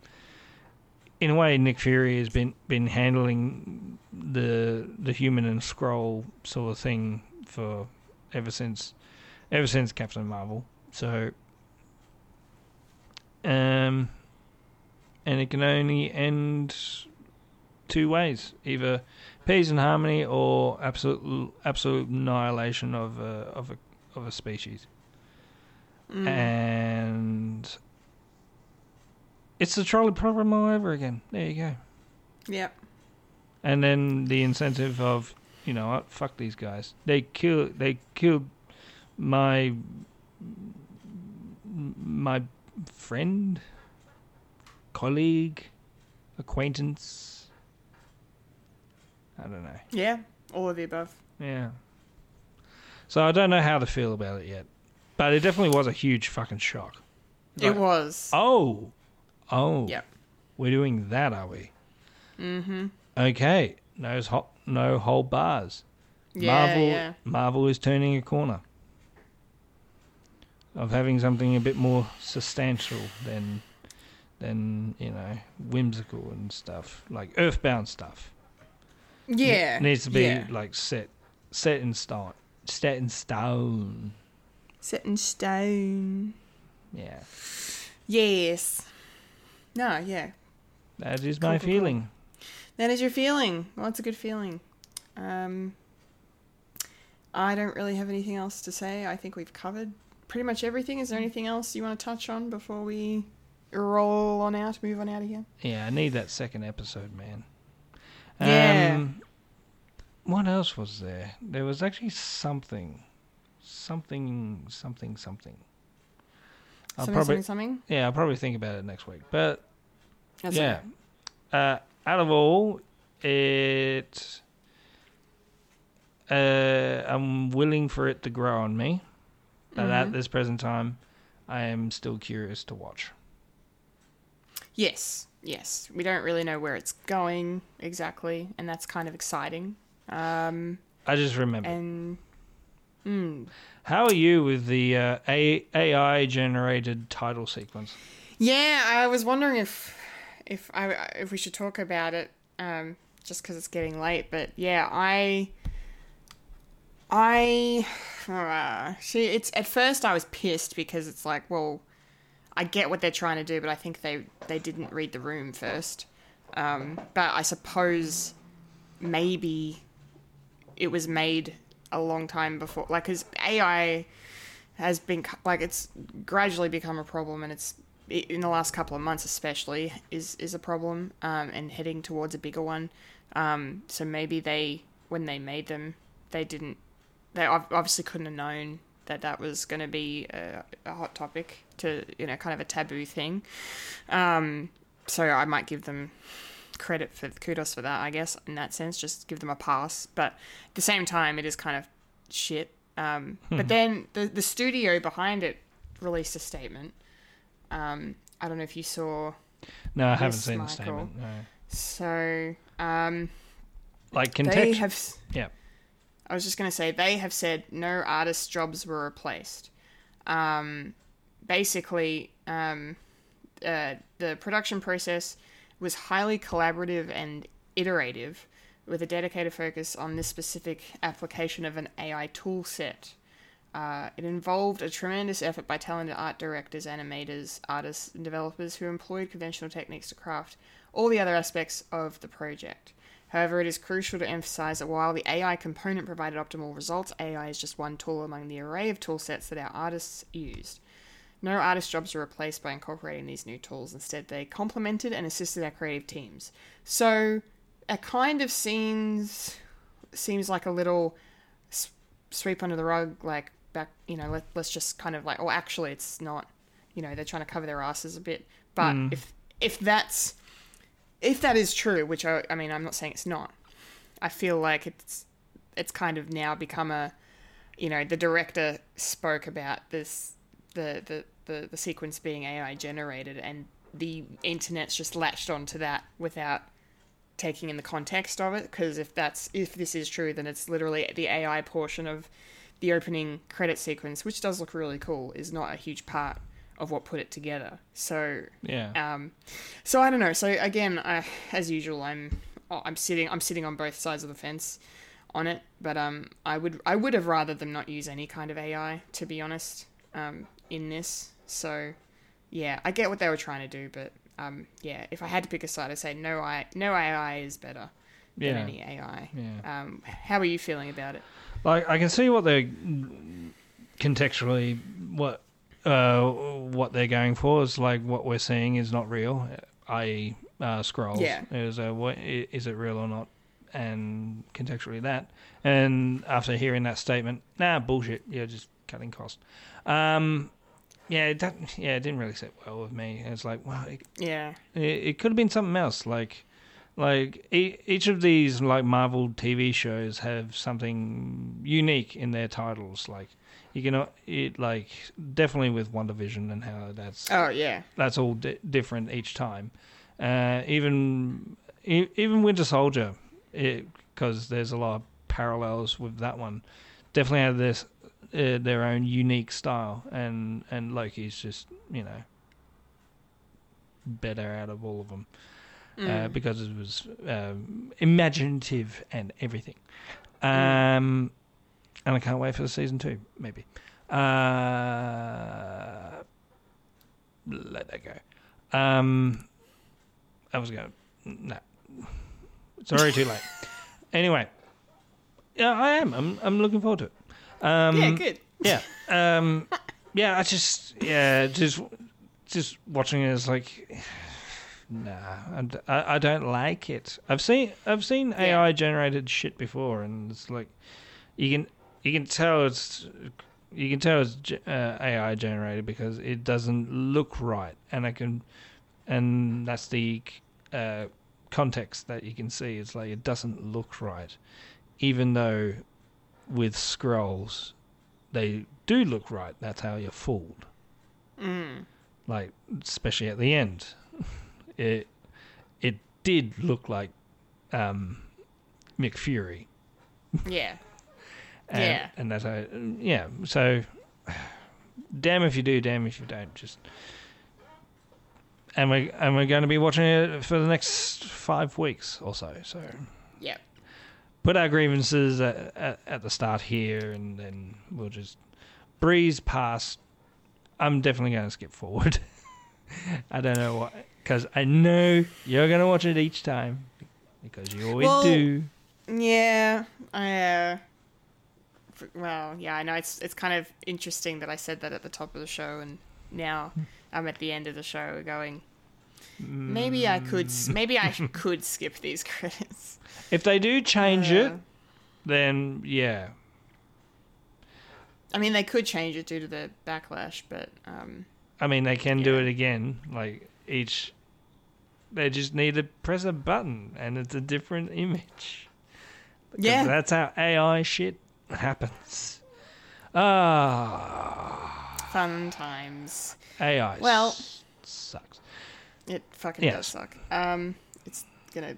in a way, Nick Fury has been been handling the the human and Skrull sort of thing for ever since ever since Captain Marvel. So, um, and it can only end two ways: either peace and harmony, or absolute absolute annihilation of a of a of a species. Mm. And it's the trolley problem all over again. There you go. Yep. And then the incentive of, you know what, fuck these guys. They kill they killed my my friend, colleague, acquaintance. I don't know. Yeah. All of the above. Yeah. So I don't know how to feel about it yet. But it definitely was a huge fucking shock. It was. Oh. Oh. Yep. We're doing that, are we? Mm-hmm. Okay. No hot no whole bars. Yeah, Marvel yeah. Marvel is turning a corner. Of having something a bit more substantial than than, you know, whimsical and stuff. Like earthbound stuff. Yeah. It needs to be yeah. like set set in stone. Set in stone. set in stone. Yeah. Yes. No, yeah. That is Cool, my cool, cool. feeling. That is your feeling. Well, it's a good feeling. Um, I don't really have anything else to say. I think we've covered pretty much everything. Is there anything else you want to touch on before we roll on out, move on out of here? Yeah, I need that second episode, man. Yeah. Um, what else was there? There was actually something, something, something, something. I'll something, probably, something, something. yeah, I'll probably think about it next week. But That's yeah, okay. uh, out of all, it, uh, I'm willing for it to grow on me, but Mm-hmm. at this present time, I am still curious to watch. Yes, yes. We don't really know where it's going exactly, and that's kind of exciting. Um, I just remember. and mm, How are you with the uh, A- AI generated title sequence? Yeah, I was wondering if if I if we should talk about it, um, just because it's getting late. But yeah, I I uh, see. It's at first I was pissed because it's like, well, I get what they're trying to do, but I think they they didn't read the room first. Um, but I suppose maybe it was made a long time before, like, because AI has been like it's gradually become a problem, and it's in the last couple of months especially is is a problem, um, and heading towards a bigger one. Um, so maybe they when they made them, they didn't. They obviously couldn't have known that that was going to be a, a hot topic to you know kind of a taboo thing. Um, so I might give them credit for kudos for that, I guess. In that sense, just give them a pass. But at the same time, it is kind of shit. Um, but then the the studio behind it released a statement. Um, I don't know if you saw. No, I haven't seen the statement. No. So um, Like they have. Yeah. I was just going to say they have said no artist jobs were replaced. Um, basically, um, uh, the production process was highly collaborative and iterative, with a dedicated focus on this specific application of an AI tool set. Uh, it involved a tremendous effort by talented art directors, animators, artists, and developers who employed conventional techniques to craft all the other aspects of the project. However, it is crucial to emphasize that while the AI component provided optimal results, AI is just one tool among the array of tool sets that our artists used. No artist jobs were replaced by incorporating these new tools. Instead, they complemented and assisted our creative teams. So, it kind of seems seems like a little sweep under the rug, like back, you know, let, let's just kind of like, oh, actually, it's not, you know, they're trying to cover their asses a bit. But mm. if if that's if that is true, which I, I mean, I'm not saying it's not. I feel like it's it's kind of now become a, you know, the director spoke about this, the the the, the sequence being AI generated, and the internet's just latched onto that without taking in the context of it. Because if that's if this is true, then it's literally the AI portion of the opening credit sequence, which does look really cool, is not a huge part of what put it together. So Yeah. um, so I don't know. So again, I, as usual, I'm I'm sitting I'm sitting on both sides of the fence on it. But um, I would I would have rather them not use any kind of AI to be honest. Um, in this, so yeah, I get what they were trying to do, but um, yeah, if I had to pick a side, I'd say no. I no AI is better than Yeah. any AI. Yeah. Um, how are you feeling about it? Like I can see what they're contextually what uh, what they're going for is like what we're seeing is not real, i.e., uh, Skrulls. Yeah. Is uh, what is it real or not? And contextually that. And after hearing that statement, nah, bullshit. You're just cutting cost. Um, yeah, it that, yeah, it didn't really sit well with me. It's like, wow, it, Yeah. it, it could have been something else. Like, like e- each of these like Marvel TV shows have something unique in their titles. Like, you can uh, it like definitely with WandaVision and how that's Oh yeah. that's all di- different each time. Uh, even e- even Winter Soldier, because there's a lot of parallels with that one. Definitely have this uh, their own unique style, and and Loki's just you know better out of all of them uh, because it was um, imaginative and everything. Um, and I can't wait for the season two, maybe. Uh, let that go. Um, I was going. No, it's already too late. Anyway, yeah, I am. I'm. I'm looking forward to it. Um, Yeah. Good. yeah. Um, yeah. I just. Yeah. Just. Just watching it is like. Nah, I, I don't like it. I've seen I've seen AI generated shit before, and it's like you can you can tell it's you can tell it's uh, AI generated because it doesn't look right, and I can and that's the uh, context that you can see. It's like it doesn't look right, even though with Skrulls they do look right. That's how you're fooled. Like especially at the end, it it did look like um, Nick Fury. Yeah. And, Yeah. and that's how, yeah. So, damn if you do, damn if you don't. Just, and we and we're going to be watching it for the next five weeks or so. So, Yep. Put our grievances at, at, at the start here, and then we'll just breeze past. I'm definitely going to skip forward. I don't know why, because I know you're going to watch it each time because you always Well, do. Yeah, I. Uh, well, yeah, I know it's it's kind of interesting that I said that at the top of the show, and now I'm at the end of the show going. Maybe I could. Maybe I could skip these credits. If they do change it, Uh, then yeah, I mean, they could change it due to the backlash, but um, I mean, they can do it again. Like each They just need to press a button and it's a different image. Yeah. That's how AI shit happens. Ah, Fun times. AI Well- sucks. It fucking Yes. does suck. Um, it's gonna,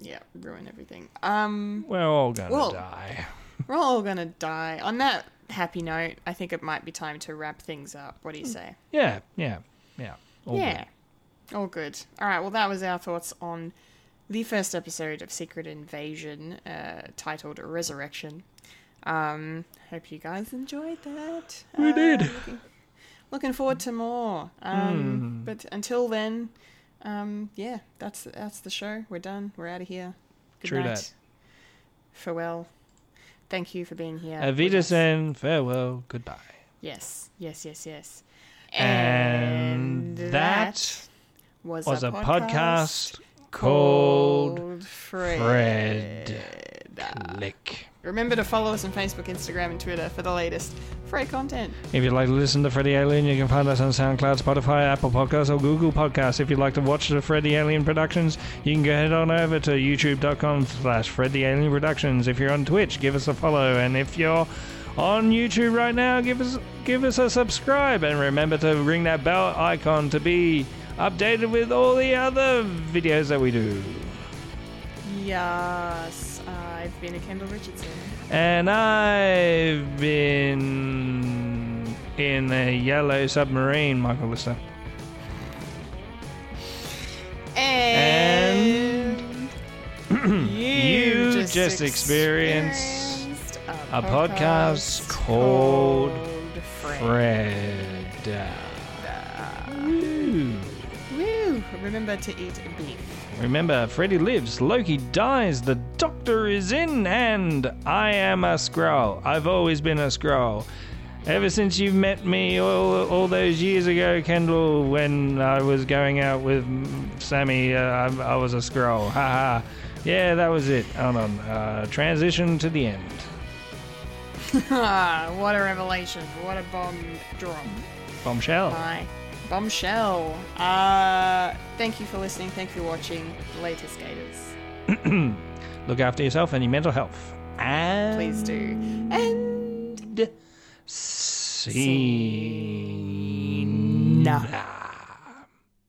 yeah, ruin everything. Um, We're all gonna die. we're all gonna die. On that happy note, I think it might be time to wrap things up. What do you say? Yeah, yeah, yeah. All yeah. good. All good. All right. Well, that was our thoughts on the first episode of Secret Invasion, uh, titled Resurrection. Um, hope you guys enjoyed that. We Uh, did. Looking, forward to more. Um, Hmm. But until then, um, yeah, that's that's the show. We're done. We're out of here. Good True night. that. Farewell. Thank you for being here. With farewell, goodbye. Yes, yes, yes, yes. And that was, Was a a podcast podcast called Fred. Fred. Click. Remember to follow us on Facebook, Instagram, and Twitter for the latest free content. If you'd like to listen to Fred the Alien, you can find us on SoundCloud, Spotify, Apple Podcasts, or Google Podcasts. If you'd like to watch the Fred the Alien Productions, you can go head on over to youtube.com slash Fred the Alien Productions. If you're on Twitch, give us a follow. And if you're on YouTube right now, give us give us a subscribe. And remember to ring that bell icon to be updated with all the other videos that we do. Yes, I've been a Kendall Richardson. And I've been in a yellow submarine, Michael Lister. And, You just experienced a podcast called Fred. Woo. Woo! Remember to eat beef. Remember, Freddy lives, Loki dies, the Doctor is in, and I am a Skrull. I've always been a Skrull. Ever since you met me all, all those years ago, Kendall, when I was going out with Sammy, uh, I, I was a Skrull. Haha. Yeah, that was it. Hold on. Uh, transition to the end. Ah, what a revelation. What a bomb drop. Bombshell. Bye. Bombshell. Uh, thank you for listening. Thank you for watching. Later, skaters. Look after yourself and your mental health. And Please do. And see. Nah.